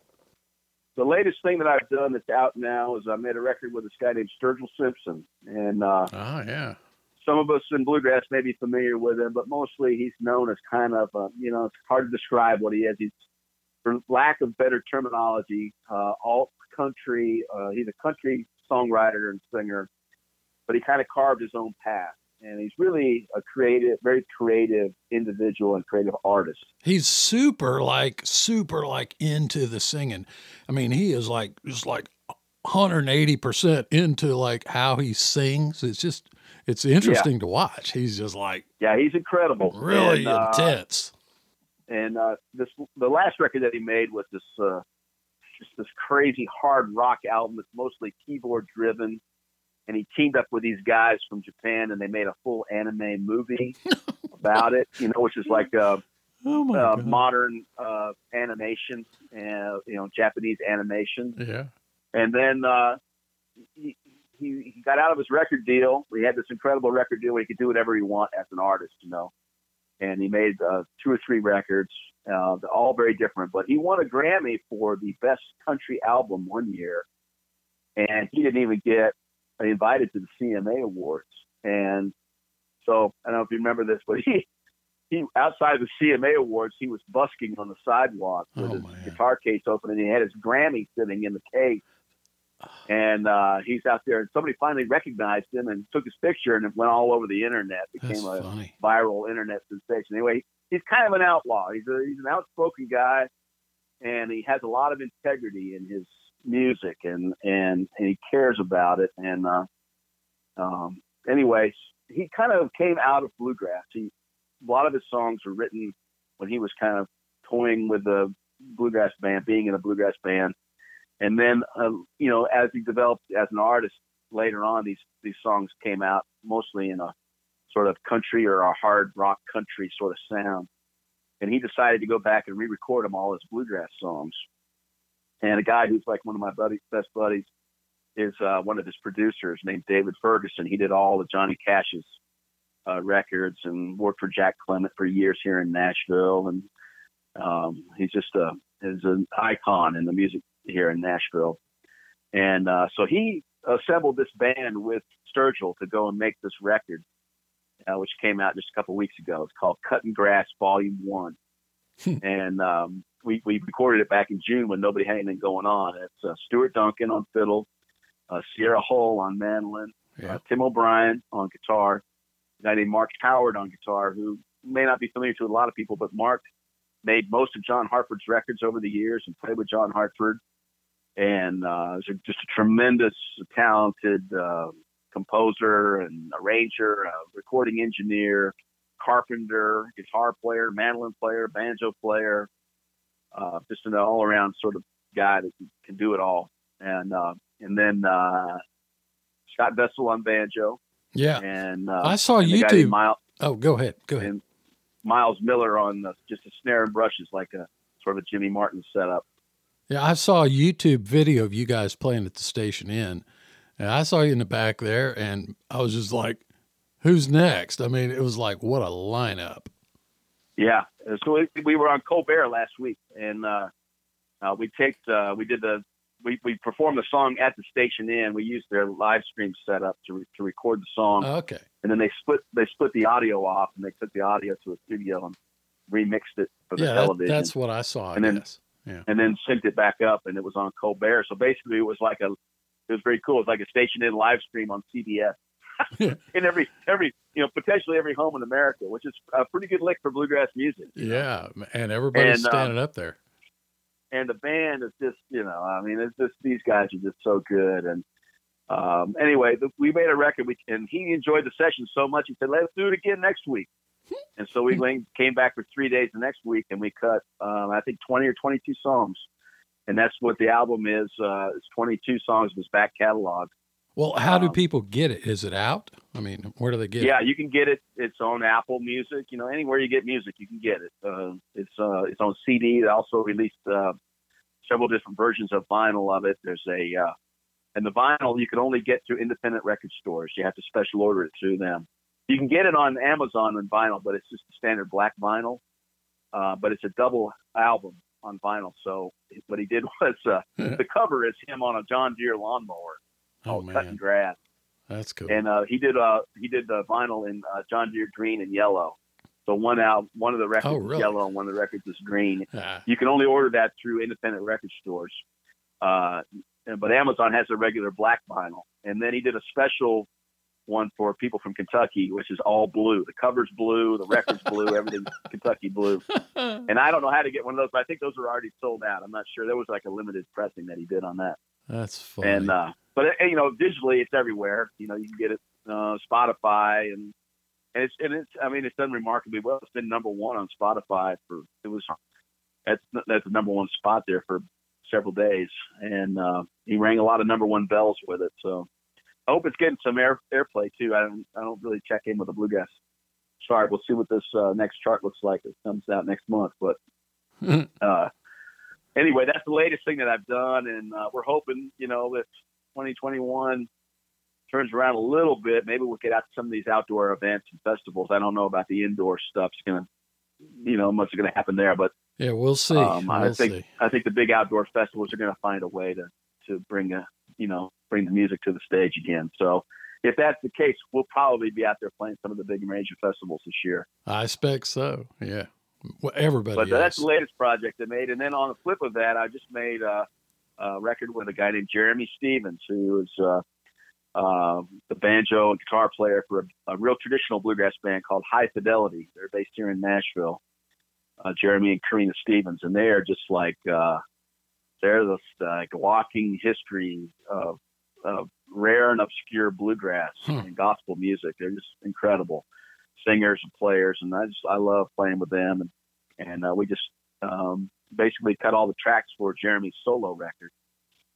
the latest thing that I've done that's out now is I made a record with this guy named Sturgill Simpson, and uh, Oh yeah, some of us in bluegrass may be familiar with him, but mostly he's known as kind of, uh, you know, it's hard to describe what he is. He's, for lack of better terminology, uh, alt country. Uh, he's a country songwriter and singer, but he kind of carved his own path. And he's really a creative, very creative individual and creative artist. he's super like super like into the singing. I mean, he is like just like 180 percent into like how he sings. It's just it's interesting to watch. He's just like Yeah, he's incredible. really And, uh, intense. and uh, this the last record that he made was this uh, just this crazy hard rock album that's mostly keyboard driven. And he teamed up with these guys from Japan, and they made a full anime movie <laughs> about it. You know, which is like a, <laughs> Oh uh, modern uh, animation, uh, you know, Japanese animation. Yeah. And then uh, he, he he got out of his record deal. He had this incredible record deal where he could do whatever he want as an artist, you know. And he made uh, two or three records, uh, all very different. But he won a Grammy for the best country album one year, and he didn't even get invited to the CMA Awards. And so I don't know if you remember this, but he he outside the CMA Awards, he was busking on the sidewalk with Oh, his man. guitar case open, and he had his Grammy sitting in the case. <sighs> And uh, he's out there, and somebody finally recognized him and took his picture, and it went all over the internet. That's Became a funny. viral internet sensation. Anyway, he's kind of an outlaw. He's a, he's an outspoken guy, and he has a lot of integrity in his music, and and, and he cares about it. And uh, um, anyways, he kind of came out of bluegrass. He a lot of his songs were written when he was kind of toying with the bluegrass band, being in a bluegrass band, and then uh, you know as he developed as an artist later on, these these songs came out mostly in a sort of country or a hard rock country sort of sound. And he decided to go back and re-record them all as bluegrass songs. And a guy who's like one of my buddies, best buddies, is uh, one of his producers named David Ferguson. He did all of Johnny Cash's uh, records and worked for Jack Clement for years here in Nashville. And um, he's just a is an icon in the music here in Nashville, and uh, so he assembled this band with Sturgill to go and make this record, uh, which came out just a couple weeks ago. It's called Cutting Grass Volume One, and um, we we recorded it back in June when nobody had anything going on. It's uh, Stuart Duncan on fiddle, uh, Sierra Hull on mandolin, Yeah. uh, Tim O'Brien on guitar, a guy named Mark Howard on guitar, who may not be familiar to a lot of people, but Mark made most of John Hartford's records over the years and played with John Hartford, and uh, a, just a tremendous, talented uh, composer and arranger, uh, recording engineer, carpenter, guitar player, mandolin player, banjo player, uh, just an all-around sort of guy that can, can do it all. And uh, and then uh, Scott Vestal on banjo, Yeah. and uh, I saw and YouTube. Miles, Oh, go ahead. Go ahead. and Miles Miller on the, just a snare and brushes, like a sort of a Jimmy Martin setup. Yeah, I saw a YouTube video of you guys playing at the Station Inn, and I saw you in the back there, and I was just like, "Who's next?" I mean, it was like, what a lineup! Yeah, so we, we were on Colbert last week, and uh, uh, we taped, uh, we did the, we, we performed the song at the Station Inn. We used their live stream setup to re- to record the song, Okay, and then they split they split the audio off, and they took the audio to a studio and remixed it for the yeah, that, television. that's what I saw. I And then- Yeah. and then synced it back up, and it was on Colbert. So basically, it was like a, it was very cool. It was like a Station Inn live stream on CBS. <laughs> in every every you know potentially every home in America, which is a pretty good lick for bluegrass music. you know? Yeah, and everybody's And, um, standing up there. and the band is just you know I mean it's just these guys are just so good and um, anyway the, we made a record we, and he enjoyed the session so much he said let's do it again next week <laughs> and so we went- came back for three days the next week and we cut um, I think 20 or 22 songs and that's what the album is uh, it's 22 songs of his back catalog Well, how do um, people get it? Is it out? I mean, where do they get yeah, it? Yeah, you can get it. It's on Apple Music. You know, anywhere you get music, you can get it. Uh, it's uh, it's on CD. They also released uh, several different versions of vinyl of it. There's a uh, and the vinyl you can only get through independent record stores. You have to special order it through them. You can get it on Amazon on vinyl, but it's just a standard black vinyl. Uh, but it's a double album on vinyl. So what he did <laughs> was uh, the cover is him on a John Deere lawnmower Oh called cutting man, grass that's cool. and uh, he did uh he did the vinyl in uh, John Deere green and yellow. So one out one of the records Oh, is yellow and one of the records is green. Ah, You can only order that through independent record stores. Uh, but Amazon has a regular black vinyl, and then he did a special one for people from Kentucky, which is all blue. The cover's blue, the record's blue, everything's <laughs> Kentucky blue. <laughs> And I don't know how to get one of those, but I think those are already sold out. I'm not sure. There was like a limited pressing that he did on that. That's funny. And uh, but uh, you know, digitally, it's everywhere. You know, you can get it uh, Spotify and and it's and it's. I mean, it's done remarkably well. It's been number one on Spotify for it was that's that's the number one spot there for several days, and uh, he rang a lot of number one bells with it. So I hope it's getting some air airplay too. I don't I don't really check in with the bluegrass chart. We'll see what this uh, next chart looks like. It comes out next month, but <laughs> uh, anyway, that's the latest thing that I've done, and uh, we're hoping, you know, if 2021 turns around a little bit, maybe we'll get out to some of these outdoor events and festivals. I don't know about the indoor stuff. It's gonna, you know, much is gonna happen there, but yeah, we'll see. um, I we'll think see. I think the big outdoor festivals are gonna find a way to to bring a, you know, bring the music to the stage again. So. If that's the case, we'll probably be out there playing some of the big major festivals this year. I expect so. Yeah. Well, everybody. But that's the latest project I made. And then on the flip of that, I just made a, a record with a guy named Jeremy Stevens, who is uh, uh, the banjo and guitar player for a, a real traditional bluegrass band called High Fidelity. They're based here in Nashville. Uh, Jeremy and Karina Stevens, and they are just like uh, they're the like walking history of, of rare and obscure bluegrass Hmm. and gospel music. They're just incredible singers and players, and I just I love playing with them. And and uh, we just um, basically cut all the tracks for Jeremy's solo record.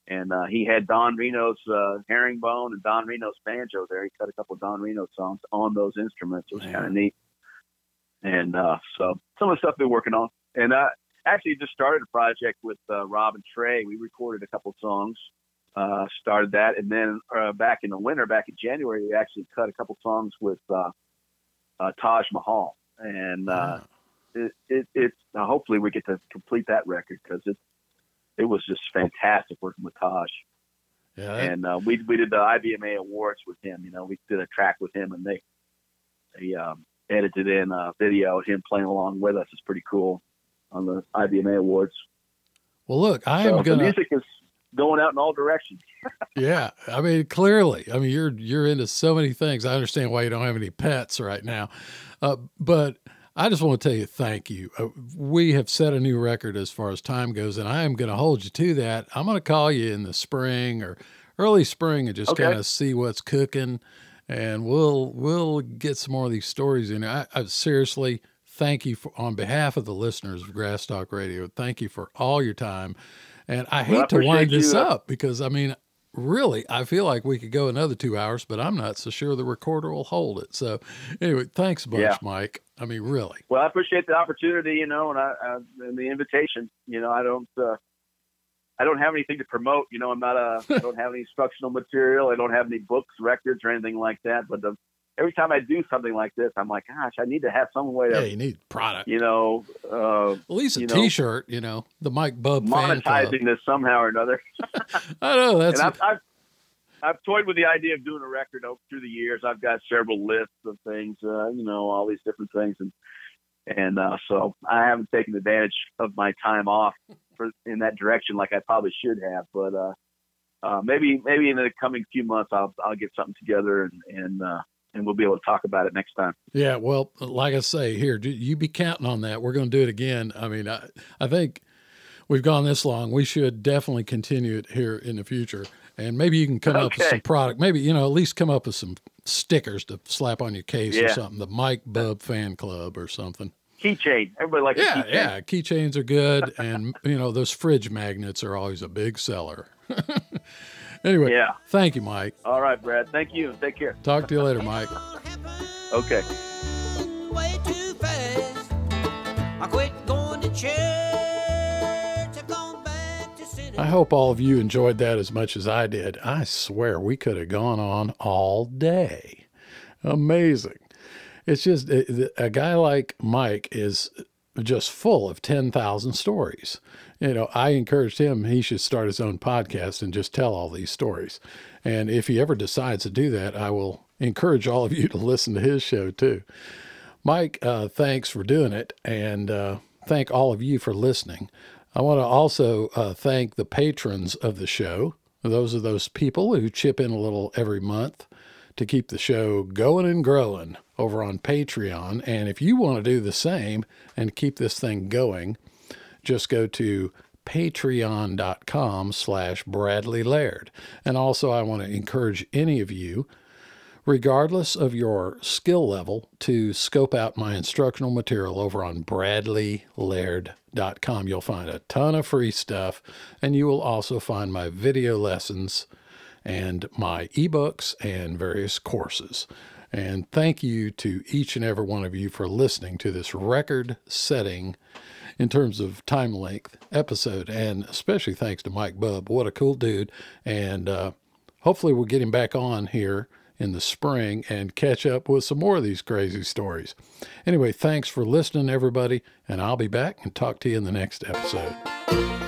And uh, he had Don Reno's uh, herringbone and Don Reno's banjo there. He cut a couple of Don Reno songs on those instruments. It was kind of neat. And uh, so some of the stuff I've been working on. And I actually just started a project with uh, Rob and Trey. We recorded a couple of songs, uh, started that. And then uh, back in the winter, back in January, we actually cut a couple songs with uh, uh, Taj Mahal. And uh, it, it, it's uh, hopefully we get to complete that record because it's it was just fantastic working with Taj. Yeah. And uh, we we did the IBMA awards with him. You know, we did a track with him, and they they um, edited in a video of him playing along with us. It's pretty cool on the IBMA awards. well, look, I So am the gonna. music is going out in all directions. Yeah, I mean, clearly, I mean, you're you're into so many things. I understand why you don't have any pets right now, uh, but I just want to tell you thank you. Uh, we have set a new record as far as time goes, and I am going to hold you to that. I'm going to call you in the spring or early spring and just Okay. kind of see what's cooking, and we'll we'll get some more of these stories in. I, I seriously thank you for on behalf of the listeners of Grass Talk Radio. Thank you for all your time, and I Well, I hate to wind this you, uh, up because I mean really, I feel like we could go another two hours, but I'm not so sure the recorder will hold it. So, anyway, thanks a bunch, Yeah. Mike. I mean, really. Well, I appreciate the opportunity, you know, and I, I and the invitation. You know, I don't uh, I don't have anything to promote. You know, I'm not a I don't have any instructional material. I don't have any books, records, or anything like that. But the, every time I do something like this, I'm like, gosh, I need to have some way Yeah, you need product. you know, uh, At least a know, shirt you know, the Mike Bub fan monetizing this somehow or another. <laughs> I know that's I've, I've I've toyed with the idea of doing a record over through the years. I've got several lists of things, uh, you know, all these different things, and and uh, so I haven't taken advantage of my time off for in that direction like I probably should have. But uh, uh, maybe maybe in the coming few months I'll I'll get something together and and uh, and we'll be able to talk about it next time. Yeah, well, like I say, here you be counting on that. We're going to do it again. I mean, I I think we've gone this long. We should definitely continue it here in the future, and maybe you can come up with some product. Maybe you know at least come up with some stickers to slap on your case or something. The Mike Bub fan club or something. Keychain. Everybody likes Yeah, keychain. yeah. Keychains are good, and <laughs> you know those fridge magnets are always a big seller. <laughs> anyway, Yeah. thank you, Mike. All right, Brad. Thank you. Take care. Talk to you later, Mike. Okay. Way too fast. I quit going to church. I gone back to city. I hope all of you enjoyed that as much as I did. I swear we could have gone on all day. Amazing. It's just a a guy like Mike is just full of 10,000 stories. You know, I encouraged him he should start his own podcast and just tell all these stories. And if he ever decides to do that, I will encourage all of you <laughs> to listen to his show too. Mike, uh, thanks for doing it, and uh, thank all of you for listening. I want to also uh, thank the patrons of the show. Those are those people who chip in a little every month to keep the show going and growing over on Patreon. And if you want to do the same and keep this thing going, just go to patreon.com slash bradley laird and also i want to encourage any of you regardless of your skill level, to scope out my instructional material over on bradleylaird.com. You'll find a ton of free stuff, and you will also find my video lessons and my ebooks and various courses. And thank you to each and every one of you for listening to this record setting in terms of time length episode. And especially thanks to Mike Bub. What a cool dude. And uh, hopefully we'll get him back on here in the spring and catch up with some more of these crazy stories. Anyway, thanks for listening, everybody, and I'll be back and talk to you in the next episode.